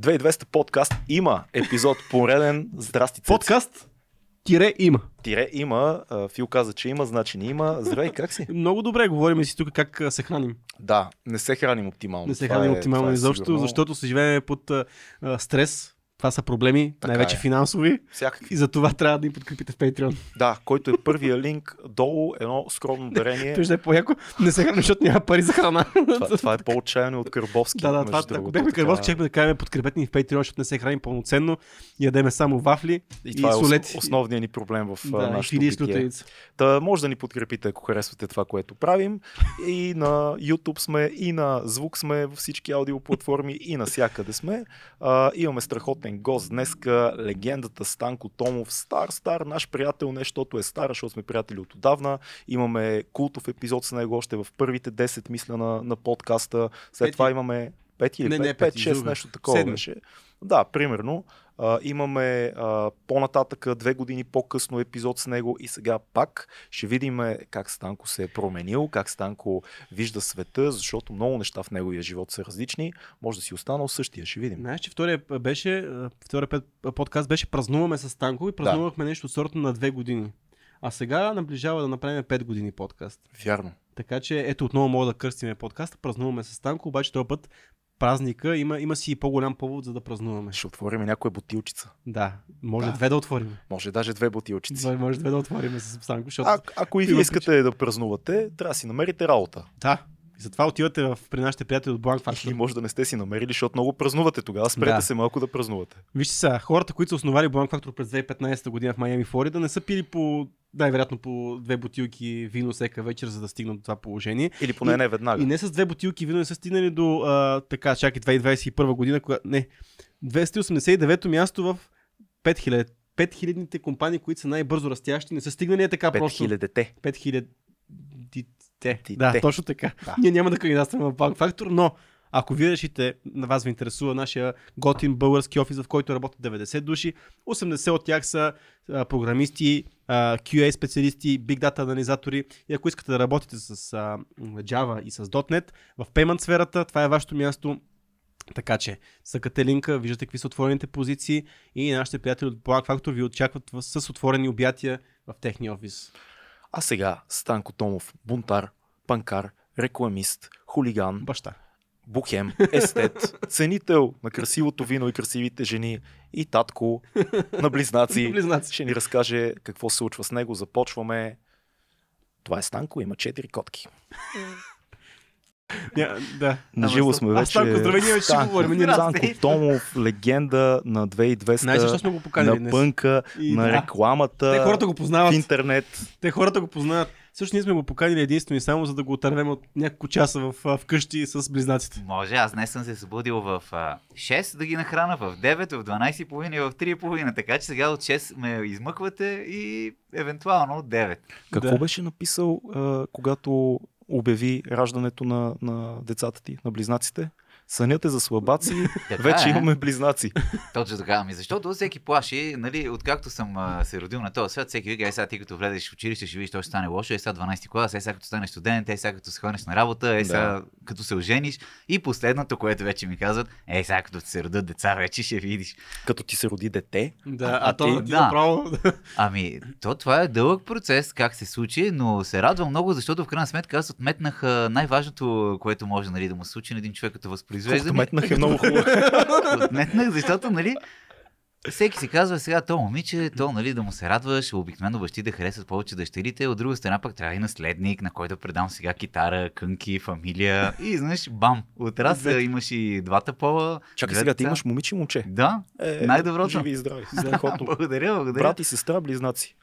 2200 подкаст има епизод пореден. Здрасти, Цеци. Подкаст тире има. Тире има. Фил каза, че има, значи не има. Здравей, как си? Много добре говорим си тук как се храним. Да, не се храним оптимално. Не се храним е- оптимално е изобщо, сигурно. защото се живеем под а, стрес. Това са проблеми, Така най-вече е. финансови. Всякакви. И за това трябва да ни подкрепите в Patreon. Да, който е първия линк долу, едно скромно дарение. Той ще е по-яко. Не се храним, защото няма пари за храна. това, това е по-отчаяно от Кърбовски. Да, да, това, ако другото, бяхме така. Кърбовски, чехме да кажем подкрепете ни в Patreon, защото не се храним пълноценно. Ядеме само вафли И и, това е основният ни проблем в да, с битие. Та може да ни подкрепите, ако харесвате това, което правим. И на YouTube сме, и на звук сме, във всички аудиоплатформи, и навсякъде сме. А, имаме страхотен гост днеска, легендата Станко Томов, стар, стар, наш приятел, не защото е стар, защото сме приятели от отдавна. Имаме култов епизод с него още в първите 10, мисля, на, на подкаста. След Пети. това имаме 5 или Не, не, 5, пети, 6, друга. нещо такова Седми. беше. Да, примерно. А, имаме а, по-нататък, две години по-късно епизод с него и сега пак ще видим как Станко се е променил, как Станко вижда света, защото много неща в неговия живот са различни. Може да си останал същия, ще видим. Знаеш, че втория беше, втория подкаст беше празнуваме с Танко и празнувахме нещо от сорта на две години. А сега наближава да направим 5 години подкаст. Вярно. Така че ето отново мога да кръстиме подкаста, празнуваме с Танко, обаче този път празника има, има си и по-голям повод за да празнуваме. Ще отворим някоя бутилчица. Да, може Да. две да отворим. Може даже две бутилчици. Две, може две да отворим с Танко, защото... А, ако и искате да празнувате, трябва да си намерите работа. Да, и затова отивате в, при нашите приятели от Blank Factor. И може да не сте си намерили, защото много празнувате тогава. Спрете Да. се малко да празнувате. Вижте сега, хората, които са основали Blank Factor през 2015 година в Майами, Флорида, не са пили по, най-вероятно по две бутилки вино всека вечер, за да стигнат до това положение. Или поне И- не веднага. И не с две бутилки вино не са стигнали до, а, така, чакай, 2021 година, кога, не, 289-то място в 5000 5000-ните компании, които са най-бързо растящи, не са стигнали е така просто. 5000-те. 5000 Те. Да, точно така. Да. Ние няма да кандидатстваме в Bank Factor, но ако вие решите, на вас ви интересува нашия готин български офис, в който работят 90 души, 80 от тях са а, програмисти, а, QA специалисти, Big Data анализатори и ако искате да работите с а, Java и с .NET в payment сферата, това е вашето място. Така че, съкате линка, виждате какви са отворените позиции и нашите приятели от Bank Factor ви очакват с отворени обятия в техния офис. А сега Станко Томов, бунтар, панкар, рекламист, хулиган, Баща. бухем, естет, ценител на красивото вино и красивите жени и татко на близнаци. Близнаци. Ще ни разкаже какво се случва с него. Започваме. Това е Станко, има 4 котки. Ня, да. Наживо Ама, сме аз вече. Станко, здравей, ние вече ще говорим, ние Станко. Томов, легенда на 2200, Знаеш защо сме го поканили на пънка, И на да. рекламата, Те хората го в познават. интернет. Те хората го познават. Също ние сме го поканили единствено и само за да го отървем от няколко часа в, вкъщи с близнаците. Може, аз днес съм се събудил в а, 6 да ги нахрана, в 9, в 12.30 и в 3.30, така че сега от 6 ме измъквате и евентуално от 9. Какво Да. беше написал, а, когато обяви раждането на, на децата ти, на близнаците? Сънят е за слабаци, Така вече е. имаме близнаци. Точно така, ами защото всеки плаши, нали, откакто съм а, се родил на този свят, всеки вика, е сега ти като влезеш в училище, ще видиш, то ще стане лошо, е сега 12 клас, е сега като станеш студент, е сега като се ходиш на работа, е сега като се ожениш. И последното, което вече ми казват, е сега като ти се родят деца, вече ще видиш. Като ти се роди дете, Да, А а, то ти да. направо... Ами, то това е дълъг процес, как се случи, но се радвам много, защото в крайна сметка аз отметнах най-важното, което може нали, да му случи на един човек като възпроизвеждане. Колкото метнах е много хубаво. Отметнах, защото, нали, всеки си казва сега, то момиче, то, нали, да му се радваш, обикновено бащи да харесват повече дъщерите, от друга страна пък трябва и наследник, на който да предам сега китара, кънки, фамилия и, знаеш, бам, от раз Двете. а, имаш и двата пола. Чакай сега, ти имаш момиче и момче. Да, Е, Най-доброто. Живи и здрави. Благодаря, благодаря. Брат и сестра, близнаци.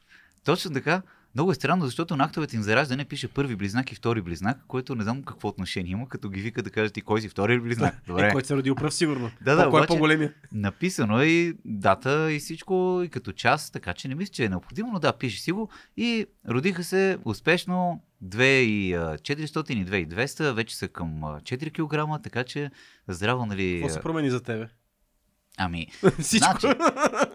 Точно така. Много е странно, защото на актовете им за раждане пише първи близнак и втори близнак, което не знам какво отношение има, като ги вика да кажат и кой си втори близнак. Добре. Е, който се е родил пръв, сигурно. Да, да, Кой е обаче- по-големия? Написано е и дата и всичко и като част, така че не мисля, че е необходимо, но да, пише си го. И родиха се успешно 2400 и 2200, вече са към а, 4 кг, така че здраво, нали... Какво се промени за тебе? Ами, Всичко. Значи,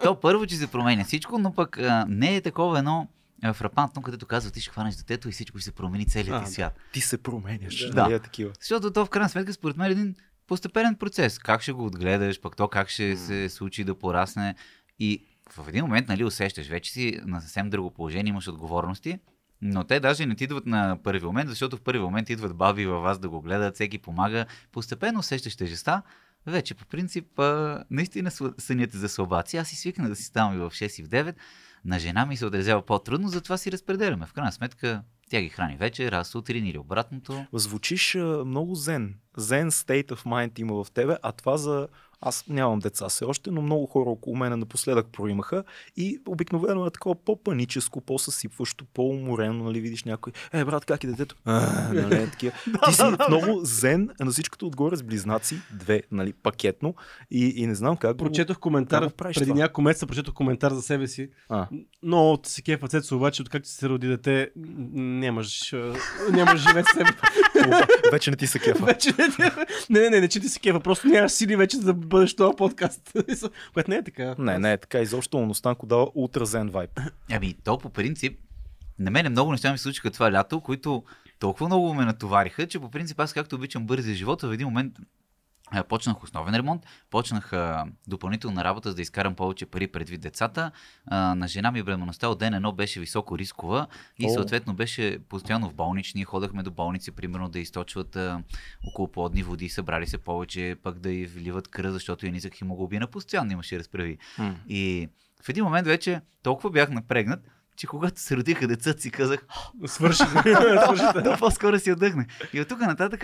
то първо, че се променя всичко, но пък а, не е такова едно фрапантно, където казва ти ще хванеш детето и всичко ще се промени целият ти свят. Ти се променяш. Да. Нали е такива. Защото то в крайна сметка, според мен, е един постепенен процес. Как ще го отгледаш, пък то как ще се случи да порасне. И в един момент, нали, усещаш, вече си на съвсем друго положение, имаш отговорности, но те даже не ти идват на първи момент, защото в първи момент идват баби във вас да го гледат, всеки помага. Постепенно усещаш тежеста, вече по принцип а, наистина сънят е за слабаци. Аз си свикна да си ставам и в 6 и в 9. На жена ми се отразява по-трудно, затова си разпределяме. В крайна сметка тя ги храни вечер, аз сутрин или обратното. Звучиш много зен. Зен state of mind има в тебе, а това за... Аз нямам деца все още, но много хора около мен напоследък проимаха и обикновено е такова по-паническо, по-съсипващо, по-уморено, нали, видиш някой, е, брат, как е детето? А, нали, е такива. Ти си много зен, на всичкото отгоре с близнаци, две, нали, пакетно и, и не знам как. Прочетох коментар, го преди това? няколко месеца прочетох коментар за себе си. А, Но от се кефа Цецо, обаче, откакто се роди дете, нямаш, нямаш живе с себе. вече не ти се кефа. вече не, не, не, не, не, че ти се кефа, просто нямаш сили вече да бъдеш този подкаст. Което не е така. Не, не е така изобщо, но Станко дава ултразен вайб. Ами, то по принцип, на мен много неща ми случиха това лято, които толкова много ме натовариха, че по принцип аз както обичам бързия живот, в един момент почнах основен ремонт, почнах а, допълнителна работа, за да изкарам повече пари предвид децата. А, на жена ми бременността от ден едно беше високо рискова и О. съответно беше постоянно в болнични. Ходахме до болници, примерно да източват а, около плодни води, събрали се повече, пък да й вливат кръв, защото е нисък хемоглобина, постоянно имаше разправи. И в един момент вече толкова бях напрегнат, че когато се родиха децата си казах, Свърши. да, по-скоро си отдъхнах. И от тук нататък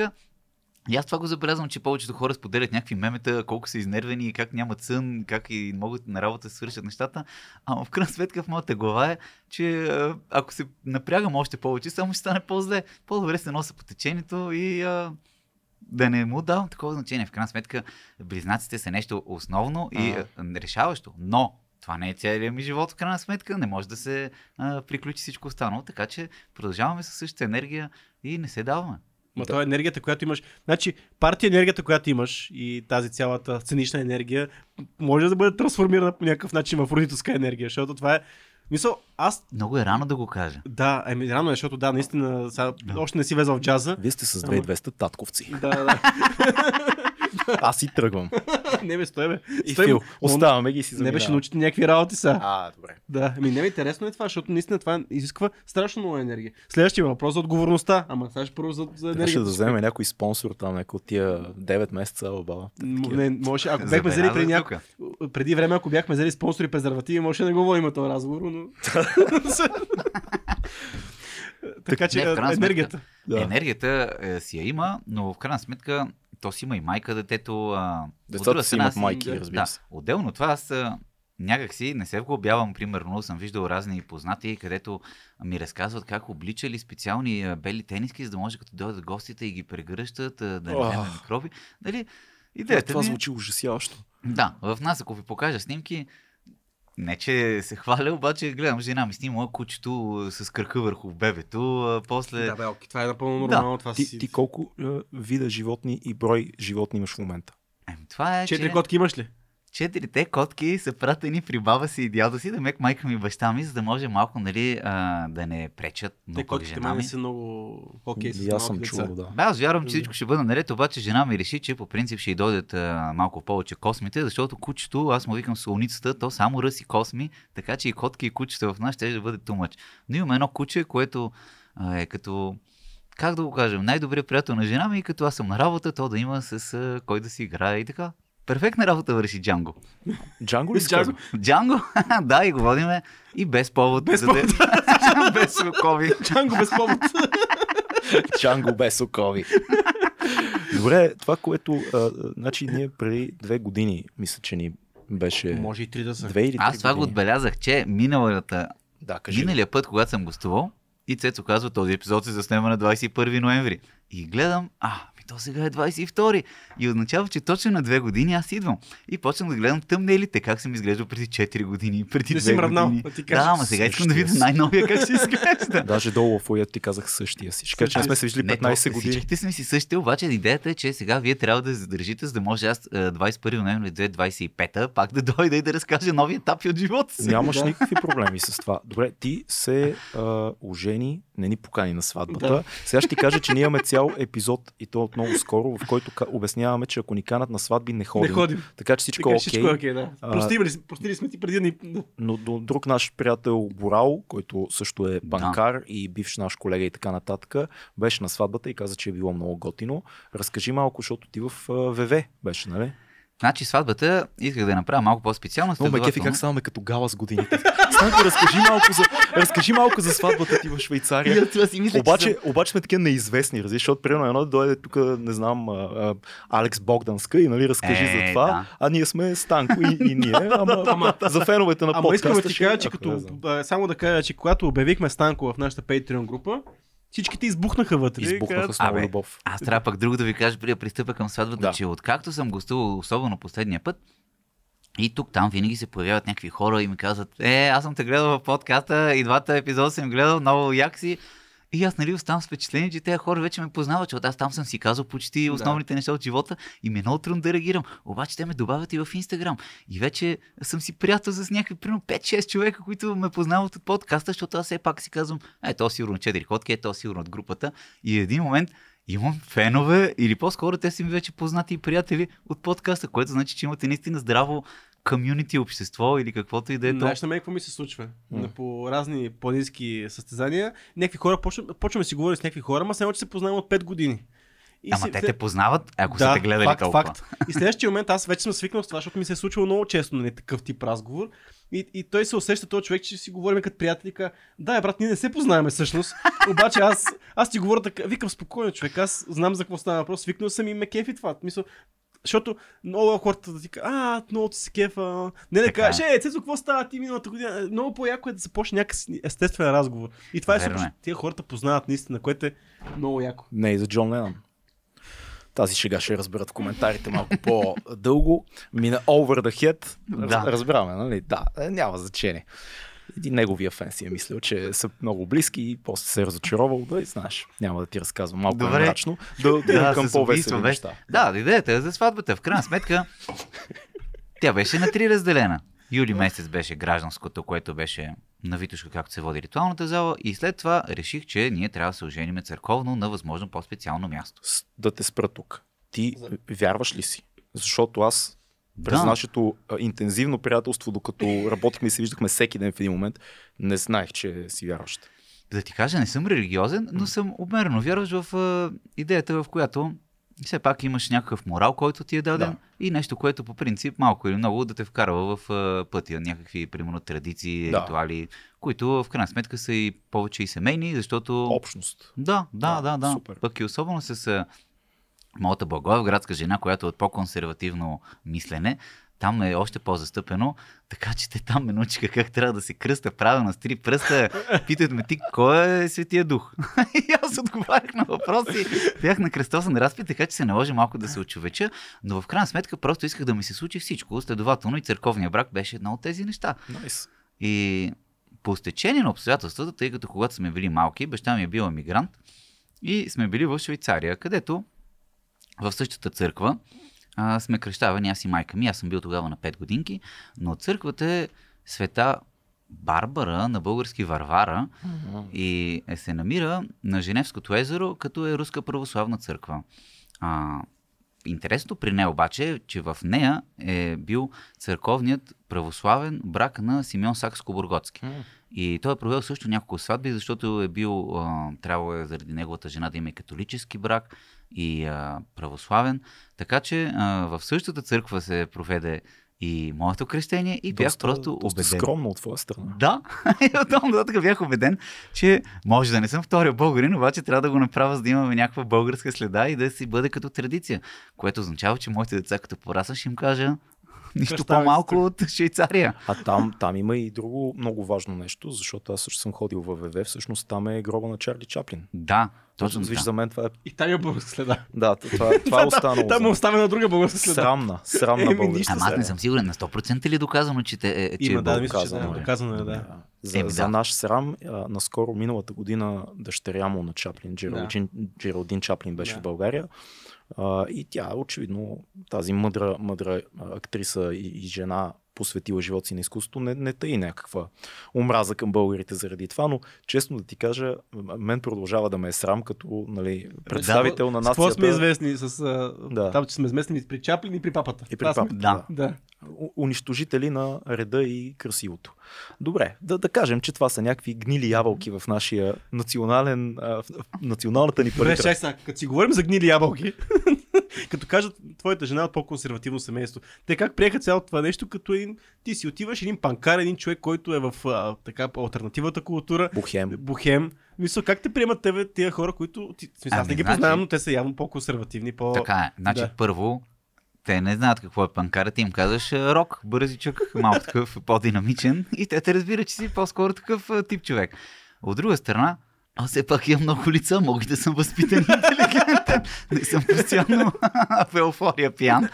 и аз това го забелязвам, че повечето хора споделят някакви мемета, колко са изнервени, как нямат сън, как и могат на работа да свършат нещата. Ама в крайна сметка в моята глава е, че ако се напрягам още повече, само ще стане по-зле. По-добре се нося по течението и а, да не му давам такова значение. В крайна сметка, близнаците са нещо основно и а, решаващо. Но това не е целият ми живот, в крайна сметка. Не може да се а, приключи всичко останало, така че продължаваме със същата енергия и не се даваме. Ма това е енергията, която имаш. Значи, партия енергията, която имаш и тази цялата сценична енергия, може да бъде трансформирана по някакъв начин в родителска енергия, защото това е. Мисъл, аз. Много е рано да го кажа. Да, ами рано е, защото да, наистина, сега, още не си влезал в джаза. Вие сте с Ама- 2200 татковци. Да, да. Аз си тръгвам. не бе, стой бе. И Стой, Фил, оставаме ги и си Не беше научите някакви работи са. А, добре. Да, ами не бе, интересно е това, защото наистина това изисква страшно много енергия. Следващия въпрос за отговорността. Ама сега ще първо за, за Трябваше енергията. да вземе някой спонсор там, някой от тия 9 месеца. М, Не, може, ако бяхме взели преди, Забелязах няко... преди време, ако бяхме взели спонсори презервативи, може да не го водим този разговор, но... така че Не, е, енергията. Да. Енергията е, си я има, но в крайна сметка то си има и майка детето. А, Децата си имат майки, да, разбира Да, се. отделно от това аз някак си не се вглобявам, примерно, съм виждал разни познати, където ми разказват как обличали специални бели тениски, за да може като дойдат гостите и ги прегръщат, да не вземе микроби. Нали? Да, Идеята това ми е- звучи ужасяващо. Да, в нас, ако ви покажа снимки, не че се хваля, обаче гледам жена ми снима кучето с кръка върху бебето, а, после... Да, бе, окей, това е напълно Да. нормално. Това Ти, си... ти колко е, вида животни и брой животни имаш в момента? Еми, това е, Четири че... котки имаш ли? Четирите котки са пратени при баба си и дядо си, да мек майка ми и баща ми, за да може малко, нали, а, да не пречат Те котките жена ми. са много окей с и аз съм деца. да. Бе, аз вярвам, че всичко ще бъде наред, обаче жена ми реши, че по принцип ще й дойдат а, малко повече космите, защото кучето, аз му викам слоницата, то само ръси косми, така че и котки и кучета в нас ще да бъде тумач. Но имаме едно куче, което а, е като как да го кажем, най-добрият приятел на жена ми и като аз съм на работа, то да има с а, кой да си играе и така. Перфектна работа върши Джанго. Джанго ли С си Джанго? Джанго, да, и го водиме и без повод. Без повод. без окови. Джанго без повод. Джанго без окови. Добре, това, което... А, значи ние преди две години, мисля, че ни беше... Може и три да са. Две или три Аз това го години. отбелязах, че миналата, Да, кажи. миналия път, когато съм гостувал, и Цецо казва, този епизод се заснема на 21 ноември. И гледам, а, то сега е 22. И означава, че точно на две години аз идвам. И почвам да гледам тъмнелите, как съм изглеждал преди 4 години, преди Не 2 си мръднал, години. да ти Да, кажа. ама сега искам да видя най-новия как ще изглежда. Даже долу в уят ти казах същия си. Ще че не сме се виждали Не, 15 то, години. Всичките сме си същите, обаче идеята е, че сега вие трябва да задържите, за да може аз е, 21 ноември 2025 пак да дойда и да разкажа нови етапи от живота си. Нямаш Да. никакви проблеми с това. Добре, ти се а, ожени не ни покани на сватбата. Да. Сега ще ти кажа, че ние имаме цял епизод и то много скоро, в който обясняваме, че ако ни канат на сватби, не ходим. Не ходим. Така че всичко е всичко окей. е окей, да. Простили, ли- простили сме ти преди да ни... Но до друг наш приятел Борал, който също е банкар и бивш наш колега и така нататък, беше на сватбата и каза, че е било много готино. Разкажи малко, защото ти в ВВ беше, нали? Значи сватбата исках да я направя малко по-специална. Много ме кефи следователно- как ставаме като гала с годините. Станко, разкажи малко, за, разкажи малко за сватбата ти в Швейцария. Мисля, че Обаче, обаче сме такива неизвестни, разбираш, защото примерно едно дойде тук, не знам, а, а, Алекс Богданска и нали разкажи Е, за това, да. а ние сме Станко и, и ние, ама, Ама- за феновете на Ама подкаста. искам да ти кажа, че като, само да кажа, че когато обявихме Станко в нашата Patreon група, всичките избухнаха вътре. Избухнаха с много Абе, любов. Аз трябва пък друго да ви кажа, преди да пристъпя към сватбата, Да. че откакто съм гостувал, особено последния път, и тук там винаги се появяват някакви хора и ми казват, е, аз съм те гледал в подкаста и двата епизода съм гледал, много як си. И аз нали оставам с впечатление, че тези хора вече ме познават, защото аз там съм си казал почти основните неща от живота и ми е много трудно да реагирам. Обаче те ме добавят и в Инстаграм. И вече съм си приятел с някакви, примерно 5-6 човека, които ме познават от подкаста, защото аз все пак си казвам, е, то сигурно 4 ходки, е, то сигурно от групата. И един момент имам фенове, или по-скоро те са ми вече познати и приятели от подкаста, което значи, че имате наистина здраво комюнити, общество или каквото и да е. Знаеш на мен какво ми се случва? На По разни планински състезания, някакви хора, почваме, почваме да си говорим с някакви хора, ама само, че се познаваме от 5 години. И Ама си- те те познават, ако да, са те гледали факт, толкова. факт. И следващия момент аз вече съм свикнал с това, защото ми се е случвало много често на такъв тип разговор. И, и той се усеща този човек, че си говорим като приятели. Ка, да, брат, ние не се познаваме всъщност. Обаче аз, аз ти говоря така, викам спокойно човек, аз знам за какво става въпрос, свикнал съм и ме кефи това. Мисъл, защото много хората да ти кажат, а, много ти се кефа. Не да Така. кажеш, е, Цецо, какво става ти миналата година? Много по-яко е да започне някакъв естествен разговор. И това е Верно супер. е. Тия хората познават наистина, което е много яко. Не и за Джон Ленън. Тази шега ще разберат в коментарите малко по-дълго. Мина over the head. Да. Разбираме, нали? Да, е, няма значение. Един неговия фен си е мислил, че са много близки и после се е разочаровал. Да, и знаеш, няма да ти разказвам малко Добре. мрачно. Да отидем Да, към по-весели неща. Да, идеята е за сватбата. В крайна сметка, тя беше на три разделена. Юли месец беше гражданското, което беше на Витушка, както се води ритуалната зала. И след това реших, че ние трябва да се ожениме църковно на възможно по-специално място. Да те спра тук. Ти вярваш ли си? Защото аз през Да. нашето а, интензивно приятелство, докато работихме и се виждахме всеки ден в един момент, не знаех, че си вярваш. Да ти кажа, не съм религиозен, но съм умерено вярваш в а, идеята, в която все пак имаш някакъв морал, който ти е даден Да. и нещо, което по принцип малко или много да те вкарва в а, пътя. Някакви, примерно, традиции, Да. ритуали, които в крайна сметка са и повече и семейни, защото... Общност. Да, да, Да, да, да. супер. Пък и особено с моята благоевградска жена, която е от по-консервативно мислене, там е още по-застъпено, така че те там ме научиха как трябва да се кръста правилно с три пръста. Питат ме ти, кой е Светия Дух? и аз отговарях на въпроси. Бях на кръстосен разпит, така че се наложи малко да се очовеча, но в крайна сметка просто исках да ми се случи всичко. Следователно и църковния брак беше едно от тези неща. Найс. И по стечение на обстоятелствата, тъй като когато сме били малки, баща ми е бил емигрант и сме били в Швейцария, където в същата църква а, сме кръщавани аз и майка ми. Аз съм бил тогава на 5 годинки, но църквата е света Барбара, на български Варвара и е, се намира на Женевското езеро, като е руска православна църква. А, интересното при нея обаче е, че в нея е бил църковният православен брак на Симеон Сакско-Бургоцки. И той е провел също няколко сватби, защото е бил, а, трябвало е заради неговата жена да има и католически брак и а, православен. Така че а, в същата църква се проведе и моето кръщение и бях доста, просто доста убеден. скромно от твоя страна. Да, и оттам нататък бях убеден, че може да не съм втория българин, обаче трябва да го направя, за да имаме някаква българска следа и да си бъде като традиция. Което означава, че моите деца, като пораснат, ще им кажа нищо Кръщавай се по-малко от Швейцария. А там, там има и друго много важно нещо, защото аз също съм ходил в ВВ. Всъщност там е гроба на Чарли Чаплин. Да, точно Виж, за мен това е... И там е българска следа. Да, това, това е останало. Там е оставена друга българска следа. Срамна, срамна Еми, българска. Ама аз не съм сигурен на 100% ли е доказано, че, те, е, че Има, е да, мисля, че да, доказано е. доказано е, да. Да. За, Еми, за да. наш срам, а, наскоро миналата година дъщеря му на Чаплин, Джералдин, Джералдин Чаплин беше Да. в България. А, и тя, очевидно, тази мъдра, мъдра актриса и, и жена посветила живота си на изкуството, не, не тъй някаква омраза към българите заради това, но честно да ти кажа, мен продължава да ме е срам като нали, представител на С какво нацията. сме известни? С, а, Да. Там, че сме известни при Чаплин и при папата. И при Това сме- папата, Да. Да. унищожители на реда и красивото. Добре, да, да кажем, че това са някакви гнили ябълки в нашия национален, а, в, националната ни Добре, палитра. чай сега, като си говорим за гнили ябълки, като кажат твоята жена е от по-консервативно семейство, те как приеха цялото това нещо, като един, ти си отиваш един панкар, един човек, който е в а, така альтернативната култура, Бухем. бухем. Мисля, как те приемат тебе тия хора, които... Ти, смисъл, аз Ами, не ги значи- познавам, но те са явно по-консервативни, по... Така е. Значи Да. първо, те не знаят какво е панкарата, им казваш а, рок, бързичък, малко такъв по-динамичен и те те разбират, че си по-скоро такъв а, тип човек. От друга страна, аз все пак имам много лица, мога да съм възпитан и интелигентен. Не съм постоянно в еуфория пиян.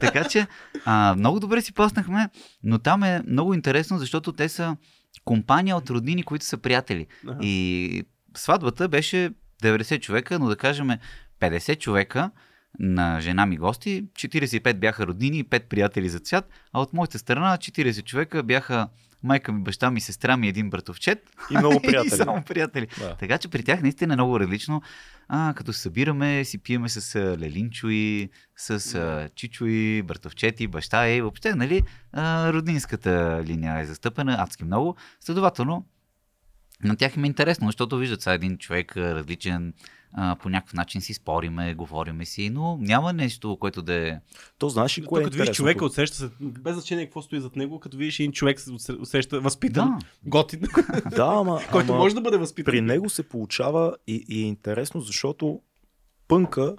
Така че а, много добре си паснахме, но там е много интересно, защото те са компания от роднини, които са приятели. Аха. И сватбата беше 90 човека, но да кажем 50 човека на жена ми гости, 45 бяха роднини и 5 приятели за цвят, а от моята страна 40 човека бяха майка ми, баща ми, сестра ми, един братовчет И много и приятели. само приятели. Да. Така че при тях наистина е много различно. А, като се събираме, си пиеме с лелинчои, с а, чичои, братовчети, баща и въобще, нали, а, роднинската линия е застъпена адски много. Следователно, на тях им е интересно, защото виждат сега един човек различен, а, по някакъв начин си спориме, говориме си, но няма нещо, което да е... То знаеш ли кое е като видиш човека, отсреща се, без значение какво стои зад него, като видиш един човек, усеща възпитан, Да. готин, Да, ама, който ама може да бъде възпитан. при него се получава и, и е интересно, защото пънка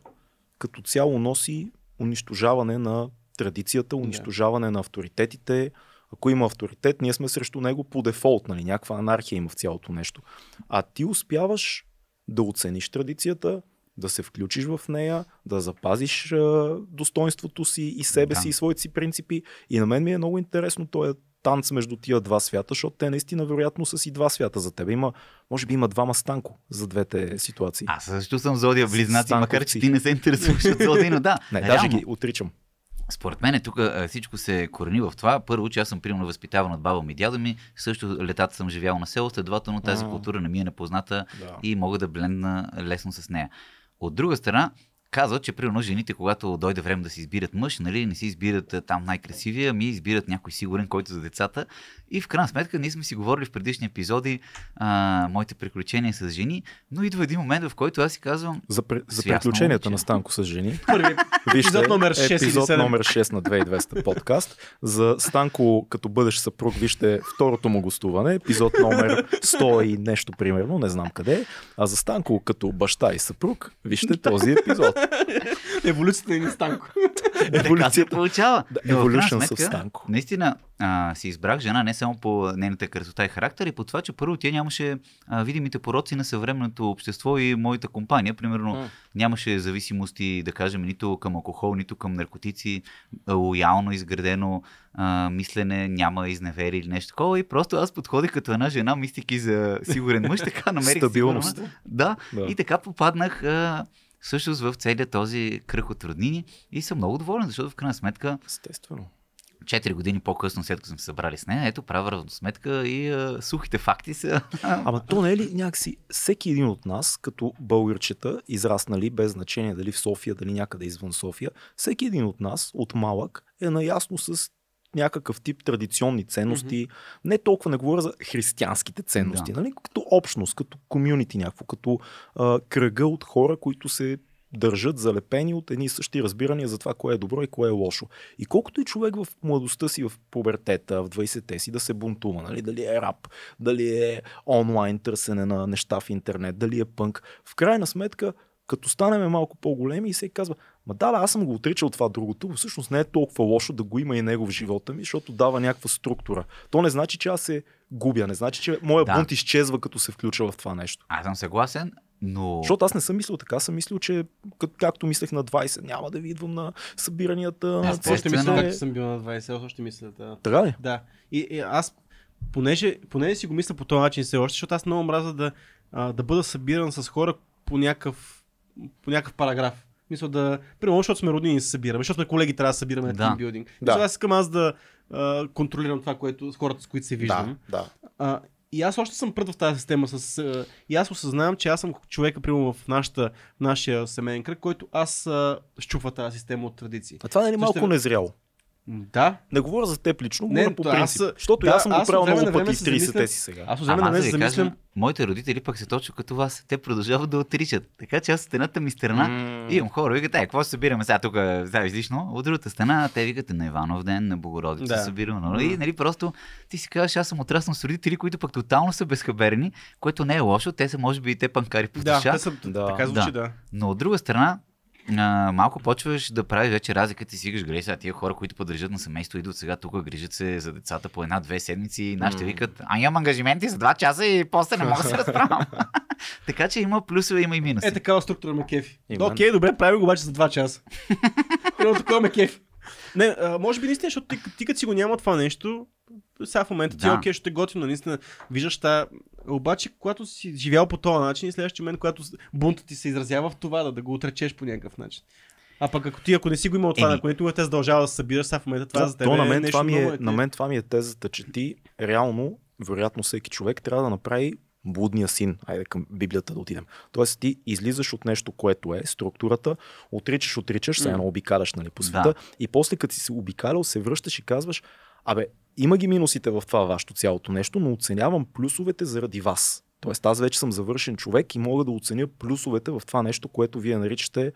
като цяло носи унищожаване на традицията, унищожаване на авторитетите. Ако има авторитет, ние сме срещу него по дефолт, нали? някаква анархия има в цялото нещо. А ти успяваш да оцениш традицията, да се включиш в нея, да запазиш а, достоинството си и себе Да. си и своите си принципи. И на мен ми е много интересно този танц между тия два свята, защото те наистина вероятно са си два свята за тебе. Има, може би има двама станко за двете ситуации. Аз също съм зодия близнаци, макар че ти не се интересуваш от зодия, но да. Не, реално, даже ги отричам. Според мен тук всичко се корени в това. Първо, че аз съм примерно възпитаван от баба ми и дядо ми. Също летата съм живял на село, следователно тази култура не ми е непозната Да. и мога да блендна лесно с нея. От друга страна, казват, че примерно жените, когато дойде време да си избират мъж, нали, не си избират там най-красивия, ми избират някой сигурен, който за децата. И в крайна сметка, ние сме си говорили в предишни епизоди а, моите приключения с жени, но идва един момент, в който аз си казвам, За, пре- за приключенията момче. на Станко с жени. Първи Вижте, епизод номер 6 или епизод 7. номер 6 на 2200 подкаст. За Станко, като бъдеш съпруг, вижте второто му гостуване. Епизод номер 100 и нещо примерно, не знам къде. А за Станко, като баща и съпруг, вижте този епизод. еволюцията на станко. така се Еволюцията. получава. Да, evolution с Станко. Наистина а, си избрах жена не само по нейната красота и характер, и по това, че първо тя нямаше а, видимите пороци на съвременното общество и моята компания. Примерно М. нямаше зависимости, да кажем, нито към алкохол, нито към наркотици, лоялно изградено а, мислене, няма изневери или нещо такова. И просто аз подходих като една жена, мистики за сигурен мъж, така намерих Стабилност. сигурна- Да, Да. и така попаднах а, всъщност в целият този кръг от роднини и съм много доволен, защото в крайна сметка Естествено. 4 години по-късно, след като сме се събрали с нея, ето правя равносметка и а, сухите факти са. Ама то не е ли някакси всеки един от нас, като българчета, израснали без значение дали в София, дали някъде извън София, всеки един от нас, от малък, е наясно с някакъв тип традиционни ценности. Не толкова не говоря за християнските ценности, Да. нали? като общност, като комюнити някакво, като а, кръга от хора, които се държат залепени от едни и същи разбирания за това, кое е добро и кое е лошо. И колкото и човек в младостта си, в пубертета, в 20-те си да се бунтува, нали? дали е рап, дали е онлайн търсене на неща в интернет, дали е пънк, в крайна сметка, като станем малко по-големи и се казва, ма да, да, аз съм го отричал това другото, всъщност не е толкова лошо да го има и него в живота ми, защото дава някаква структура. То не значи, че аз се губя, не значи, че моя Да. бунт изчезва, като се включа в това нещо. Аз съм съгласен, но. Защото аз не съм мислил така, съм мислил, че как, както мислех на 20, няма да ви идвам на събиранията. на Аз Аз още мисля, както съм бил на 20, още мисля. Да. Така ли? Да. И, и аз, понеже, понеже си го мисля по този начин все още, защото аз много мраза да, а, да бъда събиран с хора по някакъв, по някакъв параграф. Мисля да. Примерно, защото сме роднини и се събираме, защото сме колеги, трябва да се събираме на Да. тимбилдинг. Да. Да. Аз искам аз да, а, контролирам това, което с хората, с които се виждам. Да, да. А, и аз още съм пред в тази система с... А, и аз осъзнавам, че аз съм човека, примерно в, нашата, нашия семейен кръг, който аз а, щупва тази система от традиции. А това не е ли малко Също- незряло? Да, Не говоря за теб лично, Не, говоря по то аз- принцип. Защото да, аз съм го аз от правил много пъти в се 30-те замислям- си сега. аз от време Ама на време да се замислям. моите родители пък са точно като вас. Те продължават да отричат. Така че аз от едната ми страна М. имам хора, викат, е, какво ще събираме сега тук, сега излишно. От другата страна, те викат на Иванов ден, на Богородица Да. събираме. Но, и, нали, просто ти си казваш, аз съм отраснал с родители, които пък тотално са безхаберени, което не е лошо. Те са, може би, и те панкари по Да, душа. те са, Да. така звучи, Да. да. Но от друга страна, а, малко почваш да правиш вече разликата и си греш сега тия хора, които подрежат на семейство, идват сега тук, грижат се за децата по една-две седмици и нашите М. викат, а имам ангажименти за два часа и после не мога да се разправям. така че има плюсове, има и минуси. Е, такава структура ме кефи. Окей, добре, правим го обаче за 2 часа. Едно такова ме кефи. Не, а, може би наистина, защото ти, ти като си го няма това нещо, сега в момента ти е Да. окей, ще е готино, наистина виждаш та... Обаче, когато си живял по този начин и следващия момент, когато бунтът ти се изразява в това, да, да го отречеш по някакъв начин. А пък ако ти, ако не си го имал това, Еми. ако никога те задължава да събираш, сега в момента това Да, за теб то на е мен, нещо това ми много е, на мен това ми е тезата, че ти реално, вероятно всеки човек трябва да направи блудния син. Айде към Библията да отидем. Тоест ти излизаш от нещо, което е структурата, отричаш, отричаш, се едно обикаляш нали, по Да. света и после като си се обикалял, се връщаш и казваш, абе, има ги минусите в това вашето цялото нещо, но оценявам плюсовете заради вас. Тоест аз вече съм завършен човек и мога да оценя плюсовете в това нещо, което вие наричате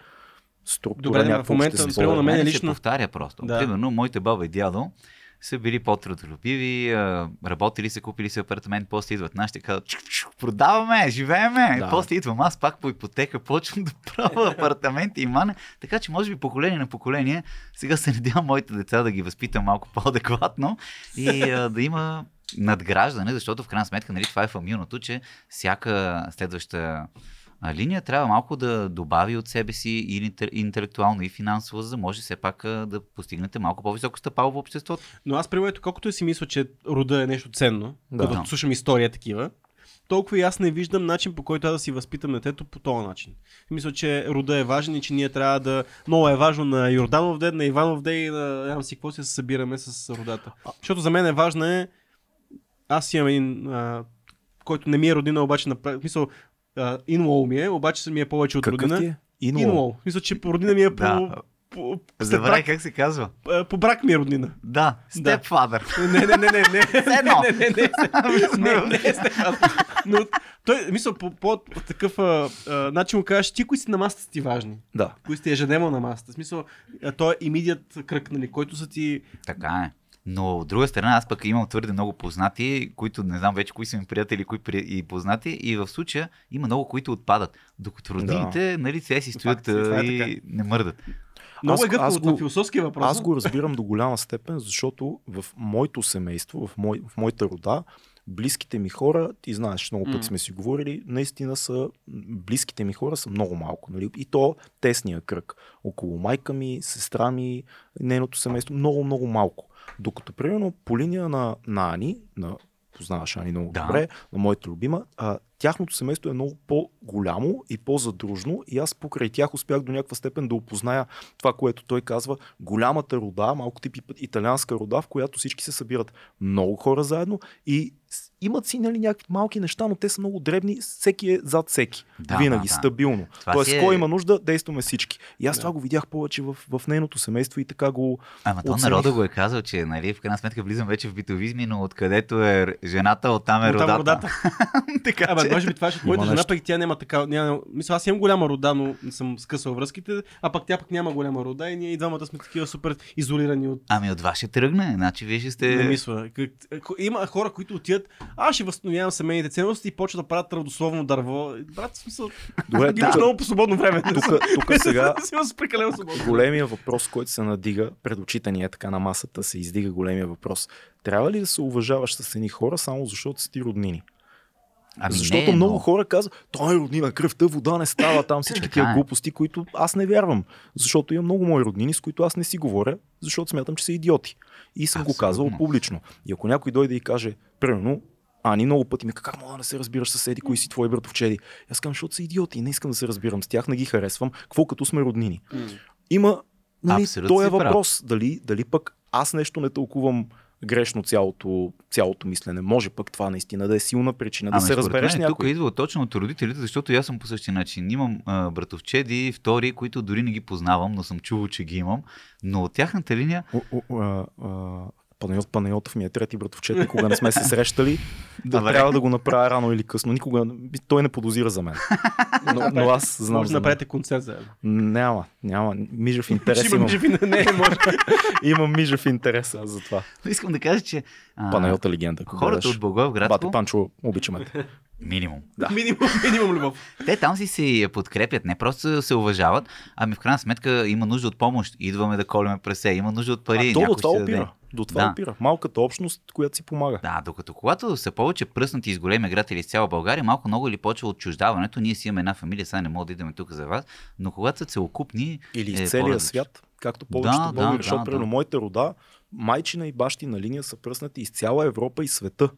структура, Добре, в момента, на мен лично- се повтаря просто. Да. Да. Примерно, моите баба и дядо са били по-трудолюбиви, работили са, купили са апартамент, после идват нашите, казват, «Чук, чук, продаваме, живееме. Да. Да. После идвам аз пак по ипотека, почвам да правя апартаменти и мане. Така че, може би, поколение на поколение, сега се надявам моите деца да ги възпитам малко по-адекватно и а, да има надграждане, защото в крайна сметка, нали, това е фамилното, че всяка следваща а, линия трябва малко да добави от себе си и интел- интелектуално и финансово, за да може все пак а, да постигнете малко по-високо стъпало в обществото. Но аз примерно, колкото си мисля, че рода е нещо ценно, Да. да. като слушам история такива, толкова и аз не виждам начин по който аз да си възпитам детето по този начин. Мисля, че рода е важен и че ние трябва да... Много е важно на Йорданов ден, на Иванов ден и на нямам си какво се събираме с родата. Защото за мен е важно е... Аз имам един, а, който не ми е родина, обаче направи... Мисъл, инлоу ми е, обаче ми е повече от Какъв родина. ти е? Инлоу. Инлоу. Мисля, че по родина ми е по... Да. по, брак, как се казва. а, по брак ми е роднина. Да, Да. степфадър. Не, не, не, не, не. едно. Не, не, не. Не, не, е Стефан. Но той, мисля, по, по такъв а, а, начин му кажеш, ти кои си на масата си ти важни. Да. Кои сте ежедневно на масата. В смисъл, а, той е имидият кръг, нали, който са ти... Така е. Но от друга страна, аз пък имам твърде много познати, които не знам вече кои са ми приятели, кои при... и познати, и в случая има много, които отпадат. Докато родините, нали, те си стоят Факт е и така. не мърдат. Много Аз- е гъвкаво аз го- на философския въпрос. Аз го разбирам до голяма степен, защото в моето семейство, в, мой, в моята рода, близките ми хора, ти знаеш, много пъти сме си говорили, наистина са, близките ми хора са много малко. Нали? И то тесния кръг. Около майка ми, сестра ми, нейното семейство, много, много малко. Докато, примерно, по линия на, на Ани, на познаваш Ани много Да. добре, на моята любима, а, тяхното семейство е много по-голямо и по-задружно и аз покрай тях успях до някаква степен да опозная това, което той казва, голямата рода, малко тип ит- италианска рода, в която всички се събират много хора заедно и имат си нали, някакви малки неща, но те са много дребни, всеки е зад всеки. Да, Винаги, да, да. стабилно. Това Тоест, е- кой има нужда, действаме всички. И аз Да. това го видях повече в, в нейното семейство и така го... Ама то народа го е казал, че нали, в крайна сметка влизам вече в битовизми, но откъдето е жената, оттам е Оттам родата. родата. така Абе, че... може би това е, Има моята жена пък тя няма така. Няма, мисля, аз имам голяма рода, но не съм скъсал връзките, а пък тя пък няма голяма рода и ние и двамата сме такива супер изолирани от Ами от вас ще тръгне, значи вие ще сте... Не мисля. Има хора, които отиват, аз ще възстановявам семейните ценности и почват да правят родословно дърво. Брат, смисъл, Добре, тук, много по свободно време. тук, тук сега си големия въпрос, който се надига пред очите ни е така на масата, се издига големия въпрос. Трябва ли да се уважаваш с едни хора само защото са ти роднини? Ами Защото не, много но... хора казват, той е роднина, кръвта, вода не става там, всички тия е. глупости, които аз не вярвам. Защото имам много мои роднини, с които аз не си говоря, защото смятам, че са идиоти. И съм го казвал публично. И ако някой дойде и каже, примерно, Ани много пъти ми казва, как мога да не се разбираш с съседи, кои си твои братовчеди. Аз казвам, защото са идиоти, не искам да се разбирам с тях, не ги харесвам. Какво като сме роднини? Има нали, този прав. въпрос, дали, дали пък аз нещо не тълкувам грешно цялото, цялото мислене. Може пък това наистина да е силна причина да Ама се разбереш мен, някой. Тук идва точно от родителите, защото аз съм по същия начин. Имам а, братовчеди, втори, които дори не ги познавам, но съм чувал, че ги имам. Но от тяхната линия, О, о, а, а, Панайот Панайотов ми е трети братовчет, никога не сме се срещали. Да, трябва да го направя рано или късно. Никога той не подозира за мен. Но, но аз знам. Може да направите концерт заедно. Няма, няма. Мижев интерес Ще има имам. мижеви, не, не, може. Имам мижев интерес аз за това. но искам да кажа, че а, Панайота легенда. хората от Благоевградско, Бате Панчо, обичаме те. минимум. Да. Минимум, минимум любов. Те там си се подкрепят, не просто се уважават, ами в крайна сметка има нужда от помощ. Идваме да колеме прасе, има нужда от пари. А, то някой това опира. До това Да. опира. Малката общност, която си помага. Да, докато когато са повече пръснати из големи градители из цяла България, малко много или почва отчуждаването. Ние си имаме една фамилия, сега не мога да идваме тук за вас, но когато са целокупни. Или е из целия по-различно. свят, както повечето Да, да, българи, да, защото да. примерно моите рода, майчина и бащина линия са пръснати из цяла Европа и света.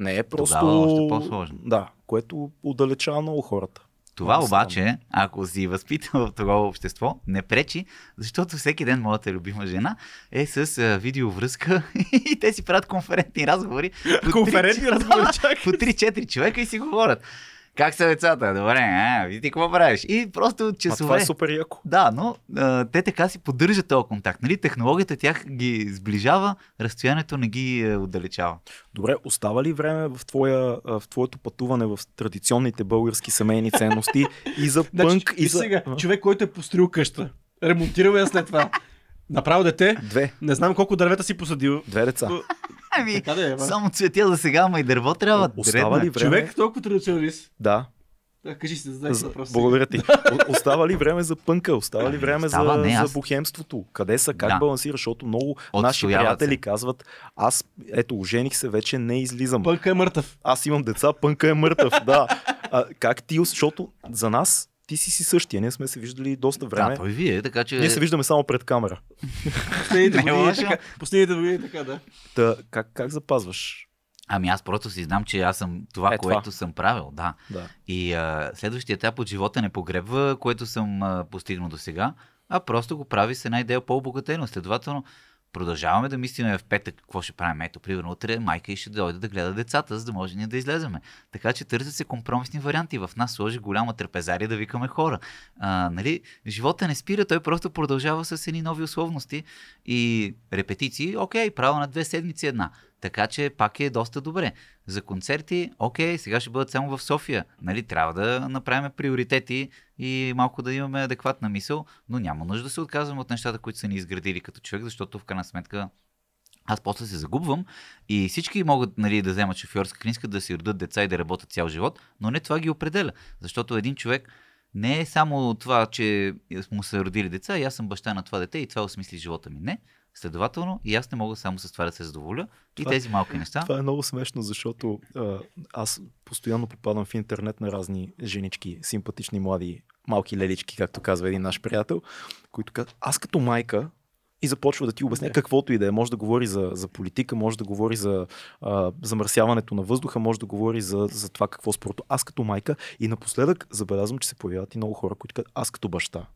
Не е просто... Тогава още по-сложно. Да, което отдалечава много хората. Това Много обаче, ако си възпитан в това общество, не пречи, защото всеки ден моята любима жена е с а, видеовръзка и те си правят конферентни разговори. Конферентни разговори, чакай. По 3-4 човека и си говорят. Как са децата? Добре, а, ви ти какво правиш? И просто А това часове. е супер яко. Да, но а, те така си поддържат този контакт. Нали? Технологията тях ги сближава, разстоянието не ги е, отдалечава. Добре, остава ли време в, твоя, в твоето пътуване в традиционните български семейни ценности и за Значи, пънк, и и за... сега, човек, който е построил къща, ремонтирал я след това, направил дете, Две. не знам колко дървета си посадил. Две деца. Ами, Така да е, ма. само цветя за сега, ама и дърво трябва. Остава ли време? Човек толкова традиционалист. Да. Да, кажи си, задай За... въпрос. Благодаря ти. О- Остава ли време за пънка? Остава ли Ами, време остава, за, не, аз- за бухемството? Къде са? Как Да. балансираш? Защото много наши Отстояват приятели се. казват, аз, ето, ожених се, вече не излизам. Пънка е мъртъв. Аз имам деца, пънка е мъртъв. да. А, как ти, защото за нас ти си си същия. Ние сме се виждали доста време. Да, той вие, така че... Ние се виждаме само пред камера. Последните е години, лошо. така, последните години така, да. Та, как, как запазваш? Ами аз просто си знам, че аз съм това, Е, това. което съм правил, да. Да. И а, следващия етап от живота не погребва, което съм а, постигнал до сега, а просто го прави с една идея по-обогатено. Следователно, продължаваме да мислиме в петък какво ще правим. Ето, примерно, утре майка и ще дойде да гледа децата, за да може ние да излеземе. Така че търсят се компромисни варианти. В нас сложи голяма трапезария да викаме хора. А, нали, живота не спира, той просто продължава с едни нови условности и репетиции. Окей, право на две седмици една. Така че пак е доста добре. За концерти, окей, сега ще бъдат само в София. Нали, трябва да направим приоритети и малко да имаме адекватна мисъл, но няма нужда да се отказваме от нещата, които са ни изградили като човек, защото в крайна сметка аз после се загубвам и всички могат нали, да вземат шофьорска книжка, да си родят деца и да работят цял живот, но не това ги определя. Защото един човек не е само това, че му са родили деца и аз съм баща на това дете и това осмисли живота ми. Не. Следователно, и аз не мога само с това да се задоволя. И Това- тези малки неща. Това е много смешно, защото а, аз постоянно попадам в интернет на разни женички, симпатични млади малки лелички, както казва един наш приятел, които казват, аз като майка и започва да ти обясня Да. каквото и да е. Може да говори за, за политика, може да говори за а, замърсяването на въздуха, може да говори за, за това какво спорто. Аз като майка и напоследък забелязвам, че се появяват и много хора, които казват, аз като баща.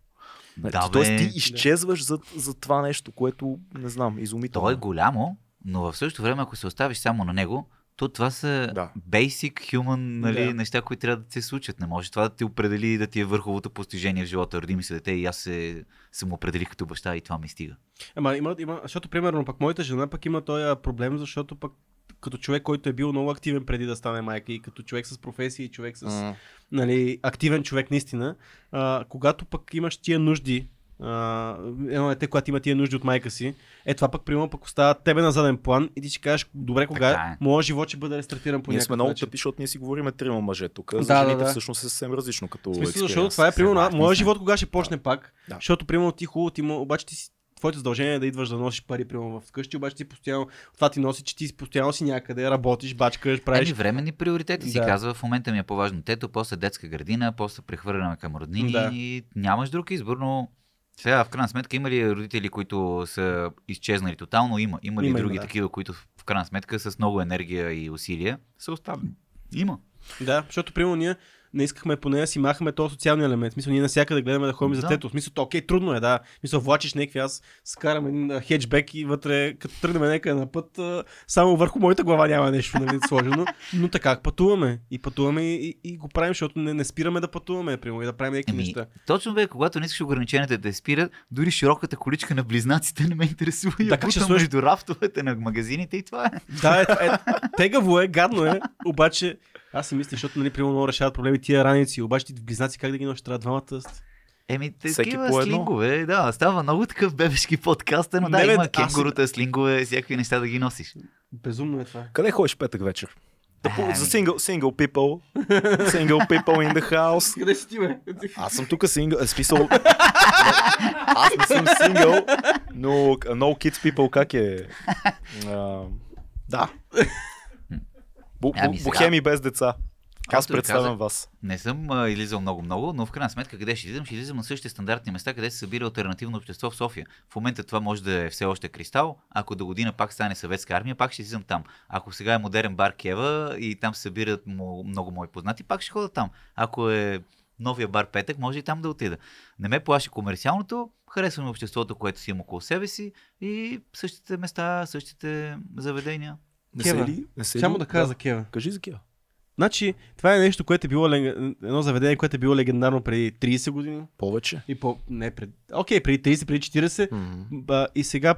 Нали, Да, Тоест ти изчезваш за, за това нещо, което, не знам, изумително. То е голямо, но в същото време, ако се оставиш само на него, то това са Да. basic human нали, Да. неща, които трябва да се случат. Не може това да те определи да ти е върховото постижение в живота. Роди ми се дете и аз се съм определих като баща и това ми стига. Ама има, има, защото примерно пък моята жена пък има този проблем, защото пък като човек, който е бил много активен преди да стане майка и като човек с професия и човек с М. нали, активен човек наистина, а, когато пък имаш тия нужди, а, едно дете, когато има тия нужди от майка си, е това пък примерно пък остава тебе на заден план и ти ще кажеш, добре, кога Така е. моят живот ще бъде рестартиран по Ние някакъв сме много тъпи, защото ние си говорим трима мъже тук. Да, За да, жените да. всъщност е съвсем различно като смисъл, защото това е примерно, моят живот кога ще почне пак, Да. защото примерно ти хубаво, ти му, обаче ти си твоето задължение е да идваш да носиш пари примерно вкъщи, обаче ти постоянно, това ти носи, че ти си постоянно си някъде, работиш, бачкаш, правиш. Еми, временни приоритети си Да. казва. В момента ми е по-важно тето, после детска градина, после прехвърляме към роднини Да. и нямаш друг избор, но сега в крайна сметка има ли родители, които са изчезнали тотално? Има. Има ли има, други да. такива, които в крайна сметка с много енергия и усилия са оставени? Има. Да, защото примерно ние не искахме поне да си махаме този социалния елемент. Смисъл, ние навсякъде гледаме да ходим Да. за тето. В смисъл, то, окей, трудно е, да. Смисъл, влачиш някакви, аз скарам един хеджбек и вътре, като тръгнем някъде на път, само върху моята глава няма нещо нали, сложено. Но така пътуваме. И пътуваме и, и, и го правим, защото не, не спираме да пътуваме, примерно, и да правим някакви Еми, неща. точно бе, когато не искаш ограниченията да спират, дори широката количка на близнаците не ме интересува. Да, я как ще сложиш- между рафтовете на магазините и това е. Да, е, е, тегаво е, гадно е, обаче аз си мисля, защото нали, примерно решават проблеми тия раници, обаче ти в близнаци как да ги носиш, трябва двамата. Еми, Всеки такива по слингове, да, става много такъв бебешки подкаст, но Не, да, има аз- кенгурута, слингове, всякакви неща да ги носиш. Безумно е това. Къде ходиш петък вечер? Да, по- Ами. за single, single people. Single people in the house. Къде си ти, бе? Аз съм тук сингъл. Е, смисъл. Аз не съм сингъл, но no kids people как е? А, да. Бу, Ами бу, сега- бухеми без деца. Аз представям казах, вас. Не съм а, излизал много-много, но в крайна сметка къде ще излизам? Ще излизам на същите стандартни места, къде се събира альтернативно общество в София. В момента това може да е все още кристал. Ако до година пак стане съветска армия, пак ще излизам там. Ако сега е модерен бар Кева и там се събират много мои познати, пак ще ходя там. Ако е новия бар Петък, може и там да отида. Не ме плаши комерциалното, харесвам обществото, което си имам около себе си и същите места, същите заведения. Не Кева. се ли? Не се Само ли? да кажа за Кева. Кажи за Кева. Значи, това е нещо, което е било едно заведение, което е било легендарно преди 30 години. Повече. И по... Не, пред... Окей, преди 30, преди 40. М, Ба, и сега,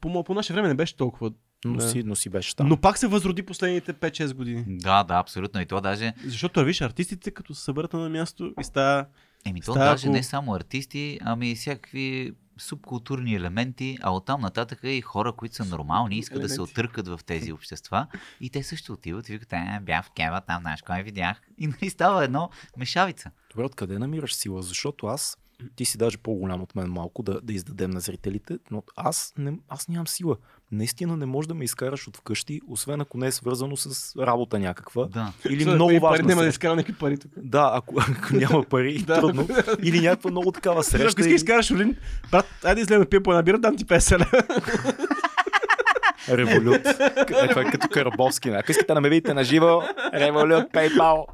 по, по наше време не беше толкова. Но, Да. си, но си беше там. Но пак се възроди последните 5-6 години. Да, да, абсолютно. И то даже Защото виж, артистите като се съберат на място и става... Еми то Става даже по- не само артисти, ами и всякакви субкултурни елементи, а оттам нататък и хора, които са нормални, искат да се Елементи. отъркат в тези общества и те също отиват и викат, е, бях в Кева, там знаеш кой видях. И нали става едно мешавица. Добре, откъде намираш сила? Защото аз, ти си даже по-голям от мен малко да, да издадем на зрителите, но аз, не, аз нямам сила. Наистина не можеш да ме изкараш от вкъщи, освен ако не е свързано с работа някаква. Да. Или Защо много пари важна Няма да изкара някакви пари тук. Да, ако, ако няма пари, Да. трудно. Или някаква много такава Ако среща. искаш и- изкараш Олин, брат, айде излезе да пия по една бира, дам ти 50 лева. Револют. К- Това е като Карабовски. Ако искате да ме видите на живо, Револют, PayPal.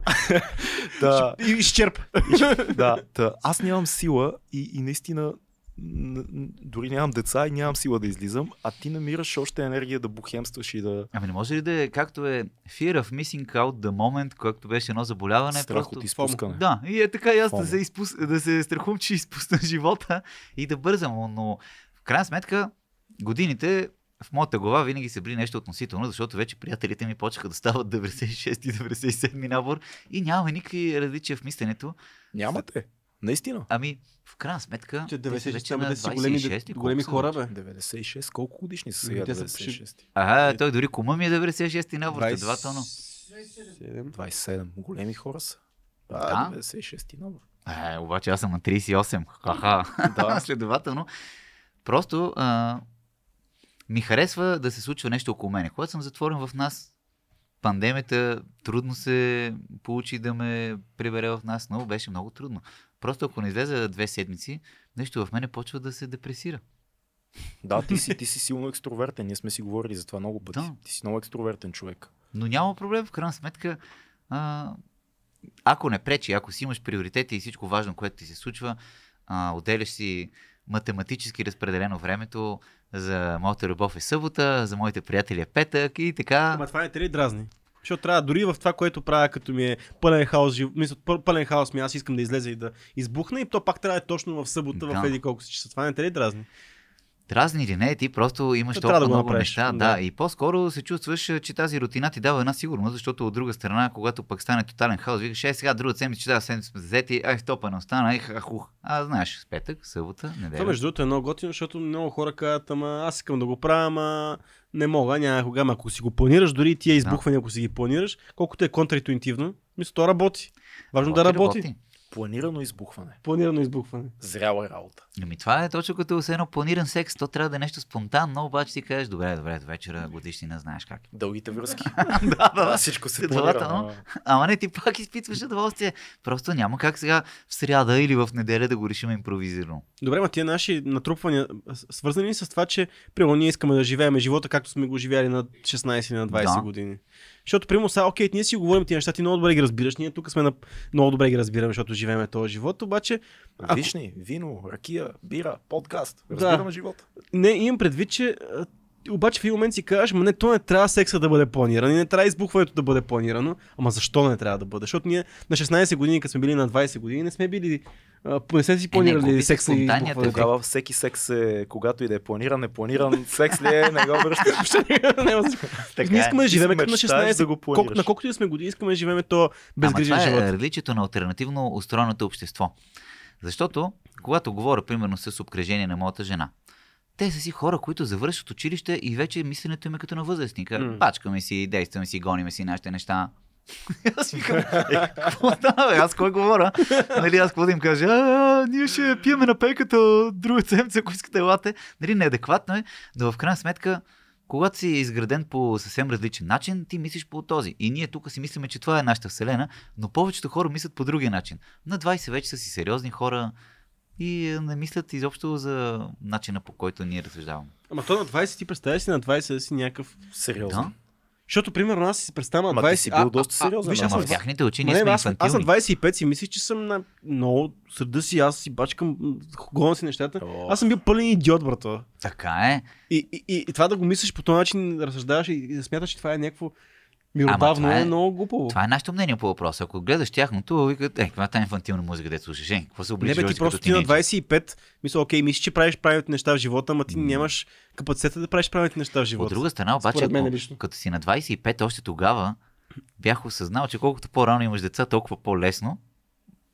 да, И изчерп. да, да. Аз нямам сила и, и наистина дори нямам деца и нямам сила да излизам, а ти намираш още енергия да бухемстваш и да Ами не може ли да е както е Fear of Missing Out the Moment, което беше едно заболяване, страх просто... от изпускане. Да, и е така и аз да се, изпус... да се страхувам, че изпусна живота и да бързам, но в крайна сметка годините в моята глава винаги са били нещо относително, защото вече приятелите ми почнаха да стават 96-97 набор и нямаме никакви различия в мисленето. Нямате. Наистина. Ами, в крайна сметка, Че те са 96 вече ама на те са големи, 26 ли, големи хора, вече? бе. 96. Колко годишни са сега Те са 96? Ага, той дори кума ми е 96 набор, следователно. 27. 27. Големи хора са. Да. Да, 96 набор. Е, обаче аз съм на 38. Ха-ха. Да. Следователно, просто а, ми харесва да се случва нещо около мене. Когато съм затворен в нас, пандемията трудно се получи да ме прибере в нас, но беше много трудно. Просто ако не излезе две седмици, нещо в мене почва да се депресира. Да, ти си, ти си силно екстровертен. Ние сме си говорили за това много пъти. Да. Ти си много екстровертен човек. Но няма проблем, в крайна сметка. А, ако не пречи, ако си имаш приоритети и всичко важно, което ти се случва, а, отделяш си математически разпределено времето за моята любов е събота, за моите приятели е петък и така. Ама това не те ли дразни? Защото трябва дори в това, което правя, като ми е пълен хаос, жив... мисля, пъл- пълен хаос ми, аз искам да излезе и да избухна и то пак трябва да е точно в събота, в Да. еди колко си часа. Това не те ли дразни? Дразни или не, ти просто имаш То толкова да го много направиш, неща. да. Да. и по-скоро се чувстваш, че тази рутина ти дава една сигурност, защото от друга страна, когато пък стане тотален хаос, викаш, е сега друга седмица, че тази седмица сме взети, ай, стопа не остана, ех, ахух. А, знаеш, с петък, събота, Това неделя. между другото е много готино, защото много хора казват, ама аз искам да го правя, ама не мога, няма кога. Ама ако си го планираш, дори тия избухвания, ако си ги планираш, колкото е контраинтуитивно, мисля, то работи. Важно да работи. Планирано избухване. Планирано избухване. Зряла е работа. Ами това е точно като с едно планиран секс. То трябва да е нещо спонтанно, обаче ти кажеш, добре, добре, до вечера годишнина знаеш как. Дългите връзки. да, Да, всичко се планира. Ама- Ама не, ти пак изпитваш удоволствие. Просто няма как сега в сряда или в неделя да го решим импровизирано. Добре, ма тия наши натрупвания, свързани ли с това, че примерно ние искаме да живеем живота, както сме го живяли на 16 или на 20 Да. години. Защото, примерно, сега, окей, ние си говорим тия неща, ти много добре ги разбираш, ние тук сме на... много добре ги разбираме, защото живеем този живот, обаче Ако- Вишни, вино, ракия, бира, подкаст. Да. Разбираме живота. не имам предвид, че обаче в един момент си кажеш, ма не, то не трябва секса да бъде планиран и не трябва избухването да бъде планирано. Ама защо не трябва да бъде? Защото ние на 16 години, като сме били на 20 години, не сме били, а, не сме си планирали купи се секса и спонтанният избухването. Тогава всеки секс е, когато и да е планиран, непланиран, секс ли е, не го връщаш. Ние е. искаме да Ти живеем като на мечтаеш 16, да го колко, на колкото и да сме години, искаме да живеем то безгрижен Ама това живот. е различието на альтернативно устроеното общество. Защото, когато говоря, примерно, с обкръжение на моята жена, те са си хора, които завършват училище и вече мисленето им е като на възрастника. Mm. Пачкаме си, действаме си, гониме си нашите неща. аз викам, е, какво става, аз кой говоря? нали, аз какво да им кажа? А, ние ще пиеме на пейката друга седмица, ако искате елате. Нали, неадекватно е, но в крайна сметка когато си изграден по съвсем различен начин, ти мислиш по този. И ние тук си мислиме, че това е нашата вселена, но повечето хора мислят по другия начин. На 20 вече са си сериозни хора и е, не мислят изобщо за начина по който ние разсъждаваме. Ама то на 20 ти представяш си на 20 да си някакъв... Сериозно. Да. Защото, примерно, аз си представям на Ма 20... ти си бил доста сериозен, виж, ама аз в тяхните очи ние не, сме аз, аз съм инфантилни. 25 си мислих, че съм на много сърда си, аз си бачкам, гонам си нещата. О. Аз съм бил пълен идиот, брато. Така е. И, и, и, и това да го мислиш по този начин, да разсъждаваш и, и да смяташ, че това е някакво миродавно, това е... е- много глупаво. Това е нашето мнение по въпроса. Ако гледаш тяхното, викат, е, каква е тази инфантилна музика, де слушаш? Е, какво се Не обличаш? бе, ти просто ти на 25, мисля, окей, мислиш, че правиш правилните неща в живота, ама ти нямаш капацитета да правиш правилните неща в живота. От друга страна, обаче, Според мен ако, лично. като си на 25, още тогава бях осъзнал, че колкото по-рано имаш деца, толкова по-лесно.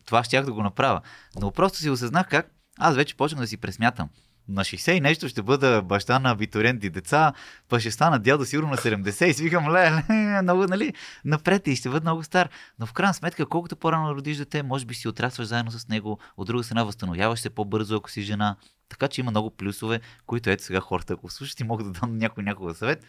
Това щях да го направя. Но просто си осъзнах как аз вече почнах да си пресмятам. На 60 и нещо ще бъда баща на абитуриенти деца, па ще стана дядо сигурно на 70 и свикам, ле, ле, много, нали, напред и ще бъда много стар. Но в крайна сметка, колкото по-рано родиш дете, може би си отрастваш заедно с него, от друга страна възстановяваш се по-бързо, ако си жена. Така че има много плюсове, които ето сега хората, ако слушат и могат да дам някой някога съвет.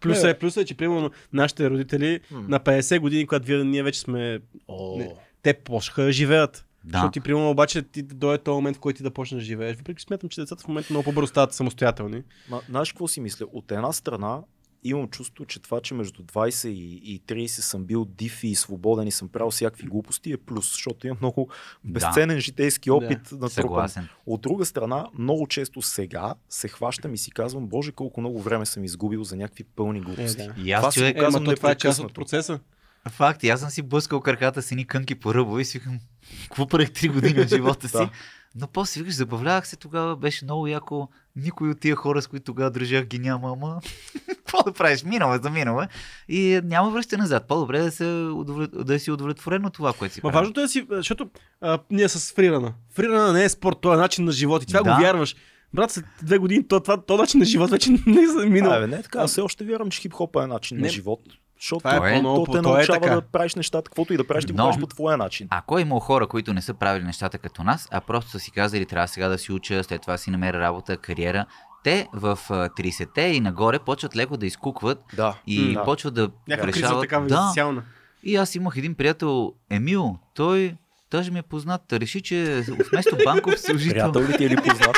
Плюс Не. е, плюс е, че примерно нашите родители М. на 50 години, когато вие, ние вече сме, О, Не. те почнаха да живеят. Да. Защото ти, примерно, обаче ти дойде този момент, в който ти да почнеш да живееш. Въпреки смятам, че децата в момента много по-бързо стават самостоятелни. Ма, знаеш какво си мисля? От една страна имам чувство, че това, че между 20 и, и 30 съм бил див и свободен и съм правил всякакви глупости е плюс, защото имам много безценен житейски опит на трупан. Съгласен. От друга страна, много често сега се хващам и си казвам, боже, колко много време съм изгубил за някакви пълни глупости. Е, да. И аз Това си човек, го Е, казвам то това е част от процеса. Факт, аз съм си блъскал краката с едни кънки по ръбо и си викам, какво правих 3 години от живота си? Но после викаш, забавлявах се тогава, беше много яко. Никой от тия хора, с които тогава държах ги няма, ама какво да правиш? Минало е, заминало е. И няма връщане назад. По-добре е да, се удовлет... да си удовлетворен от това, което си Ма правил. важното е да си, защото а, ние с фрирана. Фрирана не е спорт, това е начин на живот и това Да. го вярваш. Брат, след две години то, това, то начин на живот вече не е минал. А, бе, не е така. Аз все още вярвам, че хип-хопа е начин Не. на живот. Защото Това е Той е- то те то е научава така. да правиш нещата, каквото и да правиш, ти го Но- правиш по твоя начин. Ако е имало хора, които не са правили нещата като нас, а просто са си казали, трябва сега да си уча, след това си намеря работа, кариера, те в а, 30-те и нагоре почват леко да изкукват Да. и Да. почват да Някаква криза решават. такава да. И аз имах един приятел, Емил, той даже ми е познат. Реши, че вместо банков служител... Приятел ли ти е ли познат?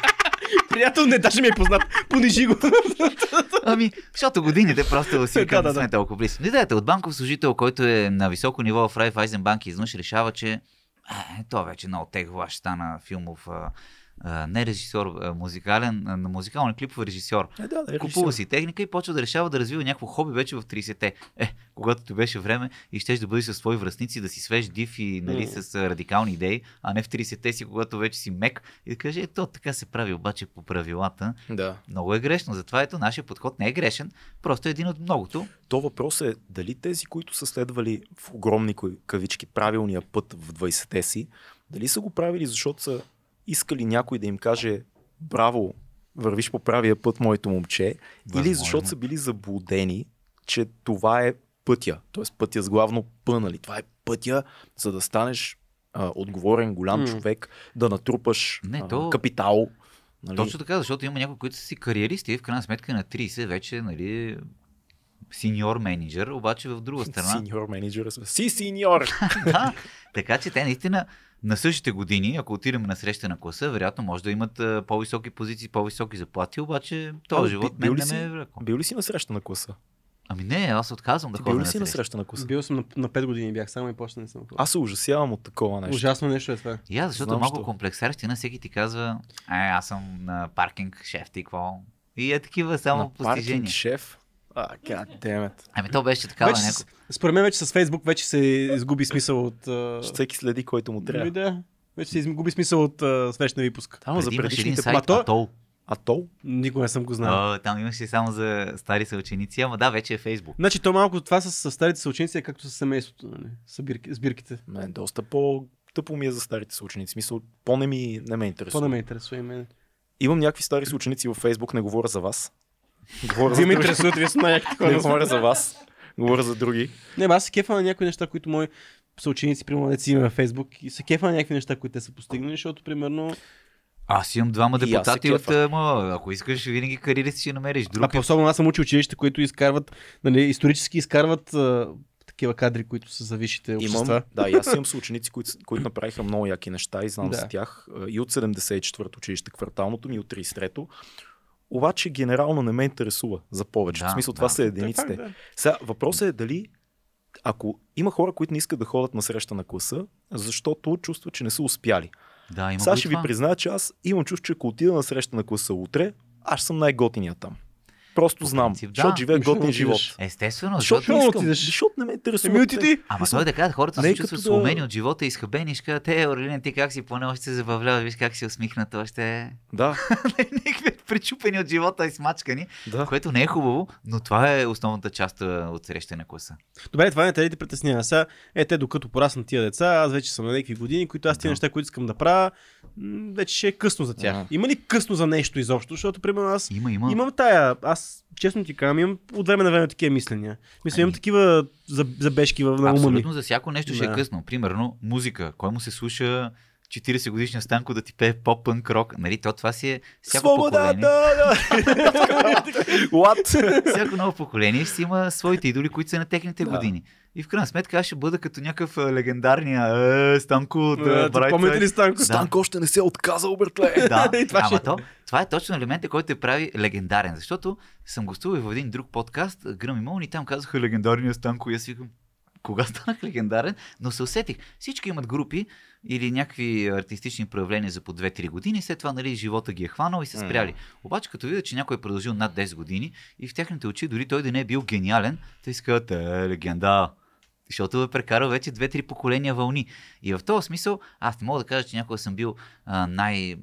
Приятел, не, даже ми е познат. Понижи го. Ами, защото годините просто си Да, да, сме да. толкова близо. Идеята от банков служител, който е на високо ниво в Райфайзен банк и изведнъж решава, че е, то вече много тегла, ще стана филмов а, не режисьор, а, музикален, а, на музикални клипове режисьор. Е, да, да, е Купува режисьор. си техника и почва да решава да развива някакво хоби вече в 30-те. Е, когато ти беше време и щеш да бъдеш със свои връзници, да си свеж див и нали, М. с радикални идеи, а не в 30-те си, когато вече си мек и да каже, е, то така се прави обаче по правилата. Да. Много е грешно. Затова ето нашия подход не е грешен, просто е един от многото. То въпрос е дали тези, които са следвали в огромни кавички правилния път в 20-те си, дали са го правили, защото са искали някой да им каже браво, вървиш по правия път, моето момче, или Възможно. защото са били заблудени, че това е пътя, т.е. пътя с главно П, нали? Това е пътя, за да станеш а, отговорен, голям човек, да натрупаш Не, а, то- капитал. Нали? Точно така, защото има някои, които са си кариеристи и в крайна сметка на 30 вече, нали, сеньор менеджер, обаче в друга страна. Синьор менеджер. Си, синьор! да, така че те наистина на същите години, ако отидем на среща на класа, вероятно може да имат а, по-високи позиции, по-високи заплати, обаче този живот би- бил мен ли не ме е влеко. Бил ли си на среща на класа? Ами не, аз отказвам да Ти ходя бил на ли си на среща. на класа? Бил съм на, на 5 години бях, само и почна не съм. Аз се ужасявам от такова нещо. Ужасно нещо е това. И аз, защото Знам, малко що. комплексарщина, всеки ти казва, е, аз съм на паркинг шеф, ти какво? И е такива само на паркинг постижения. шеф. А, goddammit. Ами то беше такава Вече с, според мен вече с Фейсбук вече се изгуби смисъл от... а, Всеки следи който му трябва. да, вече се изгуби смисъл от а, свещния випуск. Ама за предишните... сайт, Ма то- Атол. А то? Никога не съм го знал. О, там имаше само за стари съученици, ама да, вече е Фейсбук. Значи то малко това с, с старите съученици е както с семейството, нали? Събирки, сбирките. Мен доста по-тъпо ми е за старите съученици. Смисъл, по-не ми не ме интересува. По не ме интересува и мен. Имам някакви стари съученици във Фейсбук, не говоря за вас. Говоря за Вие ме интересуват, вие сте най-яките Не хора. говоря за вас. Говоря за други. Не, аз се кефа на някои неща, които мои съученици, примерно, не си има във Фейсбук и се кефа на някакви неща, които те са постигнали, защото, примерно, Аз имам двама депутати от... Ама, ако искаш, винаги кариерист ще намериш. а Друг е по-особено аз съм учил училище, които изкарват, нали, исторически изкарват а, такива кадри, които са за висшите общества. Имам, да, и аз имам съученици, които, които направиха много яки неща и знам Да. за тях. А, И от 74-то училище, кварталното ми, и от 33-то. Обаче генерално не ме интересува за повече. Да, в смисъл, това да. са Е, единиците. да. Сега, въпросът е дали ако има хора, които не искат да ходят на среща на класа, защото чувстват, че не са успяли. Да, има Сега ще ви това. призная, че аз имам чувство, че ако отида на среща на класа утре, аз съм най-готиният там. Просто знам, принцип, да. защото живея не живот. Естествено, Защото защото... искам, отидеш? защото не ме интересува. Еми, отиди. Ама той е така, хората Не се чувстват да- сломени от живота, изхабени, ще кажат, е, Орлин, ти как си поне още се забавлява, виж как си усмихнат, още Да, някакви причупени от живота и смачкани, да. което не е хубаво, но това е основната част от среща на класа. Добре, това не те ли те притеснява? Сега, е, те докато пораснат тия деца, аз вече съм на някакви години, които аз тия Да. неща, които искам да правя, вече ще е късно за тях. Ага. Има ли късно за нещо изобщо? Защото, примерно, аз Има, има. имам тая, аз честно ти казвам, имам от време на време такива мисления. Мисля, имам Ами- такива за- забежки в на ума ми. Абсолютно за всяко нещо ще е Да. късно. Примерно, музика. Кой му се слуша 40 годишния Станко да ти пее поп-пънк рок? Нали, то това си е всяко Свобода, поколение. да, да. What? Всяко ново поколение ще си има своите идоли, които са на техните Да. години. И в крайна сметка аз ще бъда като някакъв легендарния е, Станко от Да, Помните ли. Станко? Да. Станко още не се е отказал, братле. Да, И това ама ще- то, това е точно елемента, който те прави легендарен. Защото съм гостувал в един друг подкаст, Гръм и Мълни, и там казаха легендарния Станко и аз викам, кога станах легендарен, но се усетих. Всички имат групи или някакви артистични проявления за по 2-3 години, след това нали, живота ги е хванал и се спряли. Обаче като видят, че някой е продължил над 10 години и в техните очи, дори той да не е бил гениален, те си казват, е, легенда. Защото е прекарал вече 2-3 поколения вълни. И в този смисъл, аз не мога да кажа, че някога съм бил а, най- м,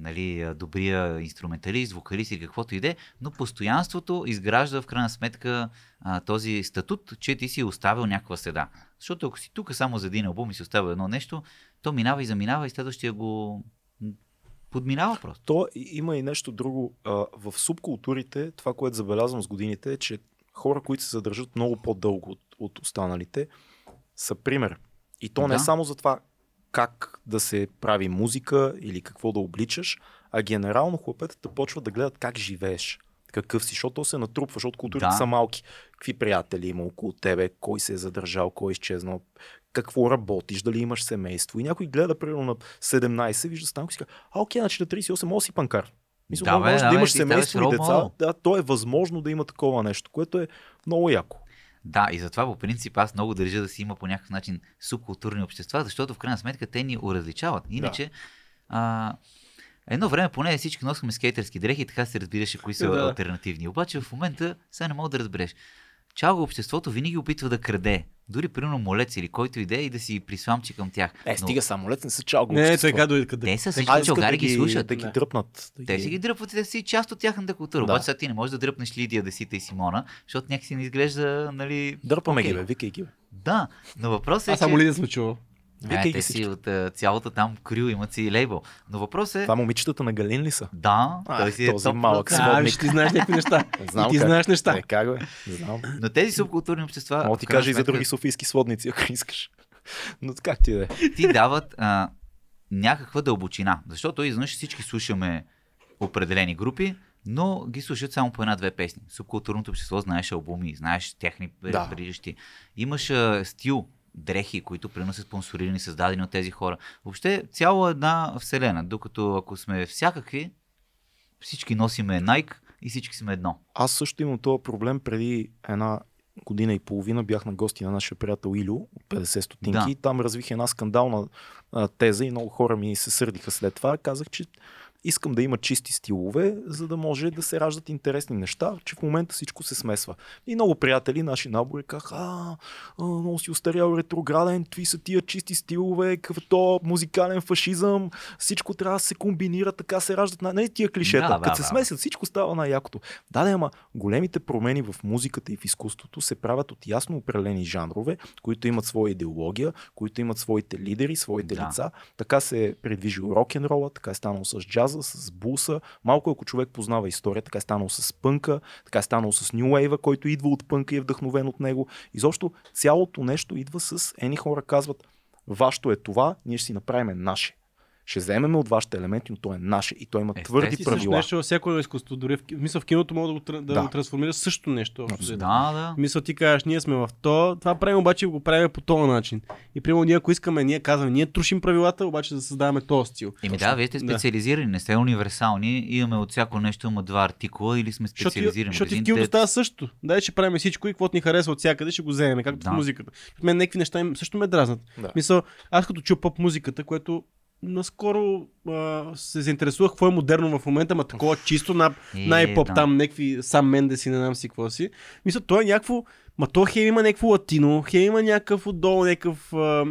нали, инструменталист, вокалист или каквото и да е, но постоянството изгражда в крайна сметка а, този статут, че ти си оставил някаква следа. Защото ако си тук само за един албум и си оставил едно нещо, то минава и заминава и следващия го подминава просто. То има и нещо друго. А, в субкултурите, това, което забелязвам с годините, е, че хора, които се задържат много по-дълго от, останалите, са пример. И то не е само за това как да се прави музика или какво да обличаш, а генерално хлапетата почват да гледат как живееш. Какъв си, защото то се натрупва, защото културите Да. са малки. Какви приятели има около тебе, кой се е задържал, кой е изчезнал, какво работиш, дали имаш семейство. И някой гледа, примерно на 17, вижда Станко и си казва, а окей, значи на 38 мога си панкар. Мисля, Да, бе, можеш да, да, имаш семейство и деца. Да, то е възможно да има такова нещо, което е много яко. Да, и затова по принцип аз много държа да си има по някакъв начин субкултурни общества, защото в крайна сметка те ни уразличават. Иначе, а, едно време поне всички носихме скейтърски дрехи и така се разбираше кои са Да. альтернативни. Обаче в момента сега не мога да разбереш. Чалга обществото винаги опитва да краде. Дори примерно молец или който иде и да си присламчи към тях. Е, стига самолет, не са чалго. Не, сега дойде къде. Те са А, всички, България ги слушат. Да ги Да. дръпнат. Да Те си ги дръпват и те си част от тяхната култура. Да. Обаче сега ти не можеш да дръпнеш Лидия, Десита и Симона, защото някакси не изглежда, нали... Дърпаме окей. ги, бе, викай ги, бе. Да, но въпросът е, Аз само че... ли да съм чувал? Викай Е, те всички. си от а, цялото там крю имат си лейбъл. Но въпросът е... Това момичетата на Галин ли са? Да, А, той си е този топ малък сводник. А, ти знаеш някакви неща. Знам И ти как. знаеш неща. Е, как бе? Знам. Но тези субкултурни общества... Мога ти кажа и за други софийски сводници, ако искаш. Но как ти да е? ти дават а, някаква дълбочина. Защото изведнъж всички слушаме определени групи, но ги слушат само по една-две песни. Субкултурното общество знаеш албуми, знаеш техни Да. Имаш а, стил, дрехи, които примерно са спонсорирани, създадени от тези хора. Въобще цяла една вселена, докато ако сме всякакви, всички носиме Nike и всички сме едно. Аз също имам този проблем преди една година и половина бях на гости на нашия приятел Илю от 50 стотинки Да. там развих една скандална а, теза и много хора ми се сърдиха след това. Казах, че искам да има чисти стилове, за да може да се раждат интересни неща, че в момента всичко се смесва. И много приятели, наши набори, казаха, а, а, много си устарял ретрограден, какви са тия чисти стилове, какъв е то музикален фашизъм, всичко трябва да се комбинира, така се раждат не тия клишета. Да, Да, Като се смесят, всичко става най-якото. Да, да, ама големите промени в музиката и в изкуството се правят от ясно определени жанрове, които имат своя идеология, които имат своите лидери, своите Да. лица. Така се е придвижил рок-н-рола, така е станало с джаза, с буса. Малко ако човек познава история, така е станало с пънка, така е станало с New Wave, който идва от пънка и е вдъхновен от него. Изобщо цялото нещо идва с едни хора казват, вашето е това, ние ще си направим наше. Ще вземем от вашите елементи, но то е наше и той има Естествено. твърди правила. нещо във всяко изкуство. Дори в, ки- в киното мога да го, да Да. го трансформира също нещо. Да, да. Мисъл ти кажеш, ние сме в то, това правим, обаче го правим по този начин. И примерно ние ако искаме, ние казваме, ние трушим правилата, обаче да създаваме този стил. Еми да, вие сте Да. специализирани, не сте универсални. Имаме от всяко нещо, има два артикула или сме Защото, специализирани. защото и в киното става също. Дай ще правим всичко и каквото ни харесва от всякъде, ще го вземем, както Да. в музиката. От мен някакви неща им също ме дразнат. Да. Мисъл, аз като чу поп музиката, което наскоро а, се заинтересувах какво е модерно в момента, ма такова чисто на, Е, най-поп да. там, някакви сам Мендес и не знам си какво си. Мисля, то е някакво, ма то хем има някакво латино, хем има някакъв отдолу, някакъв... А,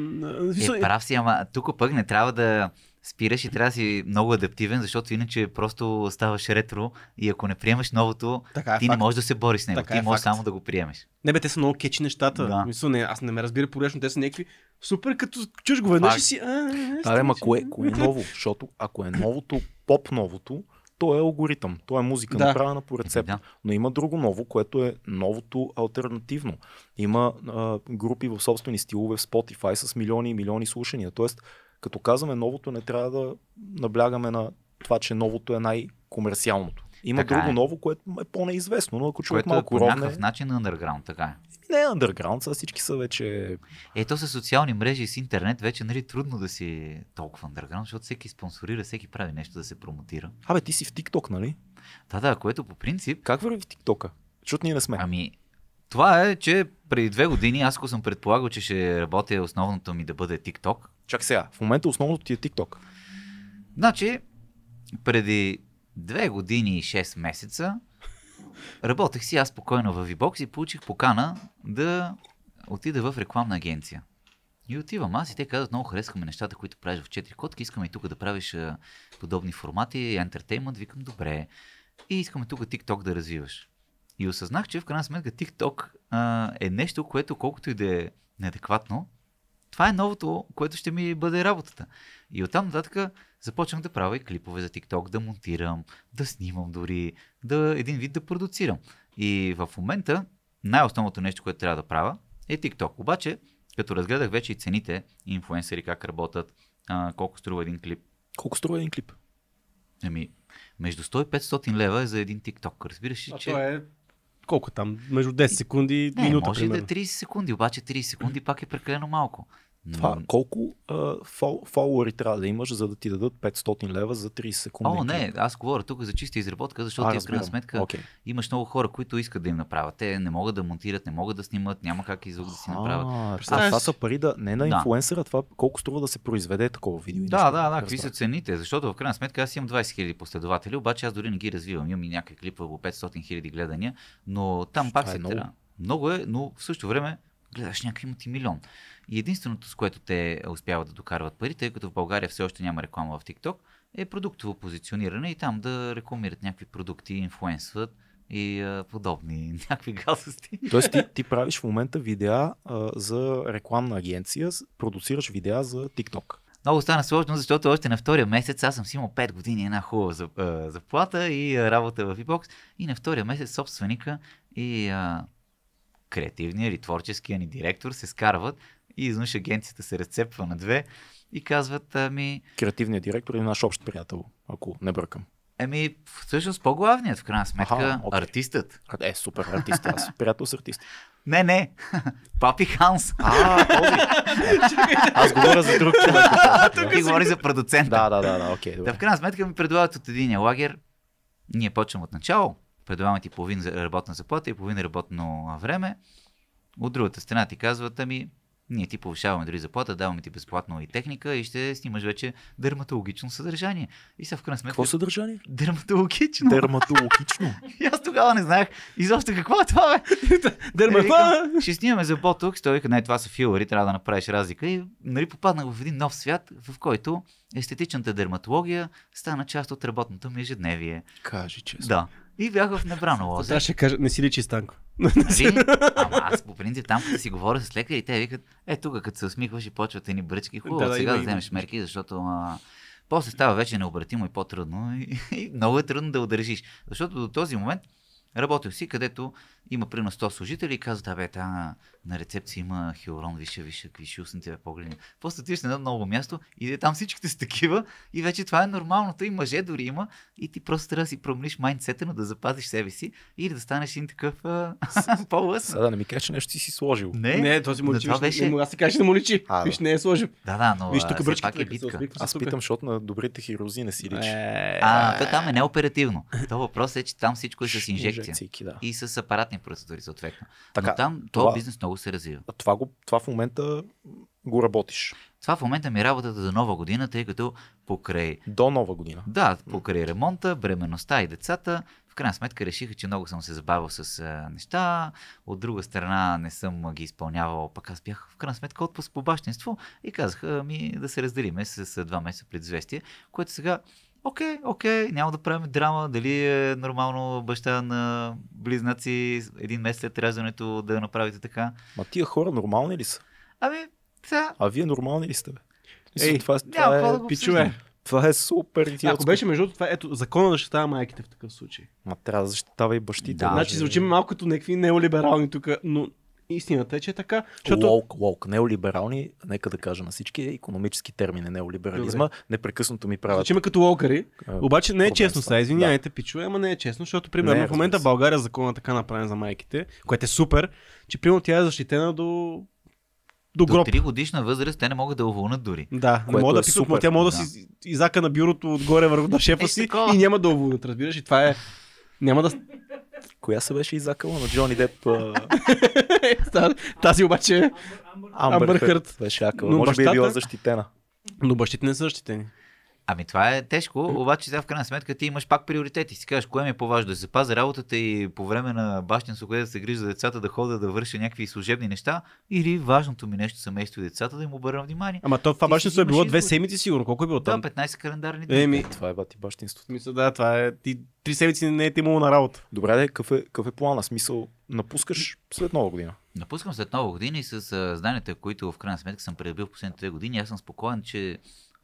Е, прав си, ама тук пък не трябва да спираш и трябва да си много адаптивен, защото иначе просто ставаш ретро и ако не приемаш новото, така е ти не факт. можеш да се бориш с него. Така ти е можеш факт. само да го приемеш. Не бе, те са много кечи нещата. Да. Мисля, не, аз не ме разбира погрешно, те са някакви супер, като чуш го веднъж и си... Да, ама стига, кое, че- кое е ново? Защото ако е новото, поп новото, то е алгоритъм. То е музика, Да. направена по рецепт. Да. Но има друго ново, което е новото альтернативно. Има а, групи в собствени стилове в Spotify с милиони и милиони слушания. Тоест, като казваме новото, не трябва да наблягаме на това, че новото е най-комерциалното. Има Така друго е. ново, което е по-неизвестно, но ако човек Което е малко по ровне, някакъв начин underground, така е. не е underground, сега всички са вече... Ето с социални мрежи и с интернет вече нали, трудно да си толкова underground, защото всеки спонсорира, всеки прави нещо да се промотира. Абе, ти си в TikTok, нали? Да, да, което по принцип, Как върви в TikTok? Защото ние не сме. ами, това е, че преди две години аз ако съм предполагал, че ще работя основното ми да бъде TikTok, Чак сега, в момента основното ти е TikTok. Значи, преди две години и 6 месеца работех си аз спокойно в VBOX и получих покана да отида в рекламна агенция. И отивам аз и те казват, много харесваме нещата, които правиш в 4 котки, искаме и тук да правиш подобни формати, ентертеймент, викам, добре. И искаме тук TikTok да развиваш. И осъзнах, че в крайна сметка TikTok а, е нещо, което колкото и да е неадекватно, това е новото, което ще ми бъде работата. И оттам нататък започнах да правя и клипове за TikTok, да монтирам, да снимам дори, да един вид да продуцирам. И в момента най-основното нещо, което трябва да правя е TikTok. Обаче, като разгледах вече и цените, инфуенсъри как работят, а, колко струва един клип, Колко струва един клип? ами между 100 и 500 лева е за един TikTok. Разбираш ли, че... то е колко там? Между 10 секунди и минута, може примерно. да е 30 секунди, обаче 30 секунди пак е прекалено малко. Това, колко а, фол, фолуари трябва да имаш, за да ти дадат 500 лева за 30 секунди? О, не, аз говоря тук за чиста изработка, защото а, ти в крайна сметка Окей. имаш много хора, които искат да им направят. Те не могат да монтират, не могат да снимат, няма как и звук да си направят. А, Представяш това са пари да, не на Да. инфлуенсъра, това колко струва да се произведе такова видео. Да, нещо. да, да, какви са цените, защото в крайна сметка аз имам 20 000 последователи, обаче аз дори не ги развивам. Имам и някакви клипа по 500 000 гледания, но там пак Това е се много. трябва. Много е, но в същото време гледаш някакви имат и милион. И единственото, с което те успяват да докарват пари, тъй като в България все още няма реклама в TikTok, е продуктово позициониране и там да рекламират някакви продукти, инфлуенсват и а, подобни някакви гадости. Тоест ти, ти правиш в момента видеа а, за рекламна агенция, продуцираш видеа за TikTok. Много стана сложно, защото още на втория месец аз съм си имал 5 години една хубава заплата и а, работа в e И на втория месец собственика и а, креативният или творческия ни директор се скарват И изведнъж агенцията се разцепва на две и казват, ами, Креативният директор е наш общ приятел, ако не бъркам. еми, всъщност по-главният, в крайна сметка, Аха, окей. артистът. Е, супер артист, аз приятел с артист. Не, не, Папи Ханс. А, този. Аз говоря за друг човек. Ти говори за продуцента. Да, да, да, да, окей, Да, в крайна сметка ми предлагат от един лагер. Ние почваме от начало. Предлагаме ти половин работна заплата и половин работно време. От другата страна ти казват, ами, ние ти повишаваме дори заплата, даваме ти безплатно и техника и ще снимаш вече дерматологично съдържание. И са в крайна сметка... Какво съдържание? Дерматологично. Дерматологично. И аз тогава не знаех изобщо какво е това, бе. Дерма, Е, викам, ще снимаме за ботокс. Той вика, не, това са филари, трябва да направиш разлика. И нали, попаднах в един нов свят, в който естетичната дерматология стана част от работното ми ежедневие. Кажи честно. Да. И бях в небрано лозе. Сега ще кажа, не си личи Станко. Нали? Ама аз по принцип там, като си говоря с лекари, те викат, е тук като се усмихваш и почват едни бръчки, хубаво, Да, сега има, да има. вземеш мерки, защото а, после става вече необратимо и по-трудно и, и много е трудно да удържиш. Защото до този момент работил си, където има примерно 100 служители и казват, абе, та на рецепция има хиалурон, више, више, више устните бе погледни. После отиваш на едно ново място и там всичките са такива и вече това е нормалното и мъже дори има и ти просто трябва да си промениш майндсета, но да запазиш себе си или да станеш един такъв а, по-лъсен. Сега да не ми кажеш, че нещо си си сложил. Не, Не, този му личи. беше- не мога да си кажеш да му личи. А, да. Виж, не е сложил. Да, да, но Виж, тук все бръчките пак е се битка. Аз питам, защото на добрите хирузи не си личи. А, то там е неоперативно. То въпрос е, че там всичко е с инжекция. Да. И с апаратни процедури, съответно. Така, Но там това- този бизнес много се развива. А това, го, това в момента го работиш. Това в момента ми е работата за нова година, тъй като покрай, До нова година. да, покрай ремонта, бременността и децата, в крайна сметка решиха, че много съм се забавил с а, неща, от друга страна не съм ги изпълнявал, пък аз бях в крайна сметка отпуск по бащинство и казаха ми да се разделиме с, с два месеца предизвестие, което сега Окей, окей, няма да правим драма, дали е нормално баща на близнаци един месец след раждането да направите така. Ма тия хора нормални ли са? Ами, сега, А вие нормални ли сте? Бе? Ей, Ей, това, няма това, да е, го Пичове. това е супер идиотско. Ако беше между това, ето, закона защитава майките в такъв случай. Ма трябва да защитава и бащите. Да. Значи звучим малко като някакви неолиберални тук, но истината е, че е така. Защото. Лоук, лоук. Неолиберални, нека да кажа на всички, е економически термини неолиберализма. Непрекъснато ми правят. звучим като локари. а, Обаче не е проблем честно с това. сега, извинявайте, пичове, ама не е честно, защото примерно Не, в момента в България закона е така направен за майките, което е супер, че примерно тя е защитена до, до До гроб. 3 годишна възраст те не могат да уволнат дори. Да, не мога да е пипат, супер. тя може да, Да. си изака на бюрото отгоре върху на шефа Е, си и няма да уволнят, разбираш? И това е... Няма да... Коя се беше изакала на Джони Деп? Тази обаче... е- Амбър Хърт беше акала. Но Може би е бащата- била защитена. Но бащите не са защитени. Ами това е тежко, обаче сега в крайна сметка ти имаш пак приоритети. Си кажеш, кое ми е по-важно, да се пазя работата и по време на бащинство, където да се грижа за децата, да ходя да върша някакви служебни неща, или важното ми нещо семейство и децата, да им обърна внимание. Ама то това бащинство е било две седмици сигурно. Колко е било Да, там? 15 календарни дни. Еми, Това е бати бащинството. мисля, да, това е... Ти три седмици не е ти имало на работа. Добре, де, какъв е, какъв е плана? Смисъл, напускаш след нова година. Напускам след нова година и с а, знанията, които в крайна сметка съм придобил в последните две години, аз съм спокоен, че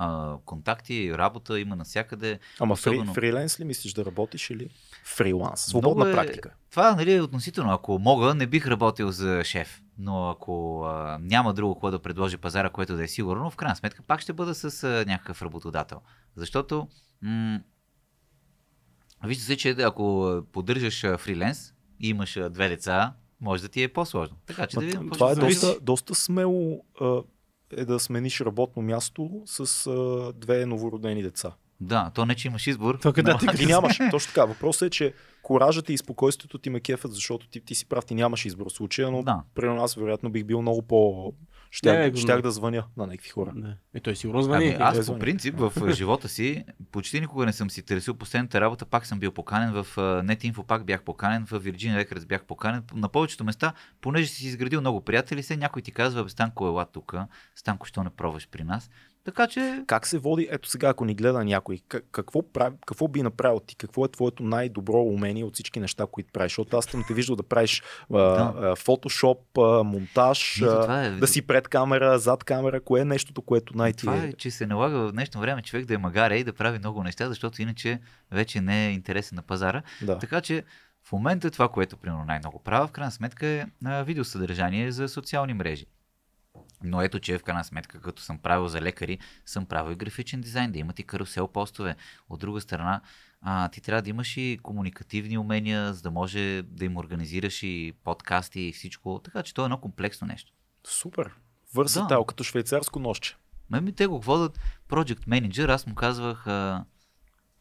а, контакти, работа има навсякъде. Ама фри, Особено- фриленс ли мислиш да работиш или фриланс? Свободна е- практика. Това нали, е относително. Ако мога, не бих работил за шеф. Но ако а, няма друго какво да предложи пазара, което да е сигурно, в крайна сметка пак ще бъда с а, някакъв работодател. Защото м- вижда се, че ако поддържаш а, фриленс и имаш а, две деца, може да ти е по-сложно. Така че Ма, да видим. това е доста, доста смело а, е да смениш работно място с а, две новородени деца. Да, то не, че имаш избор. То къде ти Ти нямаш. Точно така. Въпросът е, че коражата и спокойствието ти ме кефят, защото ти, ти си прав, ти нямаш избор в случая, но Да. при нас вероятно бих бил много по... Щях, да звъня на някакви хора. Не. И той сигурно звъни. Ами, аз е по принцип в живота си почти никога не съм си търсил последната работа, пак съм бил поканен в а, NetInfo, пак бях поканен, в Virgin Records бях поканен. На повечето места, понеже си изградил много приятели, се някой ти казва, Станко, ела тук, Станко, що не пробваш при нас. Така че, Как се води, ето сега, ако ни гледа някой, как- какво, прави, какво би направил ти? Какво е твоето най-добро умение от всички неща, които правиш? Защото аз съм те виждал да правиш фотошоп, а, монтаж, а, е. да си пред камера, зад камера. Кое е нещото, което най-ти това е? е, че се налага в днешно време човек да е магаре и да прави много неща, защото иначе вече не е интересен на пазара. Да. Така че в момента това, което примерно най-много правя, в крайна сметка е видеосъдържание за социални мрежи. Но ето, че в крайна сметка, като съм правил за лекари, съм правил и графичен дизайн, да имат и карусел постове. От друга страна, а, ти трябва да имаш и комуникативни умения, за да може да им организираш и подкасти и всичко. Така че то е едно комплексно нещо. Супер. Върсател, Да. като швейцарско нощче. Ме ми те го водят Project Manager, аз му казвах, а,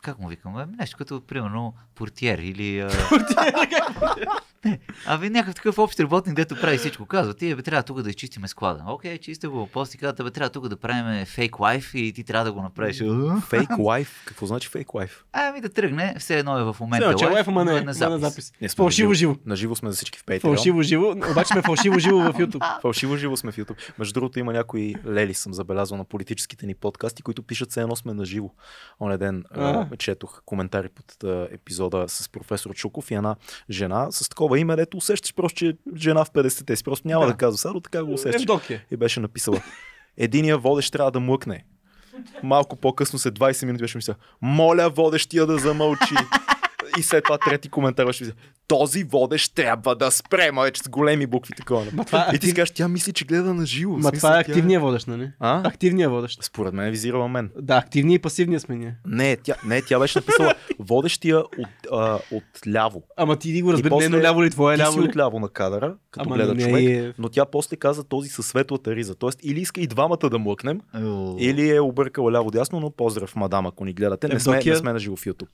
как му викам, ами нещо като, примерно, портиер или... А... не, абе някакъв такъв общ работник, дето прави всичко. Казва, ти бе, трябва тук да изчистиме склада. Окей, чисти го. После ти казват, бе, трябва тук да правим фейк лайф и ти трябва да го направиш. Фейк лайф. Какво значи фейк лайф? Ами да тръгне, все едно е в момента Все, че лайф, лайф, ама но не, е на запис. запис. Сме Фалшиво на живо. Наживо сме за всички в Patreon. Фалшиво живо, обаче сме фалшиво живо в YouTube. Фалшиво живо сме в YouTube. Между другото има някои лели, съм забелязал на политическите ни подкасти, които пишат все едно сме на живо. Оне ден А. четох коментари под епизода с професор Чуков и една жена с такова име, дето усещаш просто, че е жена в 50-те си. Просто няма да, Да. казва сега, но така го усещаш. Евдокия. И беше написала. Единия водещ трябва да млъкне. Малко по-късно, след 20 минути беше мисля, моля водещия да замълчи. И след това трети коментар беше мисля, този водещ трябва да спре, мъч с големи букви такова. Ма това е И ти си кажеш, тя мисли, че гледа на живо. Ма това е активния водещ, нали? А? Активния водещ. Според мен е визирала мен. Да, активния и пасивния сме ние. Не, тя, не, тя беше написала водещия от, а, от ляво. Ама ти ни го разбери, после не е ляво ли, твое Ти си ляво ли? от ляво на кадъра, като Ама гледа не човек. е- Но тя после каза този със светлата риза. Тоест или иска и двамата да млъкнем, Или е объркала ляво-дясно, но поздрав, мадам, ако ни гледате. Не сме, Евдокия? не сме на живо в YouTube.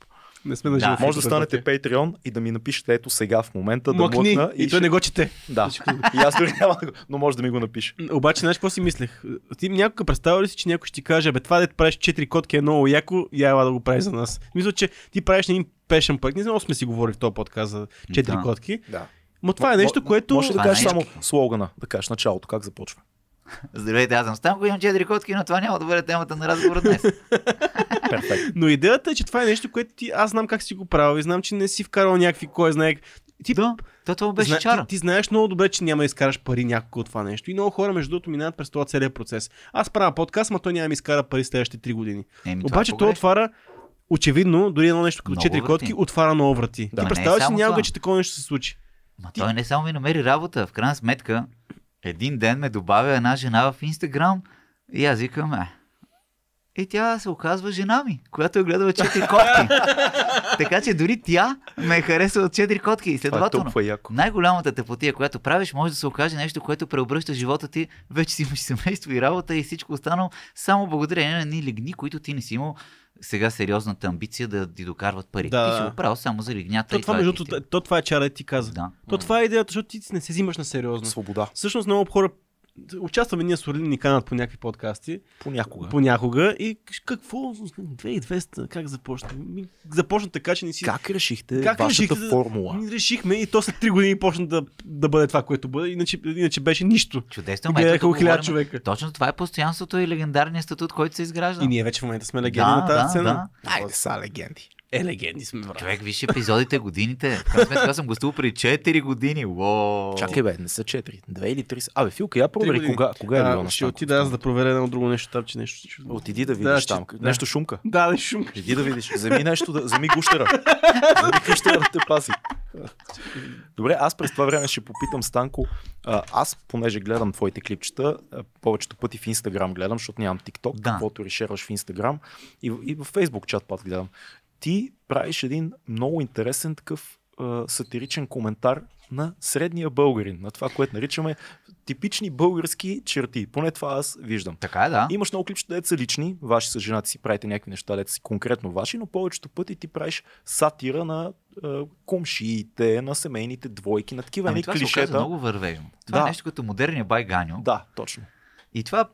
Не сме на Да. живо. Може да станете Patreon и да ми напишете ето сега в момента да Мъкни, млъкна. и той не го чете. Да. И аз дори няма да го... Но може да ми го напише. Обаче, знаеш какво си мислех? Ти някога представя ли си, че някой ще ти каже, бе, това дето правиш 4 котки е много яко, я ела да го прави за нас. Мисля, че ти правиш един пешен проект. Не знам, сме си говорили в този подкаст за 4 Да. котки. Да. Но това е нещо, което... Може да Това кажеш е само слогана, да кажеш началото, как започва. Здравейте, аз съм Станко, имам 4 котки, но това няма да бъде темата на разговора днес. Перфектно. Но идеята е, че това е нещо, което ти, аз знам как си го правил и знам, че не си вкарал някакви, кой знае. Ти, да, то това беше зна, чара. ти, ти, знаеш много добре, че няма да изкараш пари някакво от това нещо. И много хора, между другото, минават през този целият процес. Аз правя подкаст, но той няма да ми изкара пари следващите 3 години. Еми, това Обаче е то отваря очевидно, дори едно нещо като Много 4 врати. котки, отваря много врати. Да. ти е представяш си някога, това. че такова нещо се случи. Ма той не само ми намери работа. В крайна сметка, един ден ме добавя една жена в Инстаграм и аз викам, е. И тя се оказва жена ми, която е гледала четири котки. така че дори тя ме хареса от четири котки. И Това е следователно, яко. най-голямата тъпотия, която правиш, може да се окаже нещо, което преобръща живота ти. Вече си имаш семейство и работа и всичко останало, само благодарение на едни лигни, които ти не си имал сега сериозната амбиция да ти докарват пари. Да. Ти си го правил само за лигнята. То и това, е между другото, то, това е чара, ти каза. Да. То това е идеята, защото ти не се взимаш на сериозно. Свобода. Всъщност много хора участваме ние с Орлин ни канат по някакви подкасти, Понякога. понякога и какво, 2200, как започна? Започна така, че не си... Как решихте Как вашата решихте да- формула? Ми решихме и то след 3 години почна да, да бъде това, което бъде, иначе, иначе беше нищо. Чудесно, гледаха хиляда човека. Точно това е постоянството и легендарният статут, който се изгражда. И ние вече в момента сме легенди да, на тази да, сцена. да. Айде са легенди. Е, легенди сме, брат. Човек, виж епизодите, годините. Аз съм гостувал при 4 години. Уоу. Чакай бе, не са 4. 2 или 3 са. Абе, Филка, я провери кога, кога е било А, на ще Станков? отида аз да проверя едно друго нещо там, че нещо... ще- Отиди да Да, видиш че- там. да. Нещо шумка. Да, да, шум. Иди да видиш. Вземи нещо, да, вземи гущера. Вземи гущера да те паси. Добре, аз през това време ще попитам Станко. Аз, понеже гледам твоите клипчета, повечето пъти в Инстаграм гледам, защото нямам TikTok, Да. каквото решераш в Инстаграм и, в- и в Facebook чат пат гледам. Ти правиш един много интересен такъв а, сатиричен коментар на средния българин, на това, което наричаме типични български черти. Поне това аз виждам. Така е, да. Имаш много клипчета, дето са лични, ваши с жената си правите някакви неща, дето си конкретно ваши, но повечето пъти ти правиш сатира на е, комшиите, на семейните двойки, на такива Ами това се оказа клишета. много вървежно. Това Да. е нещо като модерния байганю. Да, точно. И това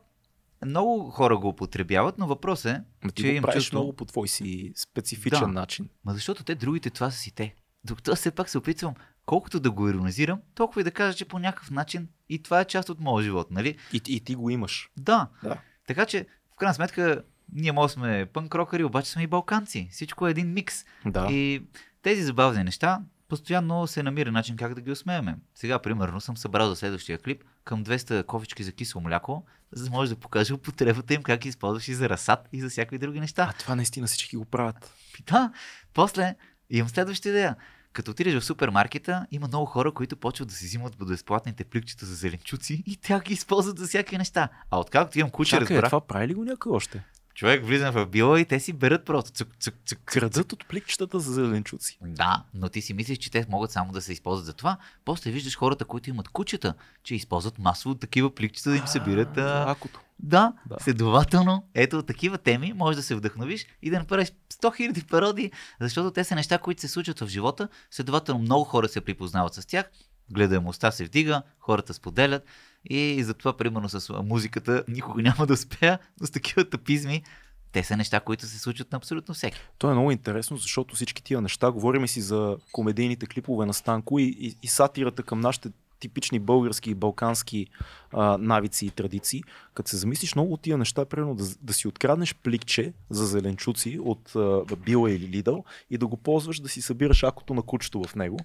много хора го употребяват, но въпрос е, Ма ти че го им правиш чувство... много по твой си специфичен Да. начин. Ма защото те другите това са си те. Докато аз все пак се опитвам, колкото да го иронизирам, толкова и да кажа, че по някакъв начин и това е част от моя живот, нали? И, и ти го имаш. Да. Да. Така че, в крайна сметка, ние може сме пънк-рокъри, обаче сме и балканци. Всичко е един микс. Да. И тези забавни неща, постоянно се намира начин как да ги усмееме. Сега, примерно, съм събрал за следващия клип към 200 кофички за кисело мляко, за да може да покажа употребата им как ги използваш и за разсад, и за всякакви други неща. А това наистина всички го правят. Да, после имам следваща идея. като отидеш в супермаркета, има много хора, които почват да си взимат безплатните пликчета за зеленчуци и тя ги използват за всякакви неща. А откакто имам куче, разбрах, това прави ли го някой още? Човек влизам в била и те си берат просто цък, цък, цък, Крадат от пликчетата за зеленчуци. Да, но ти си мислиш, че те могат само да се използват за това. После виждаш хората, които имат кучета, че използват масово такива пликчета да им събират. А... Акото. Да, Да. следователно, ето от такива теми може да се вдъхновиш и да направиш 100 000 пародии, защото те са неща, които се случват в живота. Следователно, много хора се припознават с тях, гледаемостта се вдига, хората споделят и затова, примерно, с музиката никога няма да успея, но с такива тапизми те са неща, които се случват на абсолютно всеки. То е много интересно, защото всички тия неща, говорим си за комедийните клипове на Станко и, и, и сатирата към нашите типични български и балкански а, навици и традиции. Като се замислиш много от тия неща, примерно да, да си откраднеш пликче за зеленчуци от а, Била или Лидъл и да го ползваш да си събираш акото на кучето в него.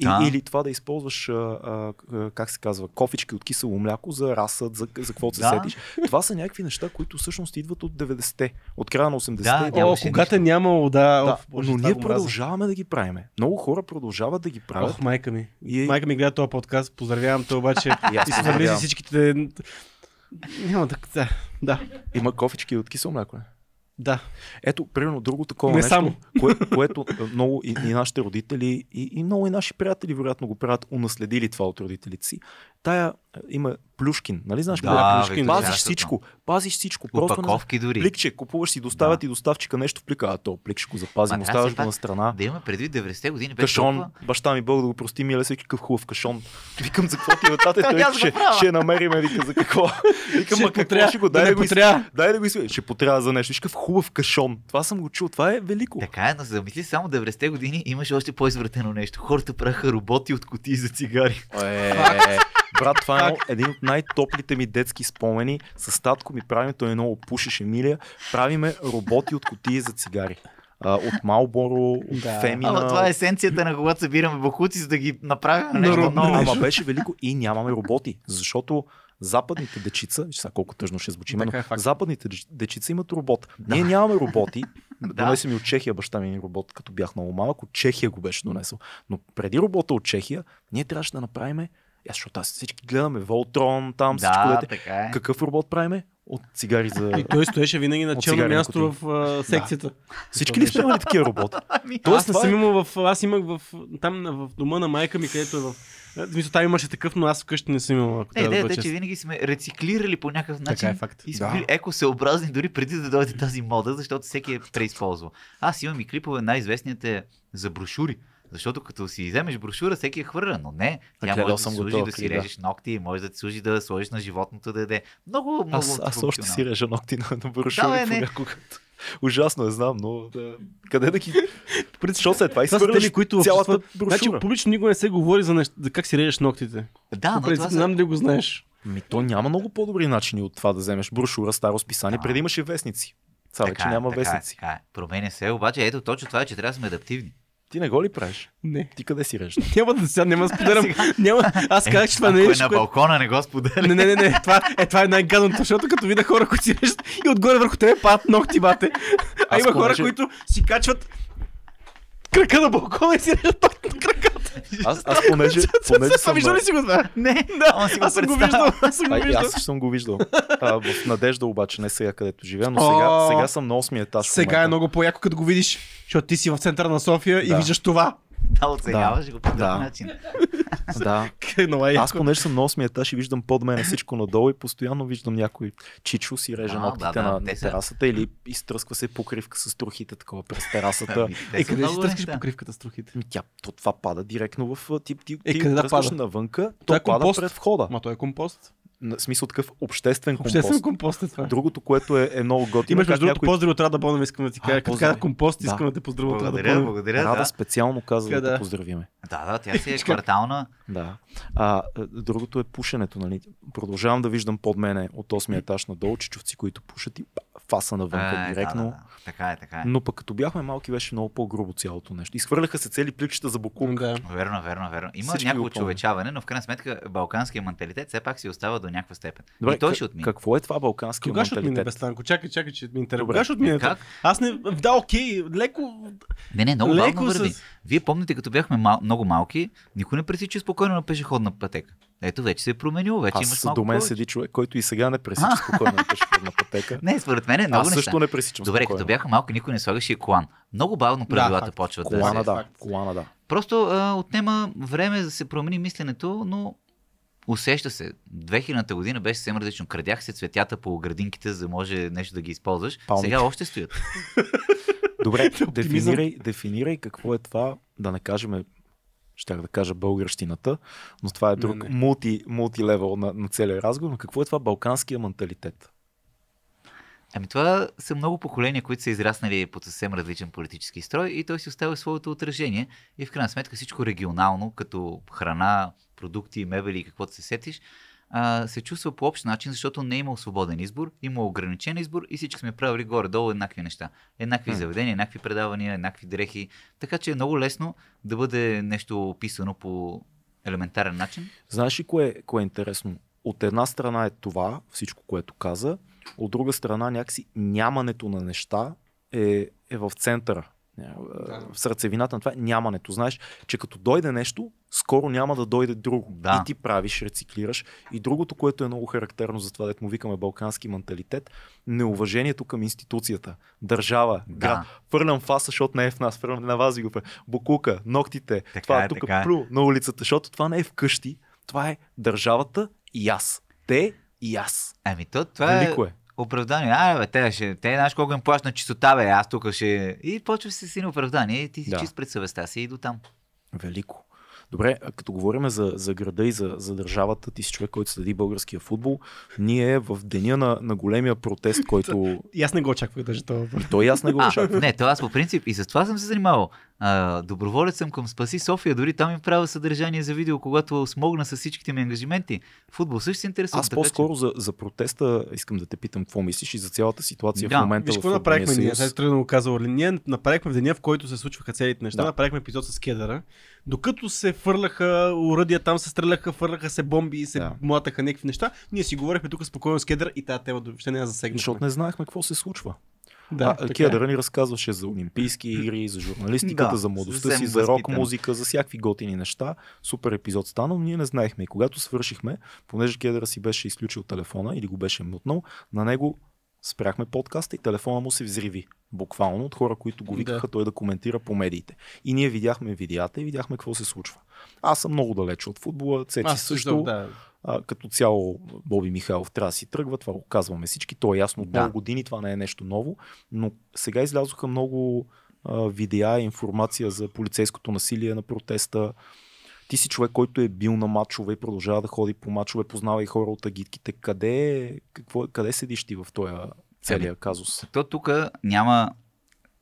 Да. И, или това да използваш, а, а, как се казва, кофички от кисело мляко за расът, за, за какво се Да. сетиш. Това са някакви неща, които всъщност идват от 90-те, от края на 80-те. Да, и О, когато е нямало, да. да, Оф, боже, но ние продължаваме да ги правиме. Много хора продължават да ги правят. Ох, майка ми. И- е- Майка ми гледа този подкаст, поздравявам те обаче. И и се навлиза поздравявам. Всичките... Няма да... Да, да. Има кофички от кисело мляко. да. Ето, примерно, друго такова Не нещо, само. Кое, което а, много и, и нашите родители, и, и много и наши приятели, вероятно, го правят, унаследили това от родителите си. Тая а, има плюшкин, нали знаеш? Да, кое е плюшкин? Пазиш всичко, пазиш всичко. Упаковки дори. Пликче, купуваш си, доставят Да. и доставчика нещо в плика, а то плик ще го запазим, все го на страна. Да има предвид 90-те години Кашон, толкова... баща ми Бог да го прости, ми е какъв хубав кашон. Викам за какво ти е тате, той ще, ще намериме, вика за какво. Викам, ма какво ще го, да дай да го, дай да го изсве. Ще потрябва за нещо. Виж хубав кашон. Това съм го чул, това е велико. Така е, но замисли само 90-те години имаше още по-извратено нещо. Хората праха роботи от кутии за цигари. Е, брат, това е един от най-топлите ми детски спомени. С татко ми правим, той много пушеше Емилия. Правиме роботи от кутии за цигари. А, от Малборо, от Да. Фемина. Ама това е есенцията на когато събираме бахуци, за да ги направим На нещо роб- ново. на Ама беше велико и нямаме роботи, защото западните дечица, сега колко тъжно ще звучи, но е западните деч- дечица имат робот. Ние нямаме роботи. Да. Донесе ми от Чехия баща ми един робот, като бях много малък, от Чехия го беше донесъл. Но преди робота от Чехия, ние трябваше да направиме, аз, защото аз всички гледаме Волтрон, там всичко Да, дете. така е. Какъв робот правиме? От цигари за... И той стоеше винаги на челно място в а, секцията. Всички ли сте имали такива роботи? Ами, Тоест, аз не съм е- имал в... Аз имах в... Там на- в дома на майка ми, където е в... В смисъл, там имаше такъв, но аз вкъщи не съм имал. Трябва да е, че винаги сме рециклирали по някакъв начин. Така е факт. И сме Да. били екосъобразни дори преди да дойде тази мода, защото всеки е преизползвал. Аз имам и клипове, най-известният е за брошури. Защото като си вземеш брошура, всеки е хвърля, но не. Тя гледал може да ти съм го служи този да си клип, да. режеш ногти, може да ти служи да сложиш на животното да яде. Много, много Аз, аз още си режа ногти на, на брошури Да, не. понякога. Ужасно е, знам, но да... къде да ги... Защото след това Това са изхвърляш теми, които цялата Значи брошура. публично никога не се говори за, нещ... за как си режеш ногтите. Да, но принцип, това знам дали го знаеш. Ми, то няма много по-добри начини от това да вземеш брошура, старо списание. Да. Преди имаше вестници. Сега вече е, няма така е, вестници. така е. Променя се, обаче ето точно това е, че трябва да сме адаптивни. Ти не го ли правиш? Не. Ти къде си режеш? Няма да сега, няма да споделям. няма. Аз казах, че това не Ако е е нещо, на балкона, не го споделя. Не, не, не, не. Това, е, това е най-гадното, защото като видя хора, които си режат и отгоре върху тебе падат ногти, бате. А Аз има хора, понеже- които си качват крака на балкона и си режат ногти на краката. Аз, аз понеже, понеже съм... виждал ли си го това? Не, Да, аз съм го виждал. Аз съм го виждал. аз съм го виждал. А, в Надежда обаче, не сега където живея, но сега, сега съм на 8 етаж. Сега е много по-яко, като го видиш, защото ти си в центъра на София и Да. виждаш това. Да, оценяваш го по този Да. начин. Да. Е Аз понеже съм на 8 етаж и виждам под мен всичко надолу и постоянно виждам някой чичо си реже ногтите да, да, на, на са- терасата или изтръсква се покривка с трохите такова през терасата. Ами, Е, къде си тръскаш покривката с трохите? Ми, тя, то това пада директно в... а, Ти, ти, Е, къде да пада? навънка, Това то е пада компост. пред входа. Ма той е компост. На, смисъл такъв обществен компост. Обществен компост е това. Другото, което е, е много готино, Имаш между другото някой... поздрави от Рада Бонева, искам да ти кажа. Като казах компост, Да. искам да те поздравя от Рада Бонева. благодаря. Рада Да, специално каза да те да. поздравиме. да, да, тя си е квартална. Да. А, другото е пушенето. Нали? Продължавам да виждам под мене от 8 етаж надолу чичовци, които пушат и фаса навънка Е, директно. Да, да, да. Така е, така е. Но пък като бяхме малки, беше много по-грубо цялото нещо. Изхвърляха се цели пликчета за буклук. Да. Верно, верно, верно. Има Всички някакво човечаване, но в крайна сметка балканския менталитет все пак си остава до някаква степен. и той к- ще отмине. какво е това балкански Кога ще отмине? Бестанко? Чакай, чакай, че ми интересува. Добре. Кога ще отмине? Как? Аз не... Да, окей, леко... Не, не, много леко бавно върви. с... Вие помните, като бяхме мал, много малки, никой не пресича спокойно на пешеходна пътека. Ето, вече се е променило, вече имаш Аз малко до мен повече. седи човек, който и сега не пресича спокойно на пешеходна пътека. Не, според мен е много Аз неща. също не пресичам Добре, спокойно. като бяха малки, никой не слагаше и колан. Много бавно правилата факт. почват Колана да да, колана да. Просто а, отнема време да се промени мисленето, но усеща се. 2000-та година беше съвсем различно. Крадях се цветята по градинките, за да може нещо да ги използваш. Палник. Сега още стоят. Добре, дефинирай, дефинирай какво е това, да не кажем, щях да кажа българщината, но това е друг Не, не. мулти, мултилевел на, на целия разговор, но какво е това балканския менталитет? Ами това са много поколения, които са израснали под съвсем различен политически строй и той си оставя своето отражение и в крайна сметка всичко регионално, като храна, продукти, мебели и каквото се сетиш, а, се чувства по общ начин, защото не е имал свободен избор, има ограничен избор и всички сме правили горе-долу еднакви неща. Еднакви М. заведения, еднакви предавания, еднакви дрехи. Така че е много лесно да бъде нещо описано по елементарен начин. Знаеш ли кое, кое е интересно? От една страна е това, всичко, което каза, от друга страна някакси нямането на неща е, е в центъра. В сърцевината на това е нямането. Знаеш, че като дойде нещо, скоро няма да дойде друго. Да. И ти правиш, рециклираш. И другото, което е много характерно за това, дето му викаме балкански менталитет, неуважението към институцията. Държава, Да. град. Фърлям фаса, защото не е в нас. Фърлям на вас ви го. Букука, ногтите. Така това е, тук така е. плю на улицата, защото това не е вкъщи. Това е държавата и аз. Те и аз. Ами то, това е... Велико е. Оправдание. А, бе, те, ще, те знаеш колко им плаща на чистота, бе, аз тук ще... И почва се си на оправдание и ти си Да. чист пред съвестта си и до там. Велико. Добре, а като говорим за, за града и за, за държавата, ти си човек, който следи българския футбол. Ние в деня на, на големия протест, който... И аз не го очаквах даже това. той и аз не го очаквах. не, това аз по принцип и за това съм се занимавал. А, доброволец съм към Спаси София, дори там им правя съдържание за видео, когато смогна с всичките ми ангажименти. Футбол също се интересува. Аз така че- по-скоро за, за протеста искам да те питам какво мислиш и за цялата ситуация Да, в момента Виж какво направихме ние, сега трудно да го каза Орли. Ние направихме в деня, в който се случваха целите неща, Да. направихме епизод с кедъра. Докато се фърляха уръдия, там се стреляха, фърляха се бомби и се Да. млатаха някакви неща, ние си говорихме тук спокойно с кедъра и тази тема въобще не я засегнахме. Защото не знаехме какво се случва. да, а, така е. Кедъра ни разказваше за Олимпийски игри, за журналистиката, Да, за младостта си, за рок музика, за всякакви готини неща. Супер епизод стана, но ние не знаехме. И когато свършихме, понеже Кедъра си беше изключил телефона или го беше мутнал, на него спряхме подкаста и телефона му се взриви. Буквално от хора, които го викаха Да. той да коментира по медиите. И ние видяхме видеята и видяхме какво се случва. Аз съм много далеч от футбола, Цеци Аз също. също, да. А, като цяло Боби Михайлов трябва да си тръгва, това го казваме всички, то е ясно от Да. много години, това не е нещо ново, но сега излязоха много а, видеа и информация за полицейското насилие на протеста. Ти си човек, който е бил на матчове и продължава да ходи по матчове, познава и хора от агитките. Къде, какво, къде седиш ти в този целия казус? То тук няма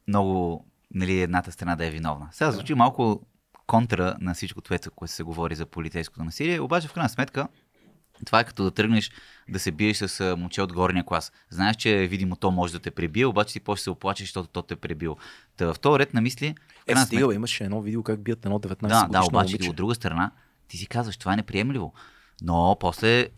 много нали, едната страна да е виновна. Сега Да. звучи малко контра на всичко това, което се говори за полицейското насилие, обаче в крайна сметка това е като да тръгнеш да се биеш с момче от горния клас. Знаеш, че видимо то може да те пребие, обаче ти после се оплачеш, защото то те е пребил. Та в този ред на мисли, Е, стига, бе, имаше едно видео как бият едно 19 да, да, обаче момиче. от друга страна, ти си казваш, това е неприемливо. Но после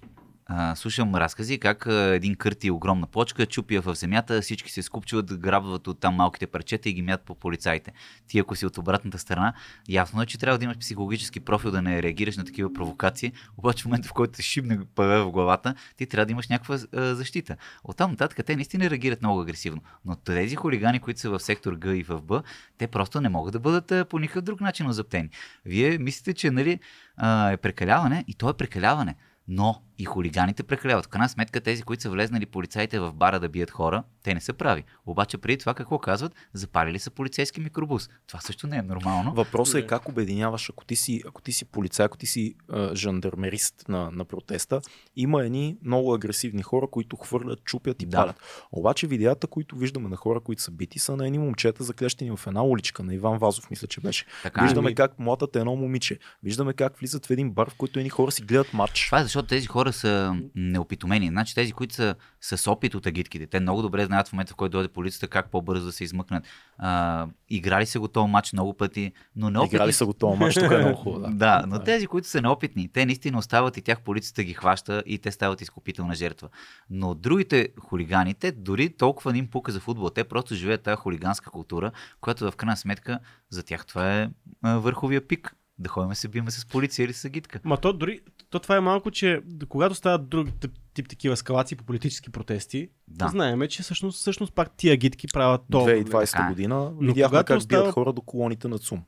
а, слушам разкази как а, един кърти огромна плочка, чупи я в земята, всички се скупчват, грабват от там малките парчета и ги мят по полицаите. Ти ако си от обратната страна, ясно е, че трябва да имаш психологически профил да не реагираш на такива провокации, обаче в момента в който шибне пъве в главата, ти трябва да имаш някаква а, защита. Оттам нататък те наистина реагират много агресивно. Но тези хулигани, които са в сектор Г и в Б, те просто не могат да бъдат а, по никакъв друг начин озаптени. Вие мислите, че нали, а, е прекаляване и то е прекаляване. Но и хулиганите прекаляват. В крайна сметка тези, които са влезнали полицаите в бара да бият хора, те не са прави. Обаче преди това какво казват? Запалили са полицейски микробус. Това също не е нормално. Въпросът е как обединяваш, ако ти си, ако ти си полицай, ако ти си а, жандармерист на, на протеста, има едни много агресивни хора, които хвърлят, чупят и Да. палят. Обаче видеята, които виждаме на хора, които са бити, са на едни момчета заклещени в една уличка, на Иван Вазов, мисля, че беше. Така. Виждаме Ами- как младат едно момиче. Виждаме как влизат в един бар, в който едни хора си гледат матч. Това е защото тези хора хора са неопитомени. Значи тези, които са с опит от агитките, те много добре знаят в момента, в който дойде полицията, как по-бързо да се измъкнат. А, играли са го този матч много пъти, но неопитни... Играли са го този матч, тук е много хубаво. Да. Да, но тези, които са неопитни, те наистина остават и тях полицията ги хваща и те стават изкупителна жертва. Но другите хулигани, те дори толкова не им пука за футбол. Те просто живеят тази хулиганска култура, която в крайна сметка за тях това е върховия пик. Да ходим се биме с полиция или с гидка. Ма то дори, то това е малко, че когато стават друг тип, тип такива ескалации по политически протести, Да. знаеме, че всъщност, всъщност пак тия гидки правят то. 2020 Така е. година Но видяхме как остава- бият хора до колоните на ЦУМ.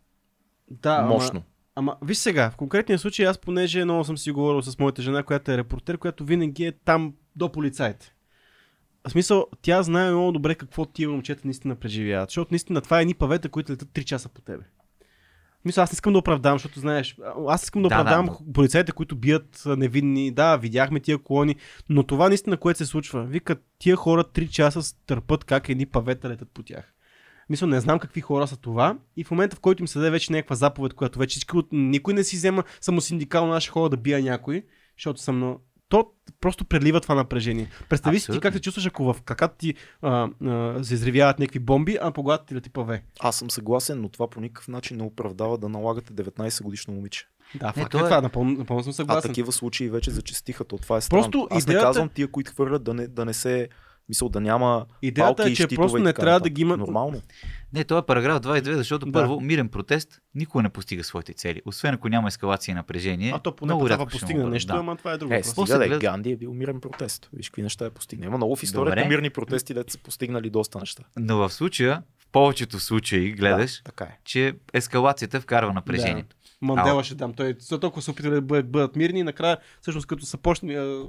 Да, ама- Мощно. Ама, виж сега, в конкретния случай аз понеже много съм си говорил с моята жена, която е репортер, която винаги е там до полицаите. В смисъл, тя знае много добре какво тия момчета наистина преживяват. Защото наистина това е едни павета, които летат 3 часа по тебе. Смисъл, аз не искам да оправдавам, защото знаеш, аз искам да Да, да, оправдавам но- полицаите, които бият невинни. Да, видяхме тия колони, но това наистина, което се случва. Викат, тия хора 3 часа търпат как едни павета летат по тях. Мисля, не знам какви хора са това. И в момента, в който им се даде вече някаква заповед, която вече от- никой не си взема самосиндикално наши хора да бия някой, защото съм на... То просто прелива това напрежение. Представи си ти Абсолютно. как се чувстваш, ако в краката ти а, а, се изревяват някакви бомби, а по главата ти лети паве. Аз съм съгласен, но това по никакъв начин не оправдава да налагате 19 годишно момиче. Да, Не, факт е е- това, напълно, напълно съм А съгласен. такива случаи вече зачестиха. То това е странно. Просто Аз не идеята- казвам тия, които хвърлят да не, да не се мисъл да няма Идеята палки е, и че просто не така трябва да ги има... Нормално. Не, това е параграф 22, защото Да. първо, мирен протест никога не постига своите цели. Освен ако няма ескалация и напрежение. А то поне много рядко ще постигна му нещо, Да. ама това е друго. Е, стига да е Ганди е бил мирен протест. Виж какви неща е постигнал. Има много в историята Добре. мирни протести, дето са постигнали доста неща. Но в случая, в повечето случаи гледаш, Да, така е. че ескалацията вкарва напрежението. Мандела Ало. ще дам. Той за толкова се опитали да бъдат, бъдат мирни накрая, всъщност като са почнали а,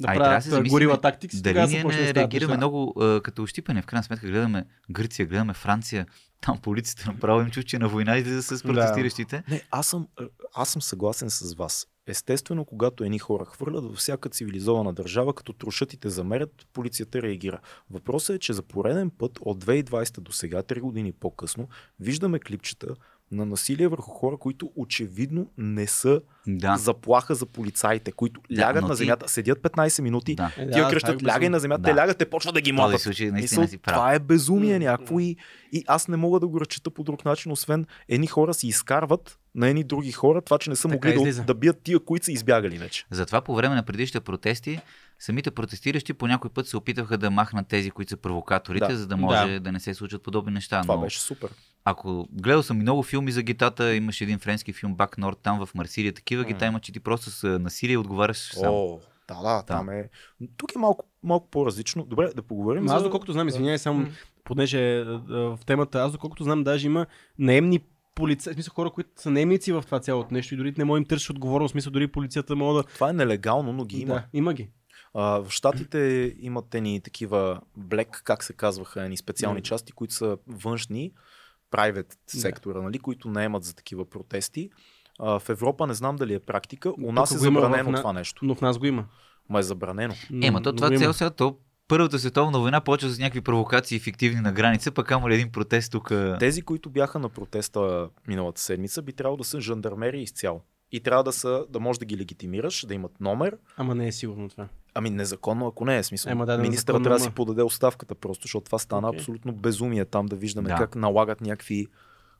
да А да правят се а, замислим горила тактикс, Дали ние да не реагираме много а, като ощипане? В крайна сметка гледаме Гърция, гледаме Франция. Там полицията направо им чу, че на война излиза с Да. протестиращите. Не, аз съм, аз съм съгласен с вас. Естествено, когато едни хора хвърлят във всяка цивилизована държава, като трошат и те замерят, полицията реагира. Въпросът е, че за пореден път от 2020 до сега, 3 години по-късно, виждаме клипчета на насилие върху хора, които очевидно не са Да. заплаха за полицаите, които Да, лягат на ти- земята, седят 15 минути, да. Е, да, тия е кръщат, безумно. лягай на земята, Да. те лягат, те почват да ги мотат. случай наистина Мисъл, си прав. това е безумие някакво и, и аз не мога да го разчита по друг начин, освен едни хора си изкарват на едни други хора това, че не са Така могли да, излиза. да бият тия, които са избягали вече. Затова по време на предишните протести, самите протестиращи по някой път се опитаха да махнат тези, които са провокаторите, Да. за да може Да. да. не се случат подобни неща. Това Но беше супер. Ако гледал съм и много филми за гитата, имаше един френски филм Бак Норд там в Марсилия, такива гита има, че ти просто с насилие отговаряш сам. О, да, да, там е. Тук е малко, малко по-различно. Добре, да поговорим Ма за... аз доколкото знам, извинявай само, М. понеже в темата, аз доколкото знам, даже има наемни полицаи, в смисъл хора, които са наемници в това цялото нещо и дори не може да им търсиш отговорност, в смисъл дори полицията може да... Това е нелегално, но ги има. Да, има ги. А, в Штатите имат ни такива блек, как се казваха, ни специални Да. части, които са външни, private Да. сектора, нали, които наемат за такива протести. А, в Европа не знам дали е практика. У Тук нас е има в забранено на- това нещо. Но в нас го има. Ма е забранено. Ема, то това цел сега, то Първата световна война почва с някакви провокации фиктивни на граница, пък ама ли един протест тук. Тези, които бяха на протеста миналата седмица, би трябвало да са жандармери изцяло. И трябва да, са, да можеш да ги легитимираш, да имат номер. Ама не е сигурно това. Ами незаконно, ако не е смисъл. Ема да, Министъра трябва да си подаде оставката просто, защото това стана Окей. абсолютно безумие там да виждаме Да. как налагат някакви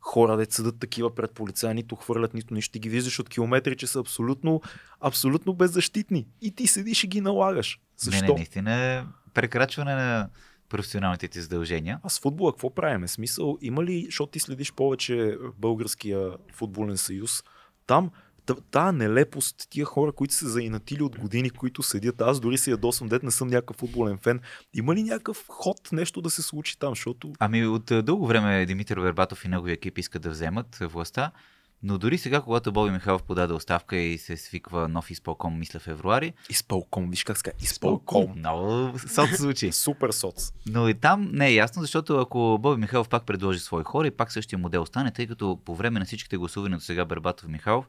хора, да седат такива пред полицая, нито хвърлят, нито нищо. Ти ги виждаш от километри, че са абсолютно, абсолютно беззащитни. И ти седиш и ги налагаш. Защо? Не, не, наистина е прекрачване на професионалните ти задължения. А с футбола какво правиме? Смисъл, има ли, защото ти следиш повече българския футболен съюз, там та- нелепост, тия хора, които са заинатили от години, които седят, аз дори се ядосвам, дет не съм някакъв футболен фен, има ли някакъв ход, нещо да се случи там, защото Ами от а, дълго време Димитър Вербатов и неговия екип искат да вземат а, властта, но дори сега, когато Боби Михайлов подаде оставка и се свиква нов изпълком, мисля февруари, изпълком, виж как ска, изпълком. много сот случай. Супер соц. Но и там не е ясно, защото ако Боби Михайлов пак предложи свои хора и пак същия модел стане, тъй като по време на всичките гласувания до сега Бербатов Михайлов,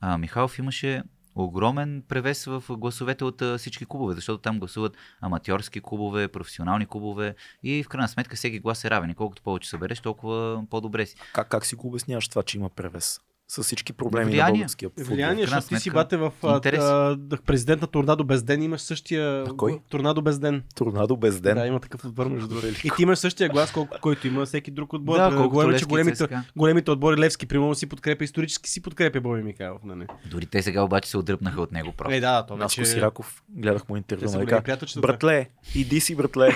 а, Михайлов имаше огромен превес в гласовете от а, всички клубове, защото там гласуват аматьорски клубове, професионални клубове и в крайна сметка всеки глас е равен. И колкото повече събереш, толкова по-добре си. Как, как си го обясняваш това, че има превес? С всички проблеми на Влияние. българския футбол. Влияние, защото ти си бате в а, интерес. а, да, президент на Торнадо без ден, имаш същия На кой? Торнадо без ден. Торнадо без ден. Да, има такъв отбор между другото. И ти имаш същия глас, колко, който има всеки друг отбор. Да, колкото говорим, че големите, големите отбори Левски, примерно си подкрепя, исторически си подкрепя Боби Михайлов. Нали? Дори те сега обаче се отдръпнаха от него просто. Е, да, да, то Наско вече... Сираков, гледах му Те интервю, нали. Братле, иди си, братле.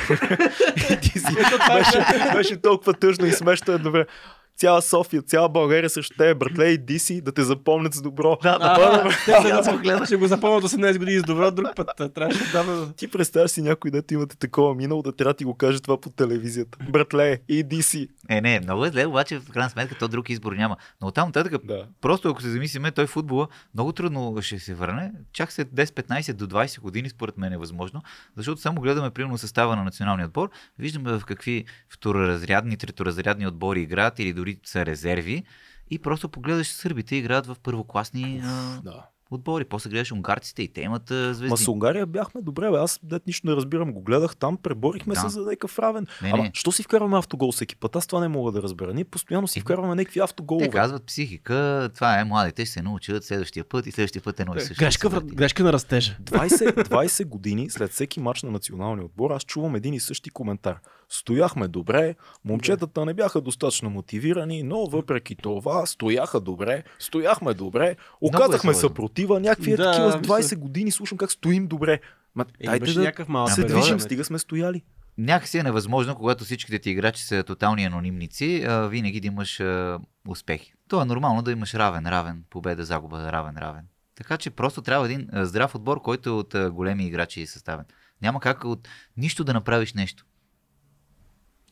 иди си. беше, беше толкова тъжно и смешно едновременно. Цяла София, цяла България срещу теб, братле, иди си, да те запомнят с добро. Да, А, те да го гледаш, ще го запомнят 18 години с добро друг път. Трябваше да... Ти представяш си някой, дето имате такова минало, да трябва да ти го каже това по телевизията. Братле, иди си. Е, не, много е зле, обаче в крайна сметка то друг избор няма. Но оттам нататък, Да. просто ако се замислиме, той футбола много трудно ще се върне. Чак след 10-15 до 20 години, според мен е възможно, защото само гледаме примерно състава на националния отбор, виждаме в какви второразрядни, треторазрядни отбори играят или дори са резерви. И просто погледаш сърбите играят в първокласни а, Да. отбори. После гледаш унгарците и те имат а, звезди. Ма с Унгария бяхме добре, бе. аз дет нищо не разбирам. Го гледах там, преборихме Да. се за някакъв равен. Не, Ама, не. що си вкарваме автогол всеки път? Аз това не мога да разбера. Ние постоянно си Е, вкарваме някакви автоголове. Те казват психика, това е, младите ще се научат следващия път и следващия път едно и също. Грешка, в- грешка на растежа. 20, 20 години след всеки матч на националния отбор, аз чувам един и същи коментар. Стояхме добре, момчетата не бяха достатъчно мотивирани, но въпреки това стояха добре, стояхме добре, е оказахме сложно. съпротива, някакви е Да, такива с мисля. 20 години слушам как стоим добре. Ма, Е, дайте да някакъв малък се движим, да, стига сме стояли. Някакси е невъзможно, когато всичките ти играчи са тотални анонимници, а, винаги да имаш а, успехи. То е нормално да имаш равен, равен, победа, загуба, равен, равен. Така че просто трябва един а, здрав отбор, който е от а, големи играчи съставен. Няма как от нищо да направиш нещо.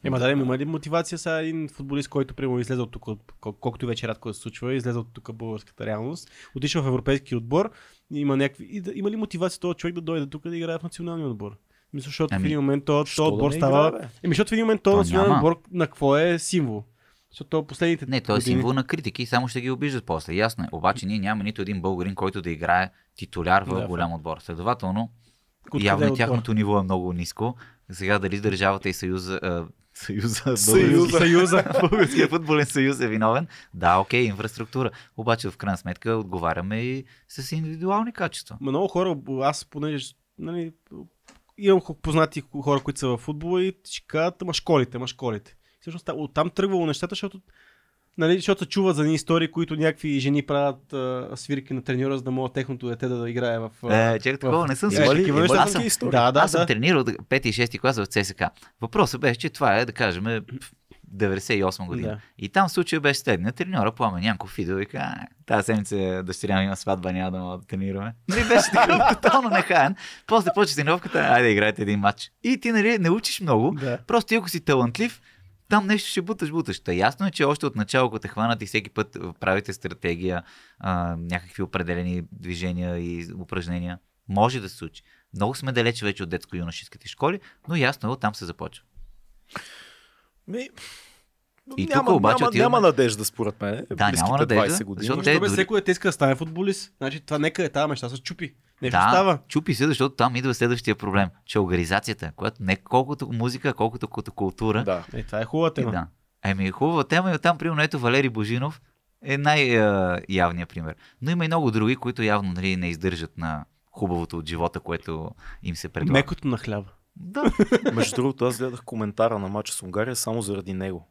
Ема да, има ли мотивация сега един футболист, който примерно излезе от тук, от- кол- колкото и вече рядко да се случва, излезе от тук българската реалност, отишъл в европейски отбор, има, някакви, и да, има ли мотивация този човек да дойде тук да играе в националния отбор? Мисля, защото в Ами, един момент този, да отбор не става... играе? Еми, защото в един момент този То национален няма. отбор на какво е символ? Защото последните Не, той е години- символ на критики и само ще ги обиждат после. Ясно е. Обаче ние нямаме нито един българин, който да играе титуляр в Да, голям отбор. Следователно, явно е тяхното ниво е много ниско. Сега дали държавата и съюза, а, съюза, Съюза. съюза, българския футболен съюз е виновен. Да, окей, инфраструктура. Обаче в крайна сметка отговаряме и с индивидуални качества. Много хора, аз понеже нали, имам познати хора, които са в футбола и ще кажат, ма школите, ма школите. Всъщност та- оттам тръгвало нещата, защото Нали, защото се чуват за едни истории, които някакви жени правят а, свирки на треньора, за да могат техното дете да играе в... а, Е, чакай, такова не съм си. Неща. ли Аз съм- истории? Да, да, Аз съм да. тренирал 5 и 6 клас в ЦСК. Въпросът беше, че това е, да кажем, 98 година. Да. И там случая беше следния. Треньора Пламен Янков идва и каза, «А, тази седмица дъщеря ми има сватба, няма да мога да тренираме. Нали беше такъв тотално нехаен. После почва тренировката, айде играйте един матч. И ти нали не учиш много, Да. просто ако си талантлив, там нещо ще буташ, буташ. Та ясно е, че още от начало, като те хванат и всеки път правите стратегия, а, някакви определени движения и упражнения, може да се случи. Много сме далече вече от детско-юношеските школи, но ясно е, оттам се започва. Ми, И няма, тук обаче няма, отиваме- няма надежда според мен. Да, няма надежда, 20 години. защото Те, дори- всеки дете иска да стане футболист. Значи това нека е тази мечта се чупи. Нещо да, става. чупи се, защото там идва следващия проблем. Че организацията, която не колкото музика, колкото като култура. Да. Е, това е хубава И тема. да. Еми, хубава тема и оттам, примерно, ето Валери Божинов е най-явният пример. Но има и много други, които явно нали, не издържат на хубавото от живота, което им се предлага. Мекото на хляба. Да. Между другото, аз гледах коментара на матча с Унгария само заради него.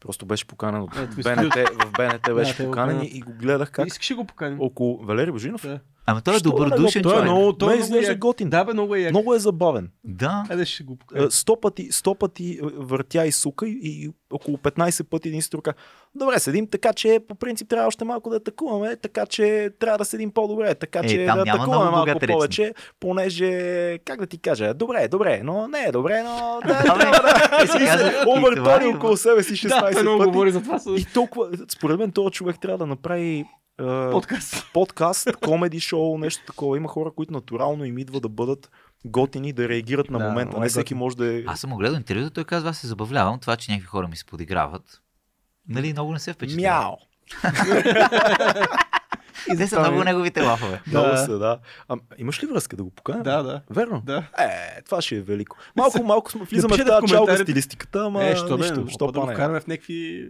Просто беше поканен от Ето, БНТ, в БНТ беше поканен и го гледах как Искаш го поканим? около Валери Божинов. Да. Ама той е Що добродушен Той е човек. много, той е много изглежда як. готин. Да, бе, много е як. Много е забавен. Да. Айде ще го. Е, Сто пъти, сто пъти е, въртя и сука и, и около 15 пъти един си рука. Добре, седим така, че по принцип трябва още малко да атакуваме, така че трябва да седим по-добре, така Е, че да атакуваме малко речник. повече, понеже, как да ти кажа, добре, добре, но не е добре, но да, трябва да... те си казват, и това Овъртони е- около себе си 16 Да, пъти. говори за това. И толкова, според мен този човек трябва да направи е, Подкаст. подкаст, комеди шоу, нещо такова. Има хора, които натурално им идва да бъдат готини, да реагират на Да, момента. Не е всеки може да е... Аз съм му гледал интервюто, той казва, аз се забавлявам, това, че някакви хора ми се подиграват. Нали, много не се впечатлявам. Мяу! И те са много неговите лафове. Много Да. са, да. А, имаш ли връзка да го поканя? Да, да. Верно? Да. Е, това ще е велико. Малко, малко сме влизаме в тази чалга стилистиката, ама Е, що нищо, нищо, що да го не. вкараме в някакви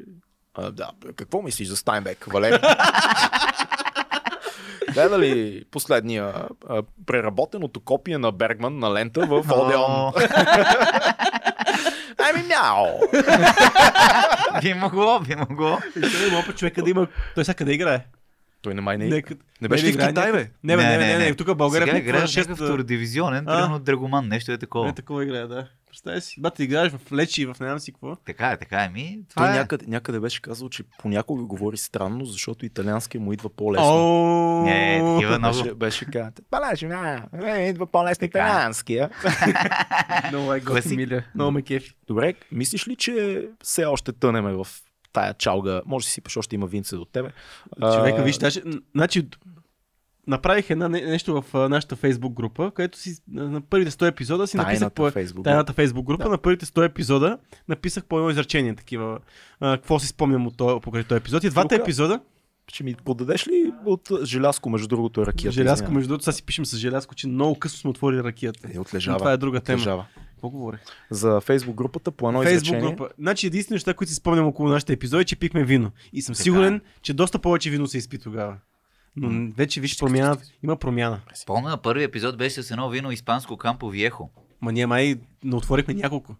А, да, какво мислиш за Стайнбек, Валери? Гледа ли последния а, преработеното копие на Бергман на лента в Одеон? Ами мяо! Би могло, би могло. Опит човека да има... Той сега къде играе? Той не май не, Нека- не беше ли в Китай, бе? Не, не, не, не, не, тук в България Сега играе в 6, някакъв втородивизионен, А. примерно Драгоман, нещо е такова. Не, такова играе, да. Представя си. Бате, играеш в Лечи и в не си какво. Така е, така е. Ми, Той това е. някъде, някъде беше казал, че понякога говори странно, защото италианския му идва по-лесно. О, Не, такива много. Беше, беше. Балаш, а, идва по-лесно италианския. Много е готин, Миля. Много ме кефи. Добре, мислиш ли, че все още тънеме в тая чалга? Може да си сипеш, още има винце до тебе. Човека, А, виж, даже, значи, направих една, не- нещо в нашата фейсбук група, където си на първите 100 епизода си написах Тайната по Фейсбук. тайната фейсбук група, Да. на първите 100 епизода написах по едно изречение такива. а, какво си спомням от този, покрай този епизод. И двата Лука, епизода, Ще ми подадеш ли от желязко, между другото, ракията? желязко, извинявай. между другото, сега си пишем с желязко, че много късно сме отворили ракията. Е, Но отлежава. това е друга тема. Отлежава. Какво говорих? За фейсбук групата по едно Фейсбук група. Значи единствените неща, които си спомням около нашите епизоди, е, че пихме вино. И съм Така сигурен, че доста повече вино се изпи тогава. Но вече виж промяна, има промяна. Помня, първи епизод беше с едно вино испанско Кампо Виехо. Ма ние май не отворихме няколко.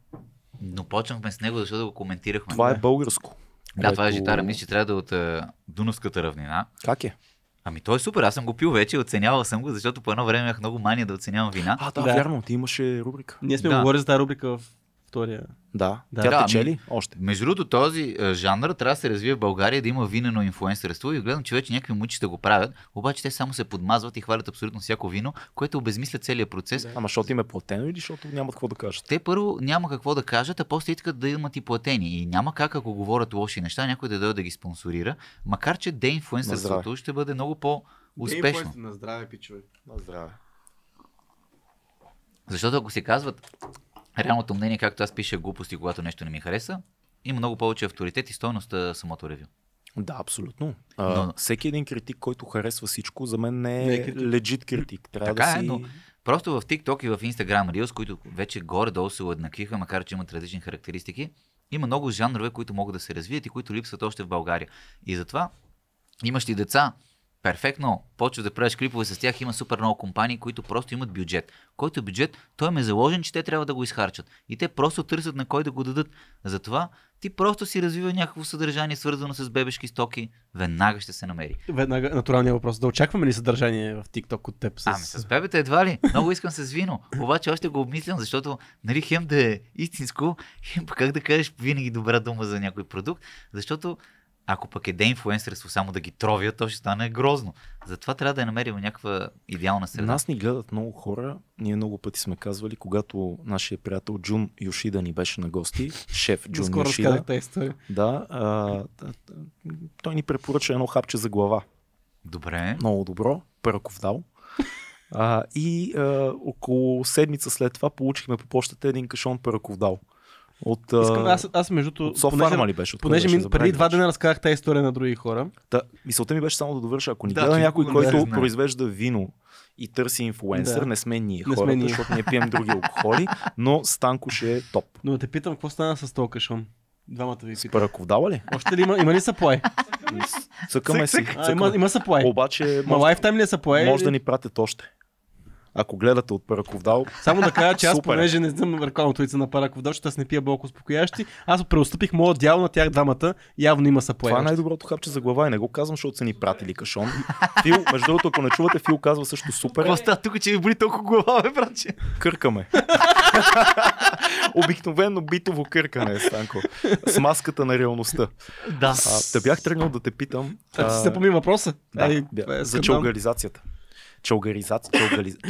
Но почнахме с него, защото го коментирахме. Това е Да. българско. Да, това е което- житара. Мисля, че трябва да е от е, Дунавската равнина. Как е? Ами той е супер, аз съм го пил вече, оценявал съм го, защото по едно време имах много мания да оценявам вина. А, да, Да. вярно, ти имаше рубрика. Ние сме Да. говорили за тази рубрика в втория. Да. Да. Тя Да, тече ами- ли? Още. Между другото, този е, жанр трябва да се развие в България, да има винено инфлуенсърство и гледам, че вече някакви момичета го правят, обаче те само се подмазват и хвалят абсолютно всяко вино, което обезмисля целият процес. Ама защото им е платено или защото нямат какво да кажат? Те първо няма какво да кажат, а после искат да имат и платени. И няма как, ако говорят лоши неща, някой да дойде да ги спонсорира, макар че деинфлуенсърството ще бъде много по-успешно. На здраве, пичове. На здраве. Защото ако си казват реалното мнение, както аз пиша глупости, когато нещо не ми хареса, има много повече авторитет и стойност самото ревю. Да, абсолютно. А, Но- Всеки един критик, който харесва всичко, за мен не Не е е критик. легит критик. Трябва Така да е, си... но Просто в TikTok и в Instagram Reels, които вече горе-долу се уеднаквиха, макар че имат различни характеристики, има много жанрове, които могат да се развият и които липсват още в България. И затова имаш ли деца, перфектно, почваш да правиш клипове с тях, има супер много компании, които просто имат бюджет. Който бюджет, той им е заложен, че те трябва да го изхарчат. И те просто търсят на кой да го дадат. Затова ти просто си развива някакво съдържание, свързано с бебешки стоки, веднага ще се намери. Веднага натуралният въпрос. Да очакваме ли съдържание в TikTok от теб? С... Ами с бебета едва ли. Много искам с вино. Обаче още го обмислям, защото нали, хем да е истинско, хем как да кажеш винаги добра дума за някой продукт, защото ако пък е деинфлуенсърство само да ги тровят, то ще стане грозно. Затова трябва да я намерим някаква идеална среда. Нас ни гледат много хора. Ние много пъти сме казвали, когато нашия приятел Джун Йошида ни беше на гости, шеф Джун Скоро Йошида, да, а, той ни препоръча едно хапче за глава. Добре. Много добро, пърковдал. А, и а, около седмица след това получихме по почтата един кашон пърковдал. От, а, Искам, аз, аз между другото, от ли беше? От понеже беше? ми, преди два дена разказах тази история на други хора. Та, мисълта ми беше само да довърша. Ако ни Да, гледа че някой, не който знае. произвежда вино и търси инфлуенсър, Да. не сме ние Не сме ние. защото ние пием други алкохоли, но Станко ще е топ. Но да те питам, какво стана с този кашон? Двамата ви питам. параковдала ли? Още ли има, има ли съплай? Цъкаме си. А, има, има съплай. Обаче Ма може, лайфтайм ли е съплай? може да ни пратят още. Ако гледате от параковдал, Само да кажа, че аз Супер е. понеже не знам рекламното лице на Параков защото аз не пия болко успокоящи, аз преотстъпих моят дял на тях двамата. Явно има съплай. това е най-доброто хапче за глава и не го казвам, защото са ни пратили кашон. Фил, между другото, ако не чувате, Фил казва също супер. Какво става тук, че ви боли толкова глава, бе, братче? Къркаме. Обикновено битово къркане е, Станко. С маската на реалността. Да. А, да бях тръгнал да те питам. А, ти си а, запомни въпроса. Да, Ай, това е за скандал. Чалгари,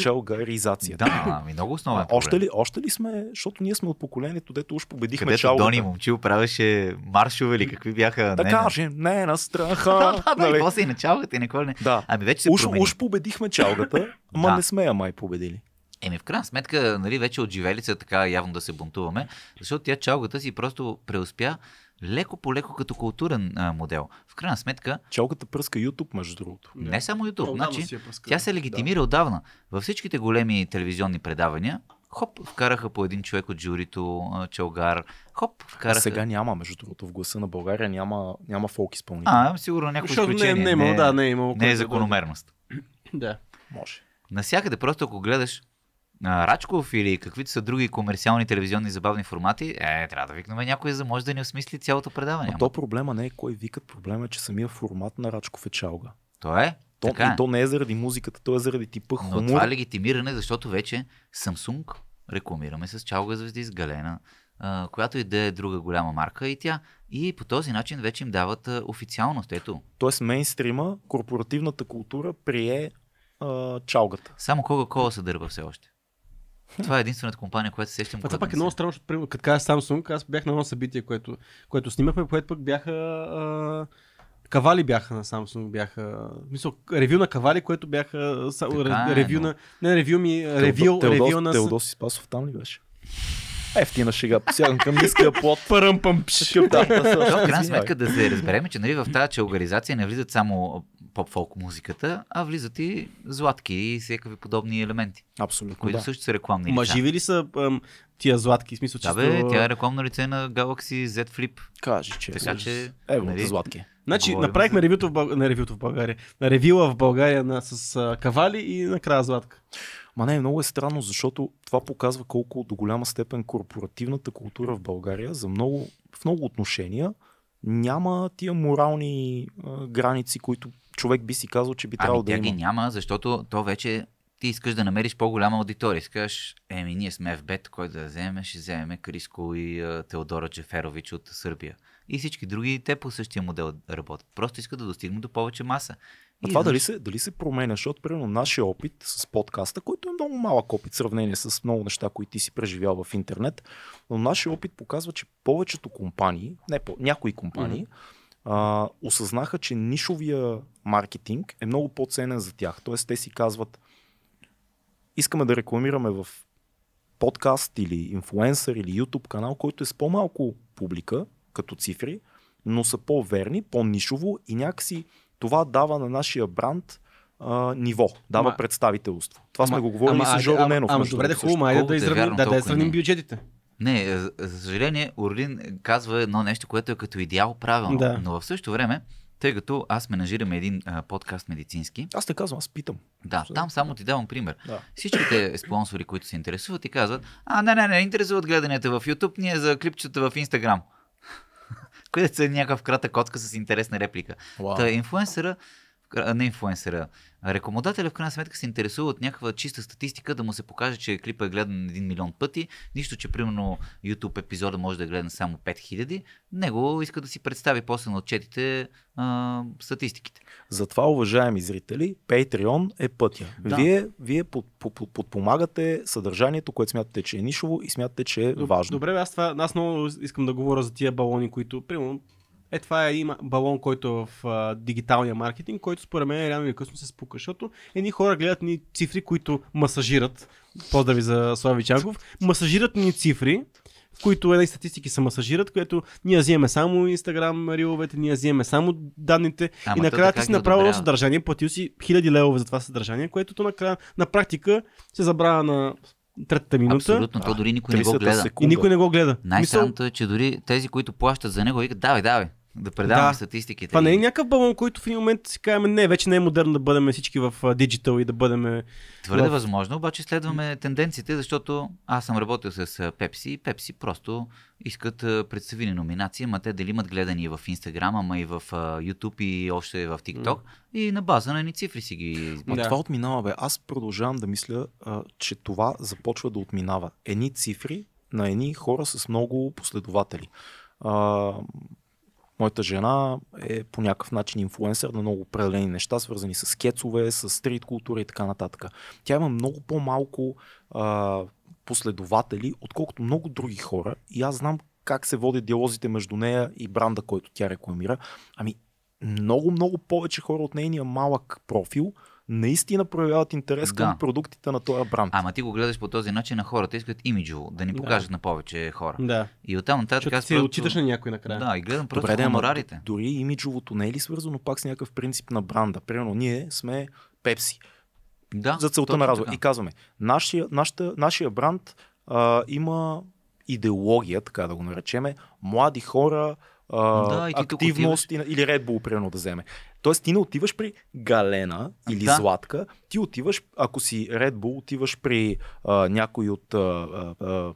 чалгаризацията. Да, ами много основен А, още, ли, още ли сме, защото ние сме от поколението, дето уж победихме Където чалгата. Дони Момчил правеше маршове или какви бяха. Да не, кажем, не на страха. Да, да, да, нали? и после и началката и никога не. да. Ами вече се Уж, промени. уж победихме чалгата, ама Да. не сме я май победили. Еми, в крайна сметка, нали, вече от живелица така явно да се бунтуваме, защото тя чалгата си просто преуспя леко по леко като културен а, модел. В крайна сметка, Чалгата пръска YouTube, между другото. не само YouTube, Отдавна значи, си пускал. тя се легитимира отдавна. Във всичките големи телевизионни предавания, Хоп, вкараха по един човек от журито, а, Челгар. Хоп, А вкараха... сега няма, между другото, в гласа на България няма, няма фолк изпълнител. А, сигурно някакво Защото не, изключение. не е имало, да, не е имало. не е да- закономерност. Да. Може. Насякъде просто ако гледаш а, Рачков или каквито са други комерциални телевизионни забавни формати, е, трябва да викнем някой, за може да ни осмисли цялото предаване. А то проблема не е кой викат, проблема е, че самия формат на Рачков е чалга. То е. То, така е. и то не е заради музиката, то е заради типа Но хумор. това е легитимиране, защото вече Samsung рекламираме с чалга звезди с Галена, която и да е друга голяма марка и тя. И по този начин вече им дават официалност. Ето, Тоест мейнстрима, корпоративната култура прие а, чалгата. само Coca-Cola се дърба все още. Това е единствената компания, която се сещам. Това която пак е много странно, защото примерно, като кажа Samsung, аз бях на едно събитие, което, което снимахме, което пък бяха а, кавали бяха на Samsung, бяха, мисъл, ревю на кавали, което бяха Така е, ревю но- на, не ревю ми, ревю, Теодос, ревю на... Теодоси Спасов там ли беше? Ефтина шега, посягам към ниския плод. Пъръм пъм. Такъв, да, да, То, в крайна сметка да се разберем, че нали, в тази челгаризация не влизат само поп-фолк музиката, а влизат и златки и всякакви подобни елементи, Абсолютно, които да. също са рекламни Ма живи ли са ам, тия златки? В смисъл, Да, чисто... бе, тя е рекламно лице на Galaxy Z Flip. Кажи, че Така че, Ево, нали, златки. Значи, Говорим направихме за- ревюто в, Бълг... не, ревюто в България. На ревюла в България на, с а, кавали и накрая златка. Ма не, много е странно, защото това показва колко до голяма степен корпоративната култура в България за много, в много отношения няма тия морални а, граници, които човек би си казал, че би трябвало Ами да тя има. ги няма, защото то вече ти искаш да намериш по-голяма аудитория. Искаш, еми ние сме в бет, кой да вземем, ще вземем Криско и а, Теодора Джеферович от Сърбия. И всички други, те по същия модел работят. Просто искат да достигнат до повече маса. А това дали се, дали се променя, защото примерно нашия опит с подкаста, който е много малък опит в сравнение с много неща, които ти си преживял в интернет, но нашия опит показва, че повечето компании, не по, някои компании, а, осъзнаха, че нишовия маркетинг е много по-ценен за тях. Тоест те си казват, искаме да рекламираме в подкаст или инфлуенсър или YouTube канал, който е с по-малко публика, като цифри, но са по-верни, по-нишово и някакси това дава на нашия бранд а, ниво, дава Ама- представителство. Това сме Ама- го говорили ама, с Жоро ама, Ненов. Ама, добре, да хубаво, айде да е изравним, вярно, да, да изравним не. бюджетите. Не, за, за съжаление, Орлин казва едно нещо, което е като идеал правилно. Да. Но в същото време, тъй като аз менажирам един а, подкаст медицински, Аз те казвам, аз питам. да, там само ти давам пример. Да. Всичките спонсори, които се интересуват и казват, а, не, не, не, интересуват гледанията в YouTube, ние за клипчета в Instagram. Където е някакъв кратък отказ с интересна реплика. Вау. Та инфуенсъра, не инфуенсъра, а рекламодателя в крайна сметка се интересува от някаква чиста статистика, да му се покаже, че клипът е гледан 1 милион пъти, нищо, че примерно YouTube епизода може да е гледан само 5000, него иска да си представи после на отчетите а, статистиките. Затова, уважаеми зрители, Patreon е пътя. Да. Вие, вие под, под, под, подпомагате съдържанието, което смятате, че е нишово и смятате, че е важно. Добре, аз, това, аз много искам да говоря за тия балони, които, примерно, е това е има балон, който е в а, дигиталния маркетинг, който според мен реално или късно се спука, защото едни хора гледат ни цифри, които масажират, поздрави за Слави Чанков, масажират ни цифри, в които едни статистики се масажират, което ние взимаме само Инстаграм риловете, ние взимаме само данните Ама и накрая ти си направил одобрява. съдържание, платил си хиляди левове за това съдържание, което то накрая на практика се забравя на третата минута Абсолютно, то дори никой не го 30-та гледа. и секунда. никой не го гледа. Мисъл, Най-странното е, че дори тези, които плащат за него, викат, давай, давай, да предаваме Да. статистиките. Това не е някакъв балон, който в един момент си казваме, не, вече не е модерно да бъдем всички в диджитал и да бъдем... Твърде в- възможно, обаче следваме тенденциите, защото аз съм работил с Пепси и Пепси просто искат а, представени номинации, ама те дали имат гледани в Инстаграм, ама и в YouTube и още в TikTok и на база на ни цифри си ги... Ма Да. това отминава, бе. Аз продължавам да мисля, че това започва да отминава. Едни цифри на едни хора с много последователи. Моята жена е по някакъв начин инфлуенсър на много определени неща, свързани с кецове, с стрит култура и така нататък. Тя има много по-малко а, последователи, отколкото много други хора. И аз знам как се водят диалозите между нея и бранда, който тя рекламира. Ами, много, много повече хора от нейния малък профил наистина проявяват интерес към Да. продуктите на този бранд. Ама ти го гледаш по този начин, на хората искат имиджово, да ни Да. покажат на повече хора. Да. И оттам нататък аз си просто... отчиташ на някой накрая. Да, и гледам просто Добре, да, ама хонорарите. дори имиджовото не е ли свързано пак с някакъв принцип на бранда? Примерно, ние сме Пепси. Да, за целта на разговор. И казваме, нашия, нашата, нашия бранд а, има идеология, така да го наречеме, млади хора, а, Да, и ти тук активност или Red Bull, примерно да вземе. Тоест ти не отиваш при Галена или Да. Златка, ти отиваш, ако си Red Bull, отиваш при а, някой от а, а,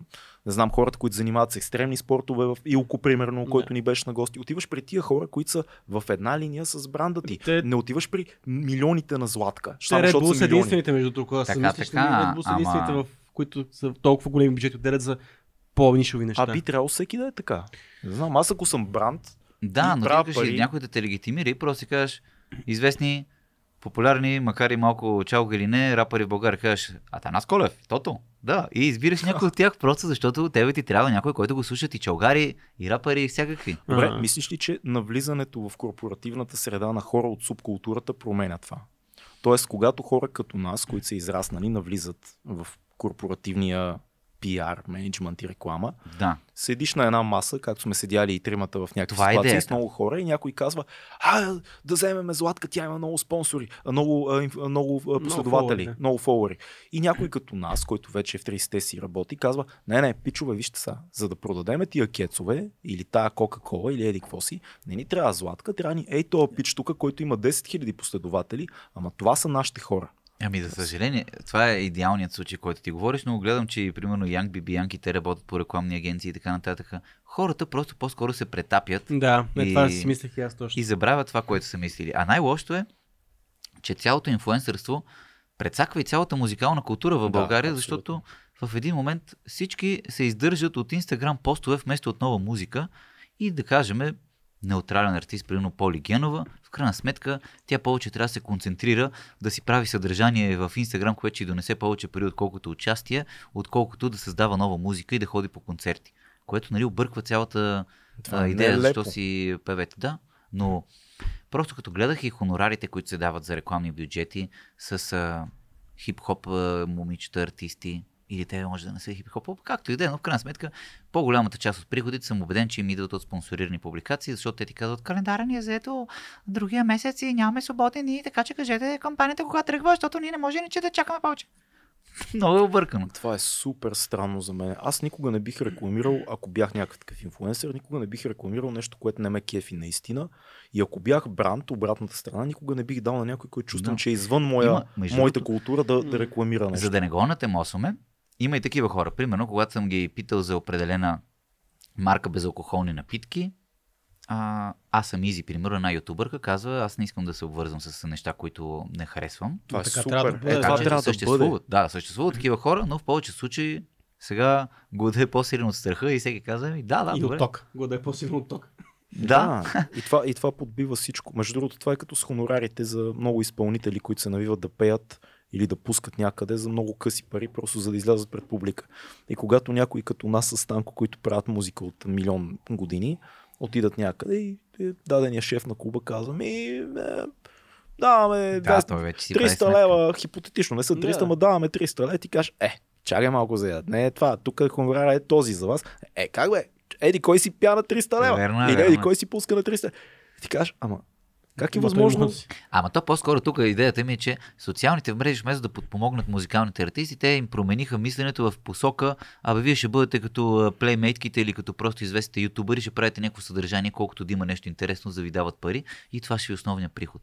не знам, хората, които занимават с екстремни спортове в Илко, примерно, Да. който ни беше на гости. Отиваш при тия хора, които са в една линия с бранда ти. Те- Не отиваш при милионите на Златка. Те Red Bull са единствените, между другото, аз Така, така, Red Bull са ама- единствените, в които са толкова големи бюджети отделят за по-нишови неща. А би трябвало всеки да е така. Не знам, аз ако съм бранд, Да, но ти пари. някой да те легитимира и просто си кажеш известни, популярни, макар и малко чалга или не, рапъри в България, кажеш Атанас Колев, Тото. Да, и избираш някой от тях просто защото тебе ти трябва някой, който го слушат и чалгари, и рапъри, и всякакви. добре, А. мислиш ли, че навлизането в корпоративната среда на хора от субкултурата променя това? Тоест, когато хора като нас, които са израснали, навлизат в корпоративния пиар, менеджмент и реклама, Да. седиш на една маса, както сме седяли и тримата в някакви Това е ситуации с идеята. много хора и някой казва, а, да вземем Златка, тя има много спонсори, много, много последователи, много да. фолуъри. И някой като нас, който вече е в 30-те си работи, казва, не, не, пичове, вижте са, за да продадеме тия кецове или тая Кока-Кола или еди какво си, не ни трябва Златка, трябва ни ей този пич тук, който има 10 000 последователи, ама това са нашите хора. Ами, за съжаление, това е идеалният случай, който ти говориш, но гледам, че и примерно Янг Биби Янки, те работят по рекламни агенции и така нататък. Хората просто по-скоро се претапят Да, това И- си мислех и аз точно. и забравят това, което са мислили. А най-лошото е, че цялото инфлуенсърство прецаква и цялата музикална култура в Да, България, абсолютно. защото в един момент всички се издържат от Инстаграм постове вместо от нова музика и да кажем неутрален артист, примерно Поли Генова, крайна сметка тя повече трябва да се концентрира да си прави съдържание в Инстаграм, което ще й донесе повече пари, отколкото участие, отколкото да създава нова музика и да ходи по концерти. Което нали, обърква цялата Това а, е идея, защо лепо. си певете. Да, но просто като гледах и хонорарите, които се дават за рекламни бюджети с а, хип-хоп а, момичета, артисти, или те може да не са хип-хоп, както и да е, но в крайна сметка по-голямата част от приходите съм убеден, че им идват от спонсорирани публикации, защото те ти казват, календара ни е заето другия месец и нямаме свободни дни, така че кажете кампанията кога тръгва, защото ние не може иначе да чакаме повече. Много е объркано. Това е супер странно за мен. Аз никога не бих рекламирал, ако бях някакъв такъв инфлуенсър, никога не бих рекламирал нещо, което не ме кефи наистина. И ако бях бранд, обратната страна, никога не бих дал на някой, който чувствам, Да. че е извън моя, Има, моята култура да, да рекламира нещо. За да не го натемосваме, има и такива хора. Примерно, когато съм ги питал за определена марка безалкохолни напитки, а, аз съм Изи, примерно, една ютубърка казва, аз не искам да се обвързвам с неща, които не харесвам. Това е Така супер. трябва да бъде. Е, Така че трябва да съществуват. Да, съществуват такива хора, но в повече случаи сега глада е по-силен от страха и всеки казва, ми, да, да, и добре. от ток. Го да е по-силно от ток. Да. И това, и това подбива всичко. Между другото, това е като с хонорарите за много изпълнители, които се навиват да пеят или да пускат някъде за много къси пари, просто за да излязат пред публика. И когато някои като нас с Станко, които правят музика от милион години, отидат някъде и и дадения шеф на клуба казва, ми, е, даваме Да, 200, той вече си прави 300 сметка. лева, хипотетично, не са 300, Да. ма даваме 300 лева, ти кажеш, е, чакай малко за не е това, тук хонорара е този за вас. Е, как бе? Еди, кой си пя на 300 лева? Верно е, Или верно еди, е. кой си пуска на 300 Ти кажеш, ама как е възможно? Ама то по-скоро тук идеята ми е, че социалните мрежи, вместо да подпомогнат музикалните артисти, те им промениха мисленето в посока, абе вие ще бъдете като плеймейтките или като просто известните ютубъри, ще правите някакво съдържание, колкото да има нещо интересно, за да ви дават пари и това ще е основният приход.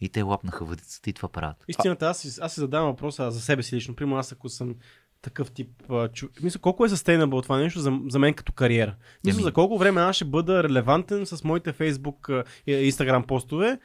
И те лапнаха въдицата и това правят. Истината, аз, аз си задавам въпроса за себе си лично. Примерно аз ако съм такъв тип чу... Мисля, колко е sustainable това нещо за, за мен като кариера? Мисля, за колко време аз ще бъда релевантен с моите Facebook и Instagram постове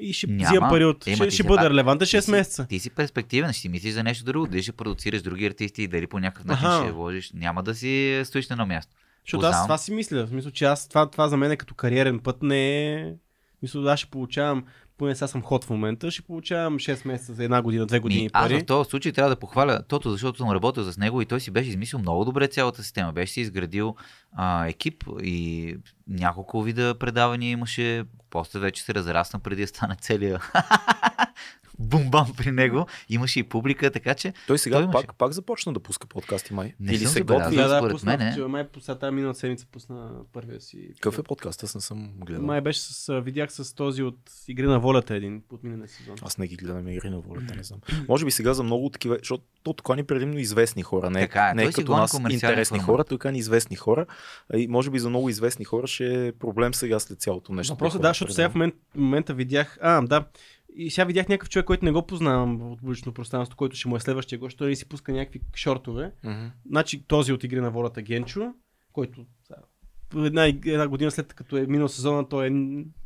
и ще Няма. взимам пари от... Ема ще ще бъда релевантен 6 Ти си- месеца. Ти си перспективен, ще си мислиш за нещо друго, дали ще продуцираш други артисти и дали по някакъв начин Аха. ще вложиш. Няма да си стоиш на едно място. Защото аз това си мисля. В смисъл, че аз това, това за мен е като кариерен път не е... Мисля, аз ще получавам, поне сега съм ход в момента, ще получавам 6 месеца за една година, 2 години Ми, аз пари. в този случай трябва да похваля Тото, защото съм работил с него и той си беше измислил много добре цялата система. Беше си изградил а, екип и няколко вида предавания имаше. После вече се разрасна преди да стане целия бум-бам при него. Имаше и публика, така че Той сега Той имаше. пак, пак започна да пуска подкасти май. Не Или се готви. Да, Да, пусна, мен че май по тази миналата седмица пусна първия си. Какъв е подкаст? Аз не съм гледал. Май беше с, видях с този от Игри на волята един от миналия сезон. Аз не ги гледам игри на волята, не знам. Може би сега за много такива, защото то тук ни предимно известни хора, не, Така е, не е като нас интересни хора, той кани известни хора. И може би за много известни хора ще е проблем сега след цялото нещо. Въпросът което да, защото сега в момента видях. А, да. И сега видях някакъв човек, който не го познавам от публично пространство, който ще му е следващия гост, той си пуска някакви шортове. Мгм. Значи този от Игри на волята Генчо, който една, една година след като е минал сезона, той е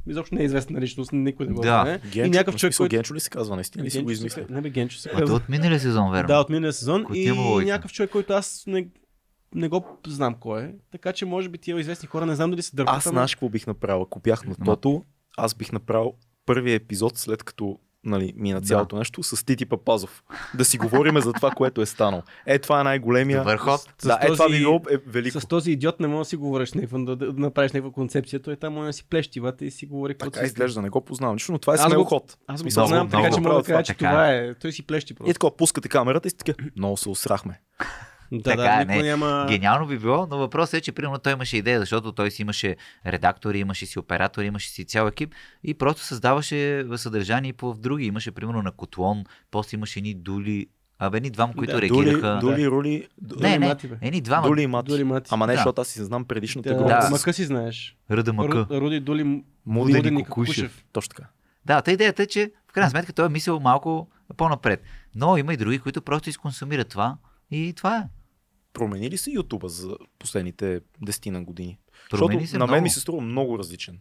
изобщо не е известна личност, никой не го Да. знае. Генчо, и някакъв човек, който... Генчо ли се казва? Наистина ли си го измисля? Не бе, Генчо се а казва. от миналия сезон, верно. Да, от миналия сезон. Който И има логика. някакъв човек, който аз не, не го знам кой е. Така че може би тия известни хора не знам дали се дърпат. Аз знаеш какво бих направил? Ако бях на тото, аз бих направил първия епизод след като нали, мина цялото нещо с Тити Папазов. Да си говориме за това, което е станало. Е, това е най-големия. Добър ход. С Да, е, това този- би било е, велико. С този идиот не може да си говориш някаква, да, да, направиш някаква концепция. Той там може да си плещи вата и си говори каквото Така си изглежда, не го познавам лично, но това е Аз смел го- ход. Аз го познавам, така че мога да кажа, че това. това е. Той си плещи И просто. така, пускате камерата и сте така, много се усрахме. Да, Така да, не. няма... Гениално би било, но въпросът е, че примерно той имаше идея, защото той си имаше редактори, имаше си оператори, имаше си цял екип и просто създаваше съдържание и по в други. Имаше примерно на Котлон, после имаше едни дули, абе ни двама, които Да, реагираха. Дули, Дули, Рули, Ду- Не, Дули не, Мати, бе. едни двама. Дули и Мати. Дули Мати. Ама не, Да. защото аз си знам предишната Да, група. Да. Мака си знаеш. Ръда Мъка. Ру- Руди Дули М- Муден и Муден Кукушев. Точно така. Да, та идеята е, че в крайна сметка той е мислил малко по-напред. Но има и други, които просто изконсумират това и това е. Промени ли се Ютуба за последните десетина години? Промени Защото се на мен много. ми се струва много различен.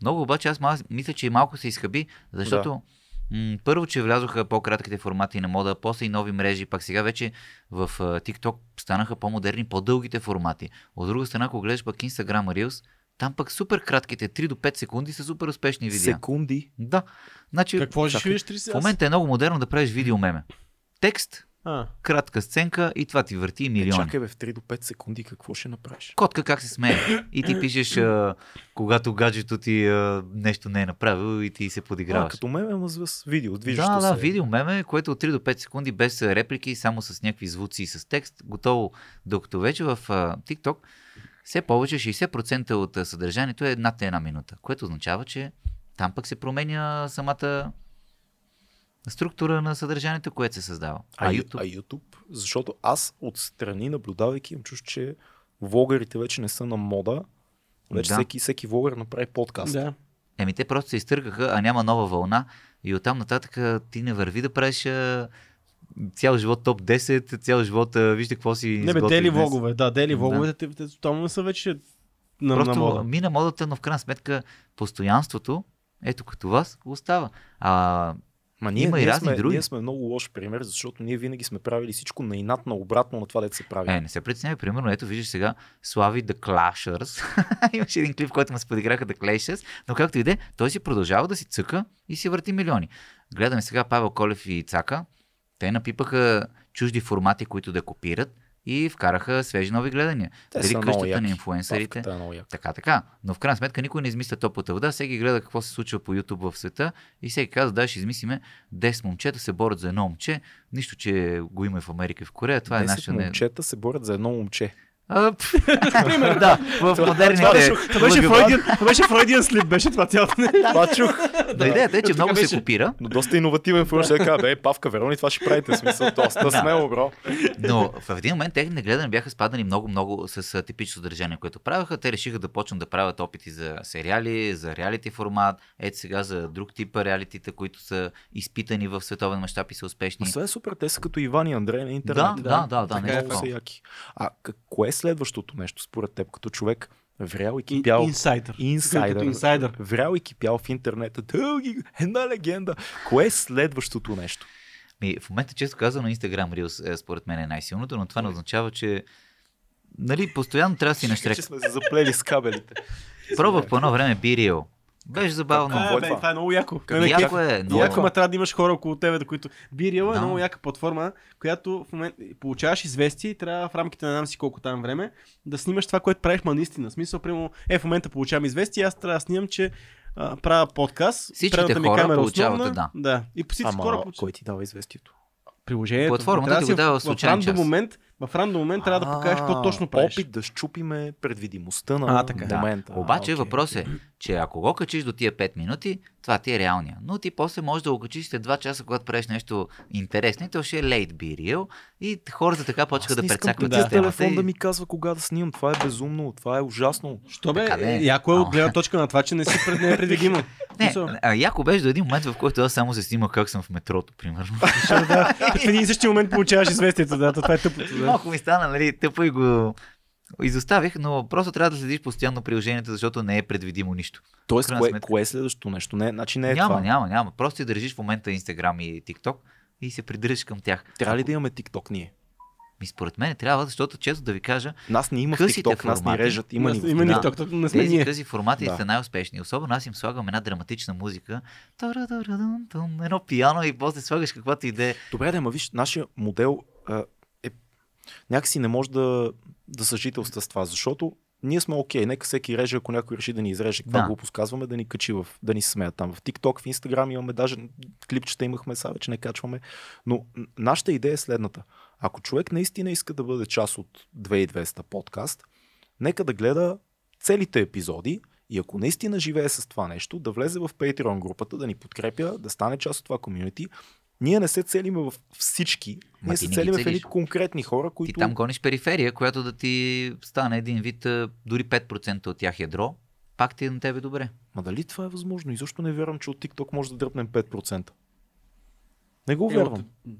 Много обаче аз мал- мисля, че малко се изхъби, защото м- първо, че влязоха по-кратките формати на мода, после и нови мрежи, пак сега вече в а, TikTok станаха по-модерни, по-дългите формати. От друга страна, ако гледаш пък Instagram Reels, там пък супер кратките, 3 до 5 секунди са супер успешни видеа. Секунди. Да. Значи, Какво ще видиш 30 в момента е много модерно да правиш видео меме. Текст, А, кратка сценка и това ти върти Е, милиони. чакай бе, в 3 до 5 секунди какво ще направиш? Котка как се смее. И ти пишеш, а, когато гаджето ти а, нещо не е направил и ти се А, подиграваш. като меме, ама с видео, движещо Да, се. да, видео меме, което от 3 до 5 секунди без а, реплики, само с някакви звуци и с текст, готово. Докато вече в а, TikTok все повече 60% от а, съдържанието е над една минута, което означава, че там пък се променя самата структура на съдържанието, което се създава. А, А, YouTube, а YouTube, защото аз отстрани наблюдавайки им чуш, че влогърите вече не са на мода. Вече Да. всеки, всеки влогър направи подкаст. да. еми те просто се изтъргаха, а няма нова вълна и оттам нататък ти не върви да правиш цял живот топ 10, цял живот вижте какво си Не бе, дели днес. влогове. Да, дели Да. влоговете, те, те тотално не са вече на, Просто на мода. мина модата, но в крайна сметка постоянството, ето като вас, остава. А, Ма ние, Има и разни сме, други. ние сме много лош пример, защото ние винаги сме правили всичко на инат, на обратно на това, дето се прави. е, не се притеснявай, примерно, ето виждаш сега Слави The Clashers. Имаше един клип, който му се подиграха The Clashers, но както и да е, той си продължава да си цъка и си върти милиони. Гледаме сега Павел Колев и Цака. Те напипаха чужди формати, които да копират и вкараха свежи нови гледания. Те Дали къщата яки. на инфуенсърите. Павката е. Така, така. Но в крайна сметка никой не измисля топлата вода. Всеки гледа какво се случва по YouTube в света и всеки казва, да, ще измислиме 10 момчета се борят за едно момче. Нищо, че го има и в Америка и в Корея. Това е 10 нашата... не- момчета се борят за едно момче. Пример, да. В модерните... Това беше, Фройдиан слип, беше това цялото. Това чух. Но идеята е, че много се копира, Но доста иновативен фурш е каза, бе, Павка Верони, това ще правите смисъл. Доста смело, бро. но в един момент техните гледания бяха спадани много-много с типично съдържание, което правеха. Те решиха да почнат да правят опити за сериали, за реалити формат, ето сега за друг тип реалитита, които са изпитани в световен мащаб и са успешни. Това е супер, те са като Иван и Андрей на интернет. Да, да, да, да, Така нещо е, такова. са яки. А какво е следващото нещо според теб, като човек врял и кипял? Инсайдър. Инсайдър. Инсайдър. Врял и кипял в интернета. Дълги, една легенда. Кое е следващото нещо? Ми, в момента, често казано, Instagram Reels е, според мен е най-силното, но това не означава, че нали, постоянно трябва да си наштрек. Че сме се заплели с кабелите. Пробвах по едно време Be Real. Беше забавно. Какво А, е бе, това? това е много яко. Не, Яко е, но... Яко, ма трябва да имаш хора около тебе, които... Бирил е Да. много яка платформа, която в момент получаваш известие и трябва в рамките на нам си колко там време да снимаш това, което правиш, ма наистина. В смисъл, прямо, е, в момента получавам известие, аз трябва да снимам, че а, правя подкаст. Всичките предната ми хора камера е получават, основна, да. да. И по всички хора Ама кой ти дава известието? Приложението. Платформата ти го дава случайен в момент, в рандом момент трябва да покажеш какво точно правиш. Опит да щупиме предвидимостта на А, така. Да. момента. Обаче А, окей, въпрос е, че ако го качиш до тия 5 минути, това ти е реалния. Но ти после можеш да го качиш след 2 часа, когато правиш нещо интересно и то ще е late be real и хората така почнаха да прецакват да, телефон и- да ми казва кога да снимам. Това е безумно. Това е ужасно. Що бе? Така Яко е от гледна точка на това, че не си пред не е предвидимо. Не, а, яко беше до един момент, в който аз само се снимах как съм в метрото, примерно. да, в един и същи момент получаваш известието, да, това е тъпото. Да. Малко ми стана, нали, тъпо и го изоставих, но просто трябва да следиш постоянно приложението, защото не е предвидимо нищо. Тоест, кое, сметка. кое е следващото нещо? Не, значи не е няма, това. няма, няма. Просто ти държиш в момента Instagram и TikTok и се придържаш към тях. Трябва ли да имаме TikTok ние? Ми според мен трябва, защото често да ви кажа, Нас не има в TikTok, нас ни формати. режат. Има ни в Има ни Да. TikTok, не сме тези ние. къси формати Да. са най-успешни. Особено аз им слагам една драматична музика, едно пиано и после слагаш каквато идея. Добре, да, ма виж, нашия модел а, е някакси не може да, да съжителства с това, защото ние сме окей, нека всеки реже, ако някой реши да ни изреже, каква Да. глупост казваме, да ни качи в, да ни смеят там. В TikTok, в Instagram имаме даже клипчета имахме, сега вече не качваме. Но нашата идея е следната. Ако човек наистина иска да бъде част от 2200 подкаст, нека да гледа целите епизоди и ако наистина живее с това нещо, да влезе в Patreon групата, да ни подкрепя, да стане част от това комюнити. Ние не се целиме в всички, Ма ние ти се целиме в едни конкретни хора, Ти които... там гониш периферия, която да ти стане един вид, дори 5% от тях ядро, пак ти е на тебе добре. Ма дали това е възможно? И защо не вярвам, че от TikTok може да дръпнем 5%? Не го Е, вярвам. от-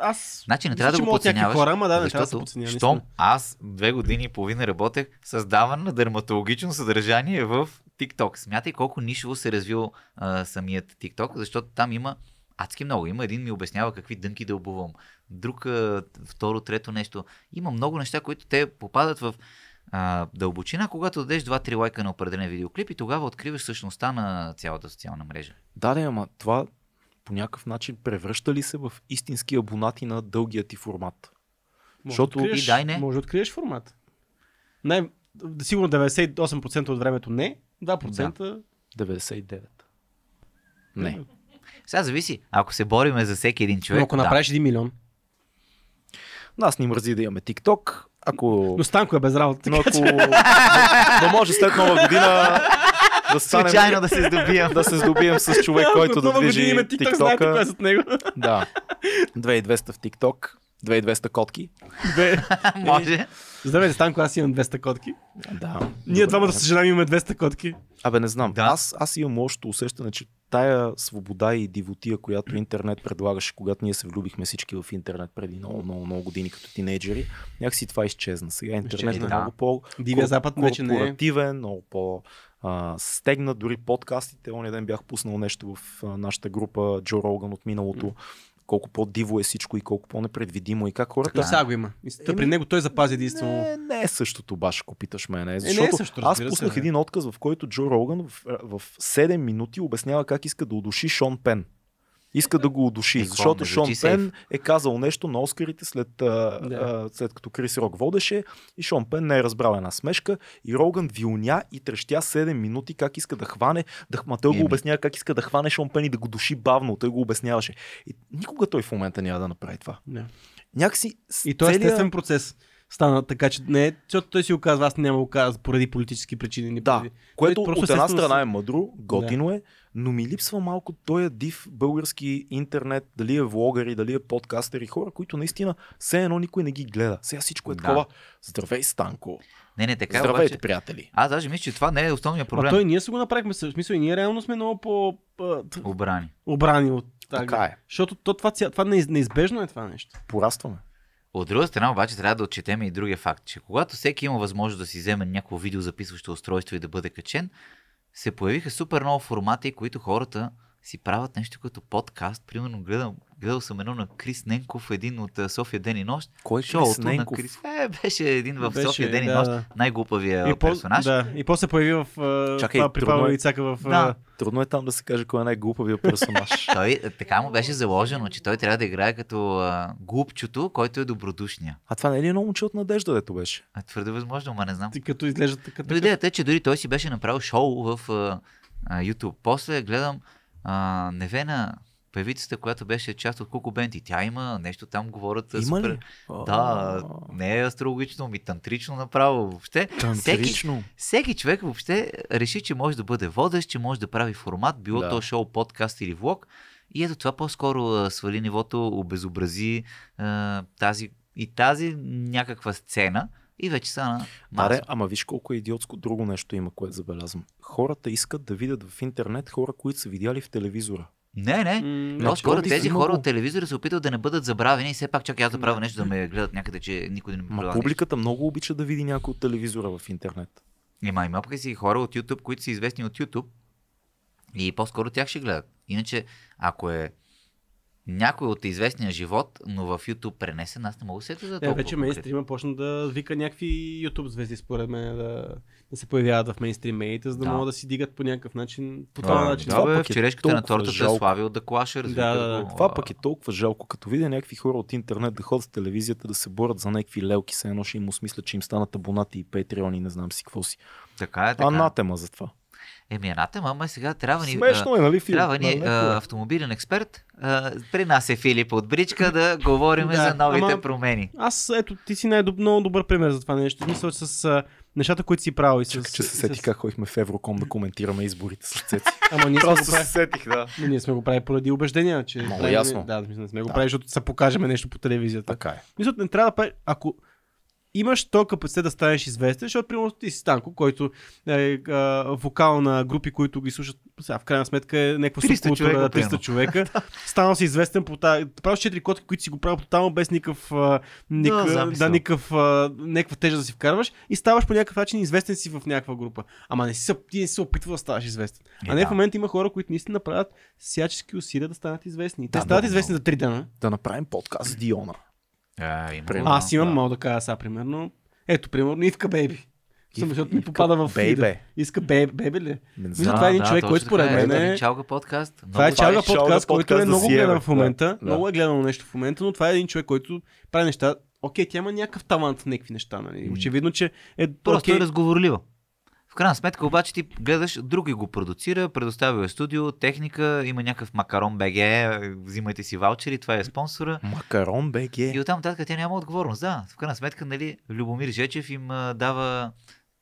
аз. Значи не мисля, трябва да го подценяваш, Хора, ама да, не трябва да се защото подценява. щом аз две години и половина работех създаване на дерматологично съдържание в TikTok. Смятай колко нишово се развил а, самият TikTok, защото там има адски много. Има един ми обяснява какви дънки да обувам, друг второ, трето нещо. Има много неща, които те попадат в а, дълбочина, когато дадеш 2-3 лайка на определен видеоклип и тогава откриваш същността на цялата социална мрежа. Да, да, ама това по някакъв начин превръща ли се в истински абонати на дългия ти формат? Може Защото- да откриеш, И дай не. Може да откриеш формат. Не, сигурно 98% от времето не, 2% 99. Не. Сега зависи. Ако се бориме за всеки един Но човек, ако да. направиш 1 милион. Нас ни мързи да имаме TikTok. Ако... Но Станко е без работа. Но ако... да може след нова година да станем... Случайно да се здобием. да се здобием с човек, който да движи TikTok, знаете е него. Да. 2200 в TikTok. 2200 котки. Бе, Може. Здравейте, Станко, аз имам 200 котки. Да. Ние двамата, за съжаление, имаме 200 котки. Абе, не знам. Да. Аз, аз имам лошото усещане, че тая свобода и дивотия, която интернет предлагаше, когато ние се влюбихме всички в интернет преди много, много, много години като тинейджери, някакси това изчезна. Сега интернет е да. много по Дивия Запад вече не е. много по а, стегнат, дори подкастите. Оня ден бях пуснал нещо в а, нашата група Джо Роган от миналото. Колко по-диво е всичко и колко по-непредвидимо и как хората Да. Сега го има. Еми, при него той запази единствено. не, не е същото, баш, ако питаш мене. не е Защото също, аз разбира се, пуснах бе. един отказ, в който Джо Роган в, в 7 минути обяснява как иска да удуши Шон Пен. Иска да го удуши, Е, какво, защото Шон Пен е казал нещо на Оскарите след, Да. а, след като Крис Рок водеше и Шон Пен не е разбрал една смешка и Роган вилня и трещя 7 минути как иска да хване, да, ма той го обяснява как иска да хване Шон Пен и да го души бавно, той го обясняваше. И никога той в момента няма да направи това. Да. Някакси И то е целия- естествен процес. Стана така, че не е, защото той си го казва, аз няма го казва поради политически причини. Ни Да, поради... което просто от една страна е мъдро, готино е, но ми липсва малко този див български интернет, дали е влогъри, дали е подкастери, хора, които наистина все едно никой не ги гледа. Сега всичко е Да. такова. Здравей, Станко. Не, не, така е, Здравейте, обаче. приятели. Аз даже мисля, че това не е основният проблем. той ние се го направихме. В смисъл и ние реално сме много по а, Обрани. обрани от тази. Така е. Защото то, това, това неиз- неизбежно е това нещо. Порастваме. От друга страна обаче трябва да отчетем и другия факт, че когато всеки има възможност да си вземе някакво видеозаписващо устройство и да бъде качен, се появиха супер много формати, които хората си правят нещо като подкаст. Примерно гледал, гледал съм едно на Крис Ненков, един от София ден и нощ. Кой е Крис Шоуто на Ненков? Крис. Е, беше един в Беше, София ден и да, нощ. Най-глупавия И, по, персонаж. да, и после появи в Чакай, това при Павел е. Ицака в... Да. Трудно е там да се каже кой е най-глупавия персонаж. Той така му беше заложено, че той трябва да играе като а, глупчото, който е добродушния. а това не е ли едно момче от надежда, дето беше? А, твърде възможно, ма не знам. Ти като изглежда така. Но идеята е, че дори той си беше направил шоу в а, а, YouTube. После гледам а, Невена, певицата, която беше част от Куко Бенд и тя има нещо там, говорят Има супер... ли? Да, не е астрологично, ми тантрично направо. Въобще, всеки, Тантрично. всеки човек въобще реши, че може да бъде водещ, че може да прави формат, било Да. то шоу, подкаст или влог. И ето това по-скоро свали нивото, обезобрази а, тази и тази някаква сцена и вече стана Аре, ама виж колко е идиотско друго нещо има, което забелязвам. Хората искат да видят в интернет хора, които са видяли в телевизора. Не, не. М, По-скоро Значи, тези хора го. от телевизора се опитват да не бъдат забравени и все пак чакай аз да правя нещо да ме гледат някъде, че никой не ме Ма предлага. публиката много обича да види някой от телевизора в интернет. Има, има пък си хора от YouTube, които са известни от YouTube и по-скоро тях ще гледат. Иначе, ако е някой от известния живот, но в YouTube пренесен, аз не мога да се за Е, толкова. вече мейнстрима почна да вика някакви YouTube звезди, според мен, да, да се появяват в мейнстрим медиите, за да, Да. могат да си дигат по някакъв начин. По А, този начин. Да, Това бе, пък в е черешката на тортата жалко. слави от да клаша, Да, да, да. Това пък е толкова жалко, като видя някакви хора от интернет да ходят в телевизията да се борят за някакви лелки, се едно ще им усмислят, че им станат абонати и патреони, не знам си какво си. Така е, така. Анатема за това. Еми, анатема, ама сега трябва ни... Смешно е, нали, Филип? Трябва ни Нали, а, автомобилен експерт. А, при нас е Филип от Бричка да говорим Да, за новите ама- промени. Аз, ето, ти си най- много добър пример за това нещо. Че с а, нещата, които си правил и с... Чакай, че се с- сетих как ходихме в Евроком да коментираме изборите с Цеци. Ама ние сме го Просто се правили. сетих, да. Но ние сме го правили поради убеждения, че... Много правим- ясно. Да, не сме го Да. правили, защото се покажем нещо по телевизията. Така е. Мисля, не трябва да прави... Ако имаш то капацитет да станеш известен, защото примерно ти си Станко, който е а, вокал на групи, които ги слушат, сега в крайна сметка е някаква 300 субкултура, човека, 300 примерно. човека. Станал си известен по тази... Правиш 4 котки, които си го правят тотално без никакъв, ник, Да, да, замисъл. никакъв, а, някаква тежа да си вкарваш и ставаш по някакъв начин известен си в някаква група. Ама не си, ти не си се опитва да ставаш известен. Е, а не да. в момента има хора, които наистина правят всячески усилия да станат известни. Те Да, стават много, известни за 3 дена. Да направим подкаст с Диона. А, има, Примерно. да. Аз имам, да. мога да кажа сега, примерно. Ето, примерно, Ивка Бейби. Ив- защото ми попада в. Бейбе. Иска бейби, бейби ли? Не Мисля, това е един да, човек, който според е. мен е- Чалга подкаст. Това е Много Това е Чалга подкаст, който е много гледан в момента. да. Много е гледано нещо в момента, но това е един човек, който прави неща. Окей, тя има някакъв талант в някакви неща. Нали? Очевидно, че е Просто е разговорлива. В крайна сметка обаче ти гледаш, други го продуцира, предоставя е студио, техника, има някакъв макарон БГ, взимайте си ваучери, това е спонсора. Макарон БГ. И оттам нататък тя няма отговорност. Да, в крайна сметка, нали, Любомир Жечев им дава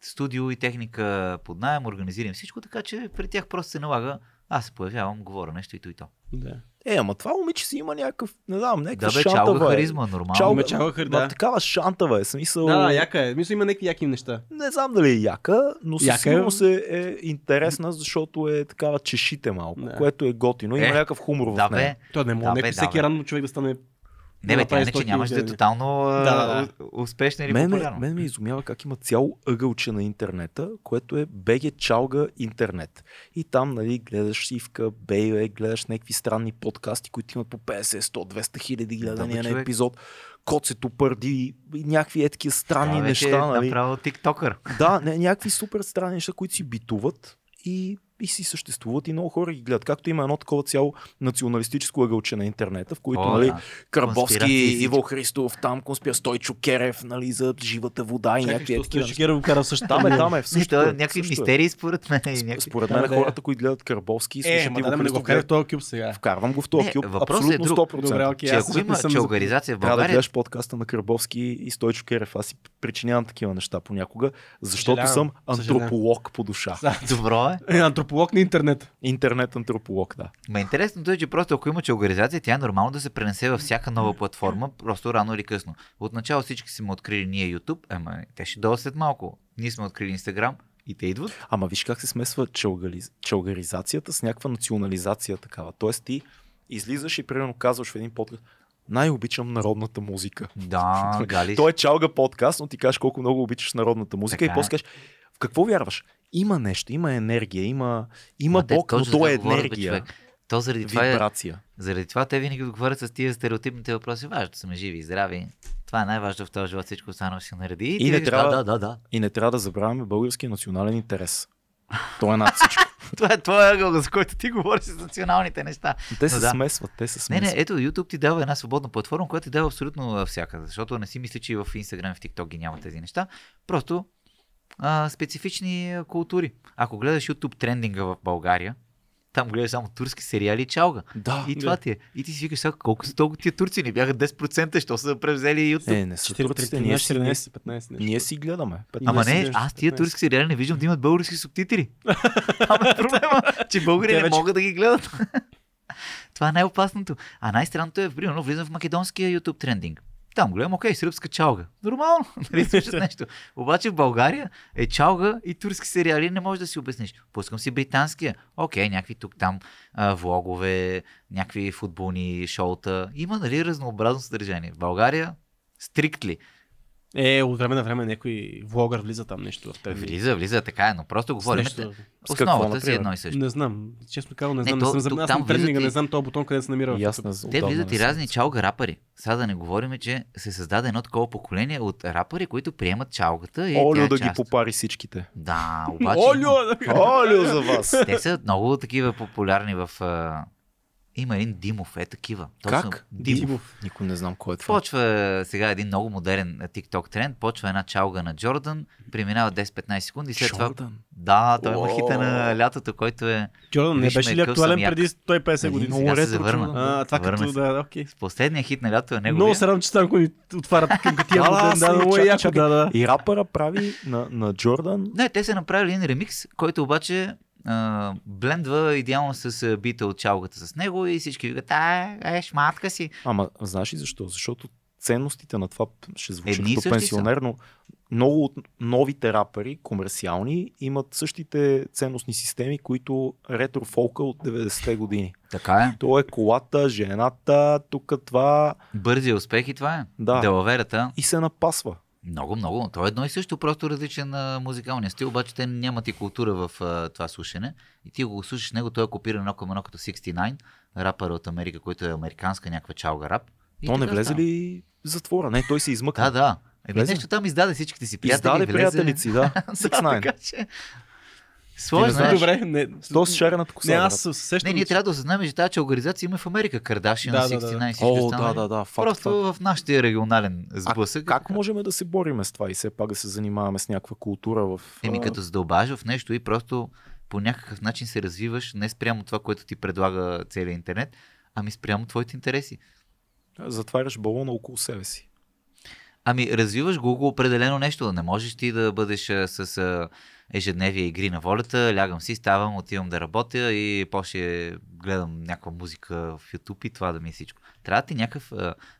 студио и техника под найем, организира им всичко, така че при тях просто се налага. Аз се появявам, говоря нещо и то и то. Да. Е, ама това момиче си има някакъв, не знам, някаква Да, бе, шантава чалга е. харизма, нормално. Чалга, чалга хар- да. такава шантава е, смисъл. Да, да, яка е. Мисля, има някакви яки неща. Не знам дали е яка, но със Яка е. сигурност е, е интересна, защото е такава чешите малко, Да. което е готино. Има Е, някакъв хумор Да, в нея. бе. То не може Да, да, да, всеки бе. рано човек да стане Не, бе, тя не, че 100 нямаш да е тотално Да, да, успешна или Мен ме, популярна. мен ме изумява как има цяло ъгълче на интернета, което е BG Чалга интернет. И там, нали, гледаш Ивка, Бейбе, гледаш някакви странни подкасти, които имат по 50, 100, 200 хиляди гледания бе, на епизод. Коцето пърди, и някакви е такива странни вече неща, е нали. направо тиктокър. Да, не, някакви супер странни неща, които си битуват и, и си съществуват и много хора ги гледат. Както има едно такова цяло националистическо ъгълче на интернета, в които О, нали, да. Карбовски. Иво Христов, там конспира Стойчо Керев, нали, за живата вода и някакви е такива. го кара също. Там е, там е. Също е, е някакви също е. мистерии според мен. някакви- Според мен да, хората, които гледат Карбовски и Е, слушат Иво го Христов, вкарай в този кюб сега. вкарвам го в този кюб. въпросът е Абсолютно друг. 100%. Добре, окей, Че ако има че за- организация в Трябва да България, гледаш подкаста на Карбовски и Стойчо Керев. Аз си причинявам такива неща понякога, защото съм антрополог по душа. добро е. Е, антрополог на интернет. Интернет антрополог, да. Ма интересното е, че просто ако има че организация, тя е нормално да се пренесе във всяка нова платформа, просто рано или късно. Отначало всички сме открили ние YouTube, ама те ще дойдат след малко. Ние сме открили Instagram и те идват. Ама виж как се смесва чалгариз... чалгаризацията с някаква национализация такава. Тоест ти излизаш и примерно казваш в един подкаст най-обичам народната музика. Да, гали. Той е чалга подкаст, но ти кажеш колко много обичаш народната музика Така и после е. кажеш в какво вярваш? Има нещо, има енергия, има, има Ма Бог, но то за е бе, енергия. То заради това, е, вибрация. заради това те винаги отговарят с тия стереотипните въпроси. Важно сме живи и здрави. Това е най-важно в този живот. Всичко останало се нареди. И, И не трябва- Да, да, да. И не трябва да забравяме българския национален интерес. Той е над всичко. Това е твоя ъгъл, за който ти говориш с националните неща. Те се да. смесват, те се Не, смесват. не, ето YouTube ти дава една свободна платформа, която ти дава абсолютно всяка. Защото не си мисли, че и в Instagram и в TikTok ги няма тези неща. Просто а, специфични култури. Ако гледаш YouTube трендинга в България, там гледаш само турски сериали и чалга. Да. И това ти е. И ти си викаш, сега колко са толкова тия турци? Не бяха 10%, що са превзели YouTube? Е, не са турците, ние си, 14, 15 нещо. ние си гледаме. Ама си не, аз тия 15. турски сериали не виждам да имат български субтитри. Там е проблема, че българи не вече- могат да ги гледат. Това е най-опасното. А най-странното е, примерно, влизам в македонския YouTube трендинг. Там гледам, окей, сръбска чалга. Нормално, нали слушат нещо. Обаче в България е чалга и турски сериали, не можеш да си обясниш. Пускам си британския. Окей, някакви тук там а, влогове, някакви футболни шоута. Има, нали, разнообразно съдържание. В България, стриктли. Е, от време на време някой влогър влиза там нещо в тези. Влиза, влиза, така е, но просто говорим. нещо. Какво, Основата си е едно и също. Не знам. Честно казвам, не Не, знам. то- Не, съм, тук аз съм тренинга, и- не знам този бутон къде се намира. Не Те влизат не и разни чалга рапъри. Сега да не говорим, че се създаде едно такова поколение от рапъри, които приемат чалгата и Олио е да ги попари всичките. Да, обаче Олио! Олио за вас! те са много такива популярни в... Има един Димов, е такива. Как? Димов. Никой не знам кой е това. Почва сега един много модерен а, TikTok тренд, почва една чалга на Джордан, преминава 10-15 секунди и след това... Джордан. Да, той има хита на лятото, който е Джордан не беше ли актуален преди 150 Нали, години? много ретро завърна. А, това Върна като се. да, окей. Последният хит на лято е Много неговия. се радвам, че Станко ни отваря към тия Да, Да, много е яко, да, да. И рапъра прави на, на Джордан. Не, те са направили един ремикс, който обаче а, блендва идеално с бита от чалгата с него и всички викат, а, е, шматка си. Ама знаеш ли защо? Защото ценностите на това ще звучи Едни като пенсионер, но много от новите рапъри, комерциални, имат същите ценностни системи, които ретро фолка от 90-те години. Така е. То е колата, жената, тук това Бързи успех и това е. Да. Делаверата. и се напасва. Много, много. То е едно и също, просто различен а, музикалния стил, обаче те нямат и култура в а, това слушане. И ти го слушаш него, той е копиран едно към едно като 69, рапър от Америка, който е американска някаква чалга рап. И То не влезе става. ли в затвора? Не, той се измъкна. Да, да. Еми, нещо там издаде всичките си приятели. Издаде влезе... приятелици, да. да, 6-9. така че... не Сложно знаеш. е. Добре, не. То с шарената коса. Не, аз се сещам. Не, ние трябва да осъзнаем, че тази организация има в Америка. Кардашиан, Да, да, да, да. 69 и всички О, да, да, да. Факт, Просто факт. в нашия регионален сблъсък. Как можем да се бориме с това и все пак да се занимаваме с някаква култура в... Еми а, като задълбаш в нещо и просто по някакъв начин се развиваш, не спрямо това, което ти предлага целият интернет, ами спрямо твоите интереси. Затваряш балона около себе си. Ами развиваш го определено нещо. Не можеш ти да бъдеш а, с а, ежедневие игри на волята, лягам си, ставам, отивам да работя и после гледам някаква музика в YouTube и това да ми е всичко. Трябва ти някакъв,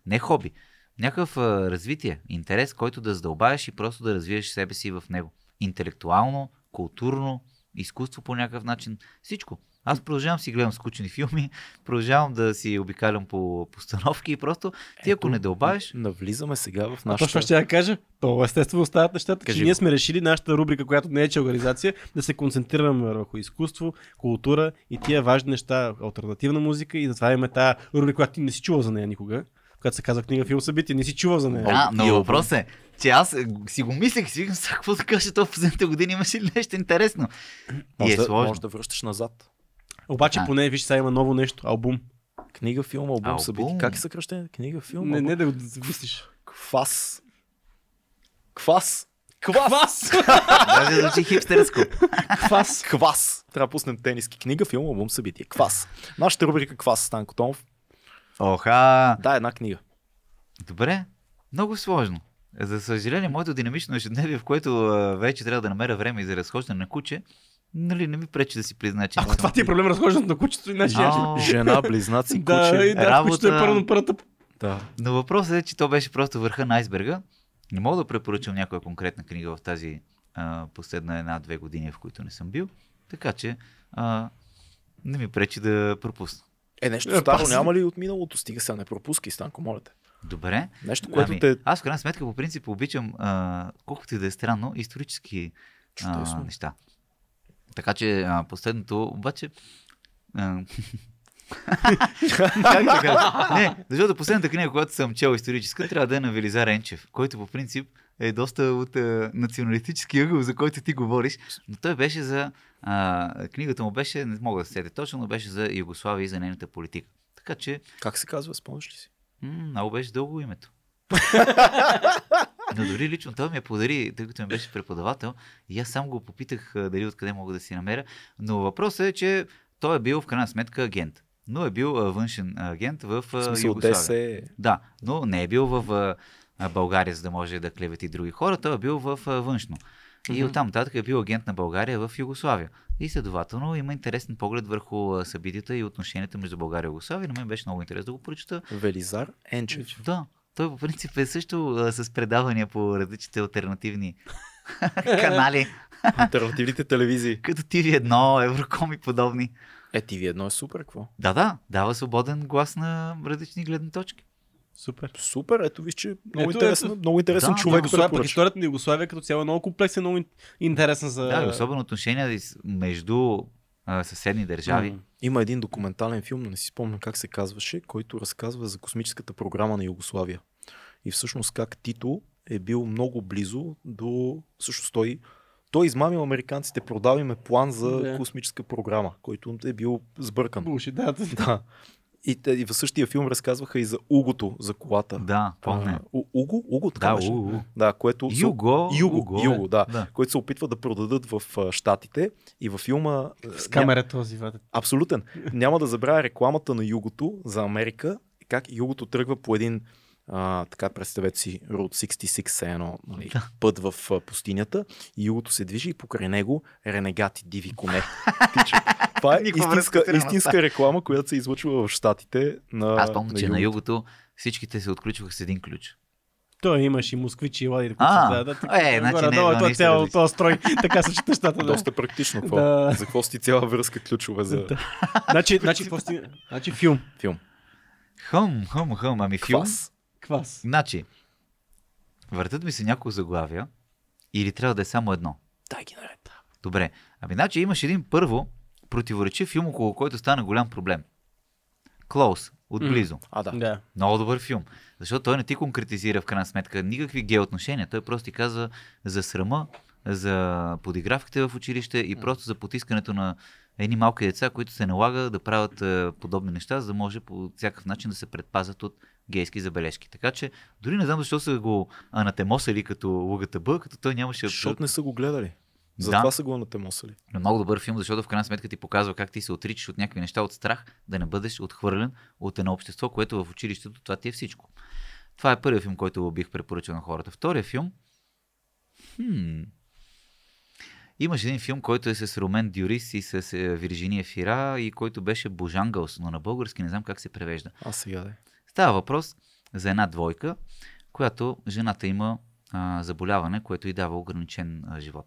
не хоби, някакъв развитие, интерес, който да задълбаеш и просто да развиеш себе си в него. Интелектуално, културно, изкуство по някакъв начин, всичко. Аз продължавам си гледам скучни филми, продължавам да си обикалям по постановки и просто ти ако Ето, не дълбаеш, Навлизаме сега в А нашата... точно ще я кажа. То естествено остават нещата, Кажи че ние го. сме решили нашата рубрика, която не е че организация, да се концентрираме върху изкуство, култура и тия важни неща, альтернативна музика и затова имаме тази рубрика, която ти не си чувал за нея никога, която се казва книга, филм, събитие, не си чувал за нея. Да, и но въпрос е, че аз е, си го мислех и си викам, сега какво да кажа, то в последните години имаше нещо интересно? И Може, е да, сложно. може да връщаш назад. Обаче А. поне, виж, сега има ново нещо, албум. Книга, филм, албум, Албум. събитие. Как е съкръщение? Книга, филм, Не, албум? не да го замислиш. Квас. Квас. Квас! Даже звучи хипстерско. Квас! Квас. Трябва да пуснем тениски. Книга, филм, албум, събитие. Квас. Нашата рубрика Квас, Станко Томов. Оха! Да, една книга. Добре, много сложно. За съжаление, моето динамично ежедневие, в което вече трябва да намеря време и за разхождане на куче, нали, не ми пречи да си призна, че... Ако това ти е проблем разхождането на кучето и на жена. Жена, близнаци, Да, куче. и да, Работа. кучето е първо първата. Да. Но въпросът е, че то беше просто върха на айсберга. Не мога да препоръчам някоя конкретна книга в тази а, последна една-две години, в които не съм бил. Така че а, не ми пречи да пропусна. Е, нещо Е, старо няма ли от миналото? Стига сега, не пропускай, Станко, моля те. Добре. Нещо, което ами, те... Аз в крайна сметка по принцип обичам, а, колкото и да е странно, исторически а, Чудесно. неща. Така че а, последното, обаче... А, как да кажа? Не, защото последната книга, която съм чел историческа, трябва да е на Велизар Енчев, който по принцип е доста от а, националистически ъгъл, за който ти говориш. Но той беше за... А, книгата му беше, не мога да се сетя точно, но беше за Югославия и за нейната политика. Така че, Как се казва, спомняш ли си? м- много беше дълго името. Но дори лично той ми я подари, тъй като ми беше преподавател, и аз сам го попитах дали откъде мога да си намеря. Но въпросът е, че той е бил в крайна сметка агент. Но е бил а, външен агент в, В смисъл, Югославия. ДС Да, но не е бил в а, България, за да може да клевети други хора. Той е бил в а, външно. И Мгм. оттам нататък е бил агент на България в Югославия. И следователно има интересен поглед върху събитията и отношенията между България и Югославия. На мен беше много интересно да го прочета. Велизар Енчев. Да, той по принцип е също а, с предавания по различните альтернативни канали, Альтернативните телевизии. като TV1, Евроком и подобни. Е, TV1 е супер, какво? Да, да, дава свободен глас на различни гледни точки. Супер. Супер, ето виж, че много Ето, интересен, ето. много интересен Да, човек Югославия, пък историята на Югославия като цяло е много комплексен, много ин- интересен за... Да, и особено отношения между а, съседни държави. М. Има един документален филм, но не си спомням как се казваше, който разказва за космическата програма на Югославия. И всъщност как Тито е бил много близо до... Всъщност той, той измамил американците, продал им е план за Да. космическа програма, който е бил сбъркан. Булшит, да. Да. И, и в същия филм разказваха и за Угото, за колата. Да, помня. Уго? Уго, така Да, беше. Уго. Да, което... се- Юго. Юго, Уго, Юго, да. да. Който се опитва да продадат в Штатите и във филма... С камера този, вата. Абсолютен. Няма да забравя рекламата на Югото за Америка. Как Югото тръгва по един а, така представете си Route 66 е едно нали, път в а, пустинята и Югото се движи и покрай него ренегати диви коне. Това е истинска, истинска реклама, която се излъчва в Штатите на Аз помня, че на Югото. всичките се отключваха с един ключ. Той имаш и москвичи и лади, които А, да, да, е, значи не е горе-долу, било той цял този строй, така се чета щата. Да. Доста практично. Какво? Да. За какво си цяла връзка ключове за Значи, значи, значи филм. филм? Хъм, хъм, хъм, ами филм. Квас. Квас. Значи, въртат ми се няколко заглавия или трябва да е само едно. Дай ги наред. Добре. Ами, значи имаш един първо противоречив филм, около който стана голям проблем. Клоус, отблизо. А, да. Да. Много добър филм. Защото той не ти конкретизира в крайна сметка никакви гей отношения. Той просто ти казва за срама, за подигравките в училище и просто за потискането на едни малки деца, които се налага да правят е, подобни неща, за да може по всякакъв начин да се предпазят от гейски забележки. Така че дори не знам защо са го анатемосали като лугата Б, като той нямаше Защото не са го гледали. Затова Да. са го натемосали. Но много добър филм, защото в крайна сметка ти показва как ти се отричаш от някакви неща от страх, да не бъдеш отхвърлен от едно общество, което в училището това ти е всичко. Това е първият филм, който бих препоръчал на хората. Втория филм. Хм. Имаше един филм, който е с Ромен Дюрис и с е, Виржиния Фира и който беше Божангълс, но на български не знам как се превежда. А сега да. Става въпрос за една двойка, която жената има а, заболяване, което й дава ограничен а, живот.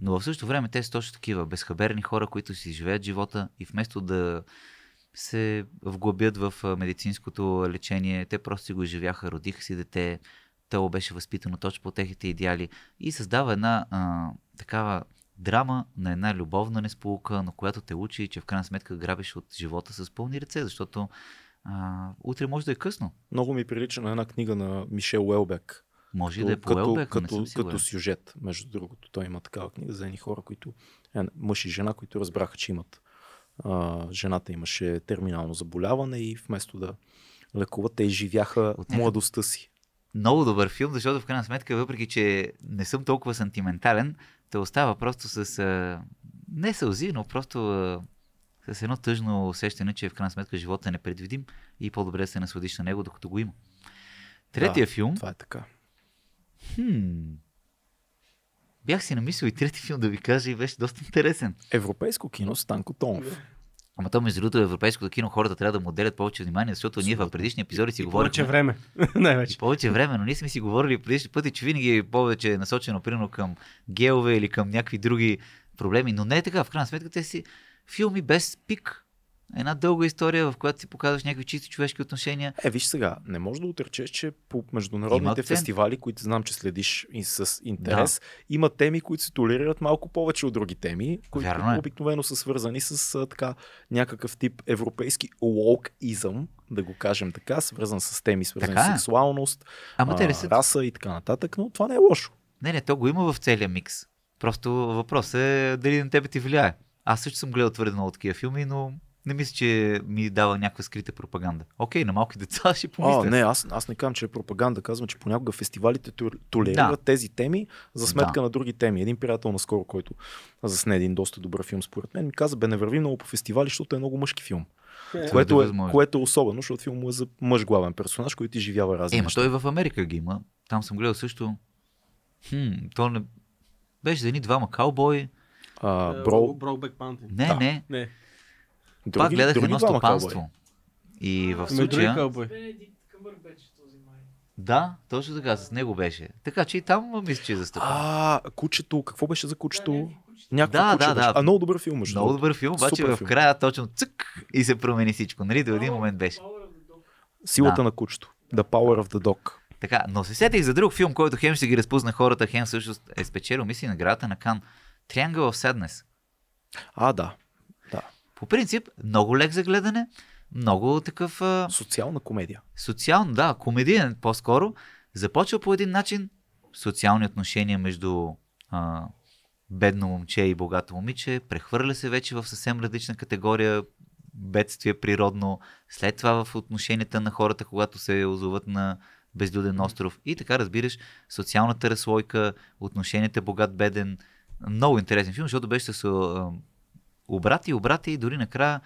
Но в същото време те са точно такива безхаберни хора, които си живеят живота и вместо да се вглъбят в медицинското лечение, те просто си го изживяха, родиха си дете, то беше възпитано точно по техните идеали и създава една а, такава драма на една любовна несполука, на която те учи, че в крайна сметка грабиш от живота с пълни ръце, защото а, утре може да е късно. Много ми прилича на една книга на Мишел Уелбек. Може и да е по като, Уелбек, но като, като сюжет, между другото. Той има такава книга за едни хора, които, е, мъж и жена, които разбраха, че имат. А, жената имаше терминално заболяване и вместо да лекуват, те изживяха От младостта си. Много добър филм, защото в крайна сметка, въпреки че не съм толкова сантиментален, те остава просто с а, не сълзи, но просто а, с едно тъжно усещане, че в крайна сметка живота е непредвидим и по-добре да се насладиш на него, докато го има. Третия да, филм. Това е така. Хм, бях си намислил и трети филм да ви кажа и беше доста интересен. Европейско кино с Танко Томов. Ама то, между другото, европейското кино хората трябва да му отделят повече внимание, защото ние в предишни епизоди си И повече време. Най-вече. Повече време, но ние сме си говорили предишни пъти, че винаги е повече насочено примерно към геове или към някакви други проблеми, но не е така. В крайна сметка те си филми без пик. Една дълга история, в която си показваш някакви чисти човешки отношения. Е, виж сега, не може да отречеш, че по международните фестивали, които знам, че следиш и с интерес, да. има теми, които се толерират малко повече от други теми, които Вярно е. обикновено са свързани с а, така някакъв тип европейски лоукизъм, да го кажем така, свързан с теми, свързани Така с е. сексуалност, Ама а, са... раса и така нататък, но това не е лошо. Не, не, то го има в целия микс. Просто въпрос е дали на тебе ти влияе. Аз също съм гледал твърде много такива филми, но не мисля, че ми дава някаква скрита пропаганда. Окей, на малки деца ще А, помисля. не, аз, аз не казвам, че е пропаганда. Казвам, че понякога фестивалите толерират Да. тези теми за сметка Да. на други теми. Един приятел наскоро, който засне един доста добър филм, според мен, ми каза, бе, не върви много по фестивали, защото е много мъжки филм. Което е, възможно. което е особено, защото филмът е за мъж главен персонаж, който изживява разни Е, ма неща. той в Америка ги има. Там съм гледал също. Хм, то не... Беше за едни двама каубои. А, Е, бро, Brokeback Mountain. Не, Да. не. Не. Други, Пак гледах други едно стопанство. И в Ами, случая... Да, точно така, с него беше. Така че и там мисля, че е застъпен. А, кучето, какво беше за кучето? Някакво Да, куче да, беше. да. А много добър филм, между Много добър филм, обаче в края точно цък и се промени всичко. Нали? До един момент беше. Силата Да. на кучето. The Power of the Dog. Така, но се сетих за друг филм, който хем ще ги разпозна хората, хем всъщност е спечелил, мисли, наградата на Кан. Triangle of Sadness. А, да. По принцип, много лек за гледане, много такъв а, Социална комедия. социално, да, комедиен по-скоро. Започва по един начин социални отношения между а, бедно момче и богато момиче, прехвърля се вече в съвсем различна категория бедствие природно, след това в отношенията на хората, когато се озоват на безлюден остров и така разбираш социалната разслойка, отношенията богат-беден. Много интересен филм, защото беше с обрати, обрати и дори накрая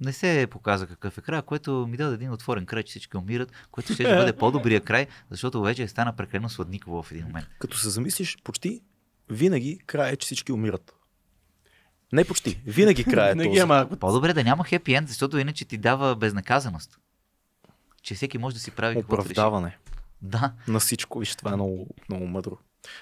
не се показа какъв е край, което ми даде един отворен край, че всички умират, което ще бъде по-добрия край, защото вече стана прекалено сладниково в един момент. Като се замислиш, почти винаги края е, че всички умират. Не почти. Винаги края е този. ама По-добре да няма хепи енд, защото иначе ти дава безнаказаност. Че всеки може да си прави. Оправдаване Да, на всичко. Виж, това е много, много мъдро.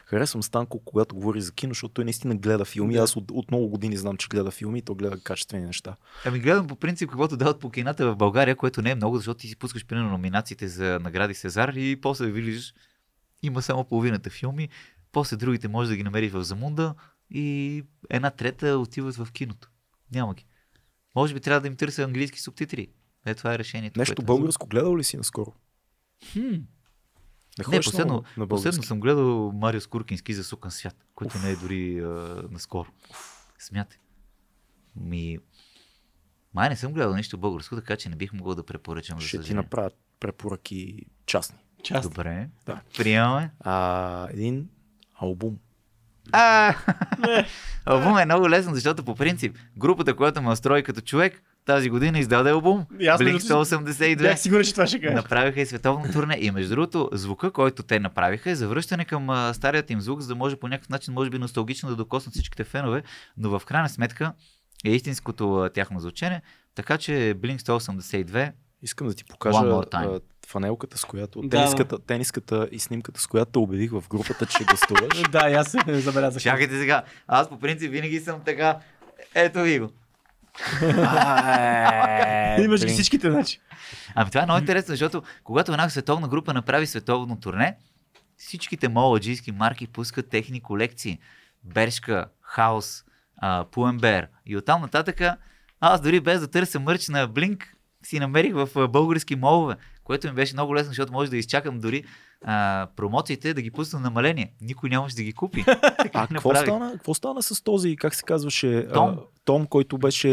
Харесвам Станко, когато говори за кино, защото той наистина гледа филми. Да. Аз от, от много години знам, че гледа филми и то гледа качествени неща. Ами гледам по принцип каквото дават по кината в България, което не е много, защото ти си пускаш примерно номинациите за награди Сезар и после видиш има само половината филми, после другите може да ги намериш в Замунда и една трета отиват в киното. Няма ги. Може би трябва да им търся английски субтитри. Е, това е решението. Нещо което- българско гледал ли си наскоро? Хм. Не, Не, последно, на последно съм гледал Марио Скуркински за Сукан свят, който не е дори а, наскоро. Смятай. Ми... Май не съм гледал нищо българско, така че не бих могъл да препоръчам. Ще ти съжаление. направя препоръки частни. част. Добре. Да. Приемаме. А, един албум. А, албум е много лесно, защото по принцип групата, която ме устрои като човек, тази година издаде албум. Другото 182. Бях сигурен, че това ще кажеш. Направиха и световно турне. И между другото, звука, който те направиха е завръщане към а, старият им звук, за да може по някакъв начин, може би носталгично да докоснат всичките фенове, но в крайна сметка е истинското а, тяхно звучене. Така че Blink 182 Искам да ти покажа One more time. а, фанелката, с която, Да, тениската, тениската и снимката, с която те обявих в групата, че гостуваш. Да, аз се забелязах. Чакайте сега. Аз по принцип винаги съм така. Ето ви го. Имаш ги всичките, значи. Ами това е много интересно, защото когато една световна група направи световно турне, всичките моладжийски марки пускат техни колекции. Бершка, Хаус, Пуембер. И оттам нататък аз дори без да търся мърч на Блинк си намерих в български молове, което ми беше много лесно, защото може да изчакам дори а, промоциите да ги пусна на намаление. Никой нямаше да ги купи. А какво стана, какво стана с този, как се казваше, Том. А, Том който беше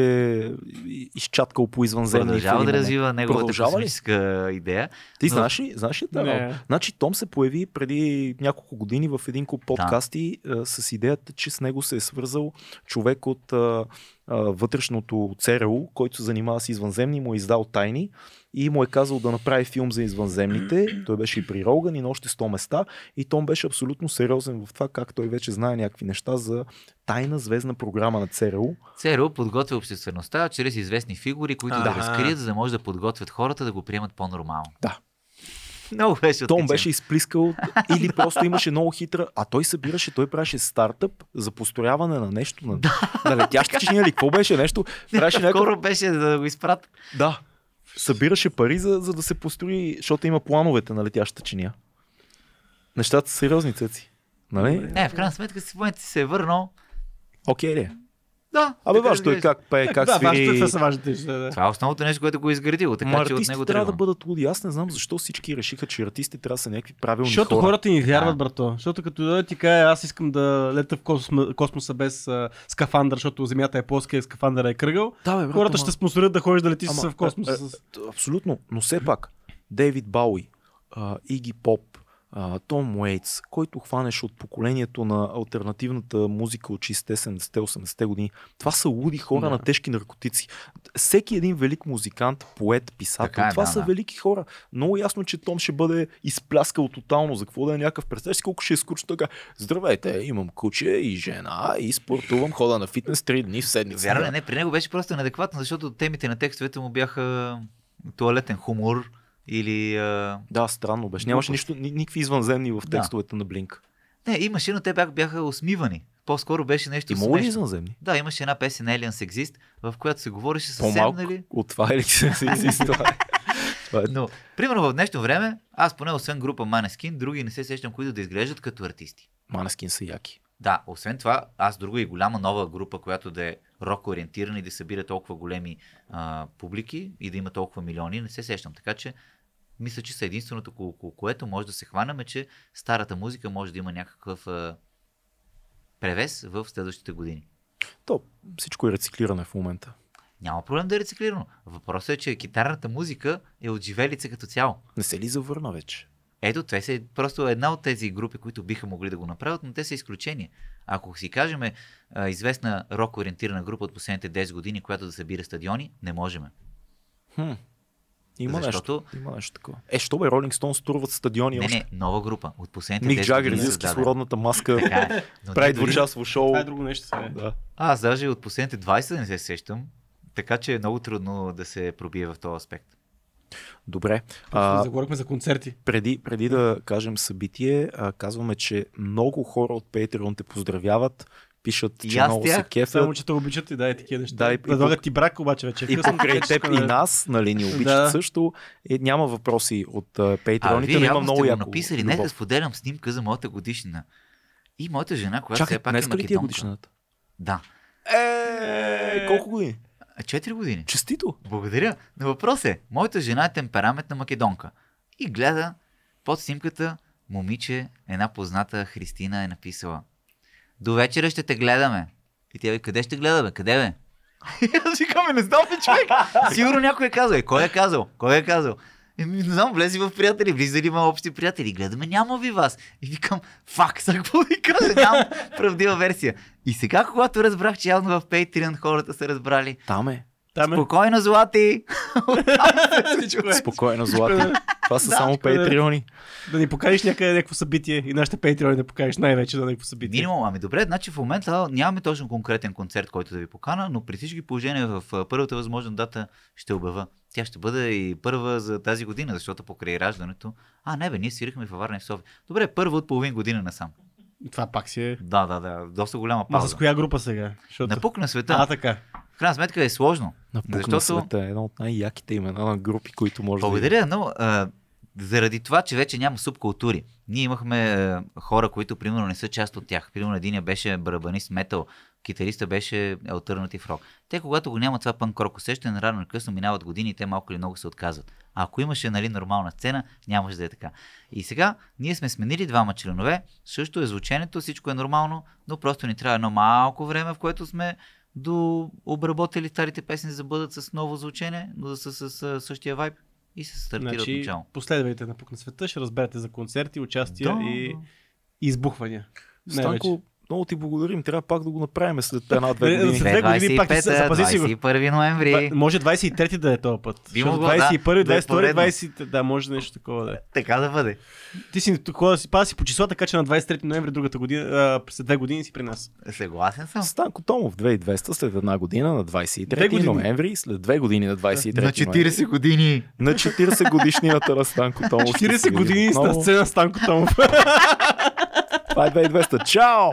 и- изчаткал по извънземни. Продължава един да момент? развива неговата космическа идея. Ти Но- знаеш ли, знаеш ли тази Не. Значи Том се появи преди няколко години в един куп подкасти а, с идеята, че с него се е свързал човек от а, а, вътрешното ЦРУ, който се занимава с извънземни, му е издал тайни и му е казал да направи филм за извънземните. Той беше и при Роган и на още 100 места. И Том беше абсолютно сериозен в това как той вече знае някакви неща за тайна звездна програма на ЦРУ. ЦРУ подготвя обществеността чрез известни фигури, които да Аха. разкрият, за да може да подготвят хората да го приемат по-нормално. Да. Много беше Том беше изплискал или просто имаше много хитра, а той събираше, той правеше стартъп за построяване на нещо, на, на летящи чиния или какво беше нещо. Правеше някакъв... Беше да го изпрат. Да. Събираше пари, за, за да се построи, защото има плановете на летящата чиния. Нещата са сериозни, цеци. Нали? Не, в крайна сметка си в момента си се е върнал. Окей ли? Е? Да. Абе, важното е как пее, как да, важното е, свири. това са важните неща. Да. Това е основното нещо, което го е изградило, така Ма че от него трябва да бъдат луди. Аз не знам защо всички решиха, че артистите трябва да са някакви правилни Защото хора. хората ни вярват, Да. брато. Защото като дойде ти каже, аз искам да лета в космоса, космоса без а, скафандър, защото Земята е плоска и скафандъра е кръгъл. Да, бе, брат, Хората ама- ще спонсорират да ходиш да летиш Ама, в космоса. е, с... е, Абсолютно, но все пак, Дейвид Бауи, Иги Поп, а, Том Уейтс, който хванеш от поколението на альтернативната музика от 60-те, 70-те, 80-те години, това са луди хора Да. на тежки наркотици. Всеки един велик музикант, поет, писател, Така е, това да, са да. велики хора. Много ясно, че Том ще бъде изпляскал тотално. За какво да е някакъв представяш си колко ще скучно така. Здравейте, имам куче и жена и спортувам, хода на фитнес 3 дни в седмица. Вярно, е, не, при него беше просто неадекватно, защото темите на текстовете му бяха туалетен хумор или... А... Да, странно беше. Нямаше нищо, ни, никакви извънземни в Да. текстовете на Блинк. Не, имаше, но те бяха, бяха усмивани. По-скоро беше нещо Има ли извънземни? Да, имаше една песен Aliens Exist, в която се говореше съвсем, По-малко нали? от това или се се изиства? Това е Но, примерно в днешно време, аз поне освен група Maneskin, други не се сещам, които да изглеждат като артисти. Манескин са яки. Да, освен това, аз друга и голяма нова група, която да е рок ориентирана и да събира толкова големи а, публики и да има толкова милиони, не се сещам. Така че, мисля, че са единственото, около което може да се хванеме, че старата музика може да има някакъв а, превес в следващите години. То всичко е рециклиране в момента. Няма проблем да е рециклирано. Въпросът е, че китарната музика е отживелица като цяло. Не се ли завърна вече? Ето, те са просто една от тези групи, които биха могли да го направят, но те са изключение. Ако си кажем а, известна рок-ориентирана група от последните 10 години, която да събира стадиони, не можем. Хм. Има Защото- нещо. Има нещо такова. Е, що бе, Ролинг Стоунс турват стадиони Не, още. не, нова група. От последните Мик 10 Джагър създаде. с родната маска, Така е. Прави двучасово шоу. Това е друго нещо сега. Да. Аз даже от последните 20 да не се сещам, така че е много трудно да се пробие в този аспект. Добре. А... А, Заговорихме за концерти. преди, преди да кажем събитие, а, казваме, че много хора от Patreon те поздравяват, пишат, И че аз много тях. се кефят. Само, че те обичат и да е такива неща. Да, и- и Предлагат ти брак, обаче вече. е И покрай теб и нас, нали, ни обичат Да. също. Е, няма въпроси от uh, вие но има много яко написали, не да любов. споделям снимка за моята годишнина. И моята жена, която Чакай, все пак е е македонка. годишната? Да. Е, колко години? 4 години. Честито! Благодаря. Но въпрос е, моята жена е темпераментна македонка. И гледа под снимката момиче, една позната Христина е написала. До вечера ще те гледаме. И тя ви, къде ще гледаме? Къде бе? Аз викаме, не знам бе, човек. Сигурно някой е казал. Е, кой е казал? Кой е казал? Еми, не знам, влези в приятели, влизали има общи приятели. Гледаме, няма ви вас. И викам, фак, сега какво ви кажа? Нямам правдива версия. И сега, когато разбрах, че явно в Patreon хората са разбрали, Там е. Там е. Спокойно, Злати! Е. Спокойно, Злати. Това са Да, само наред. Patreon. Да ни покажеш някъде някакво събитие и нашите Patreon да покажеш най-вече на някакво събитие. Минимум, ами добре, значи в момента нямаме точно конкретен концерт, който да ви покана, но при всички положения в а, първата възможна дата ще обява. Тя ще бъде и първа за тази година, защото покрай раждането. А, не бе, ние свирихме в Варна и в София. Добре, първа от половин година насам. Това пак си е. Да, да, да, доста голяма Ма пауза. с коя група сега? Защото... Напук на света. А, така. В крайна сметка е сложно. Напук Защото- на света е една от най-яките имена на групи, които може да Благодаря, но а, заради това, че вече няма субкултури. Ние имахме а, хора, които примерно не са част от тях. Примерно един беше барабанист метал, китариста беше альтернатив рок. Те, когато го няма това пънк рок усещане, рано или късно минават години и те малко или много се отказват. А ако имаше нали, нормална сцена, нямаше да е така. И сега ние сме сменили двама членове, също е звученето, всичко е нормално, но просто ни трябва едно малко време, в което сме до обработили старите песни, за да бъдат с ново звучение, но да са с, с същия вайб и се стартира от Значи, начало. последвайте на Пук на света, ще разберете за концерти, участия Да, и да. избухвания. Станко, много ти благодарим. Трябва пак да го направим след една-две Е, години. след две години пак се- 25-та, запази си го. 21 ноември. Може 23-ти да е този път. Би могло, да. 21, Да е 22, поредно. 20. Да, може нещо такова да е. Така да бъде. Ти си тук да си пада си по числа, така че на 23 ноември другата година, а, след две години си при нас. Съгласен съм. Станко Томов 2200 след една година на 23 Две години. ноември, след две години на 23 На 40 години. на 40 годишнината на Станко Томов. ще 40 се видим години на сцена Станко Томов. Това е 2200. Чао!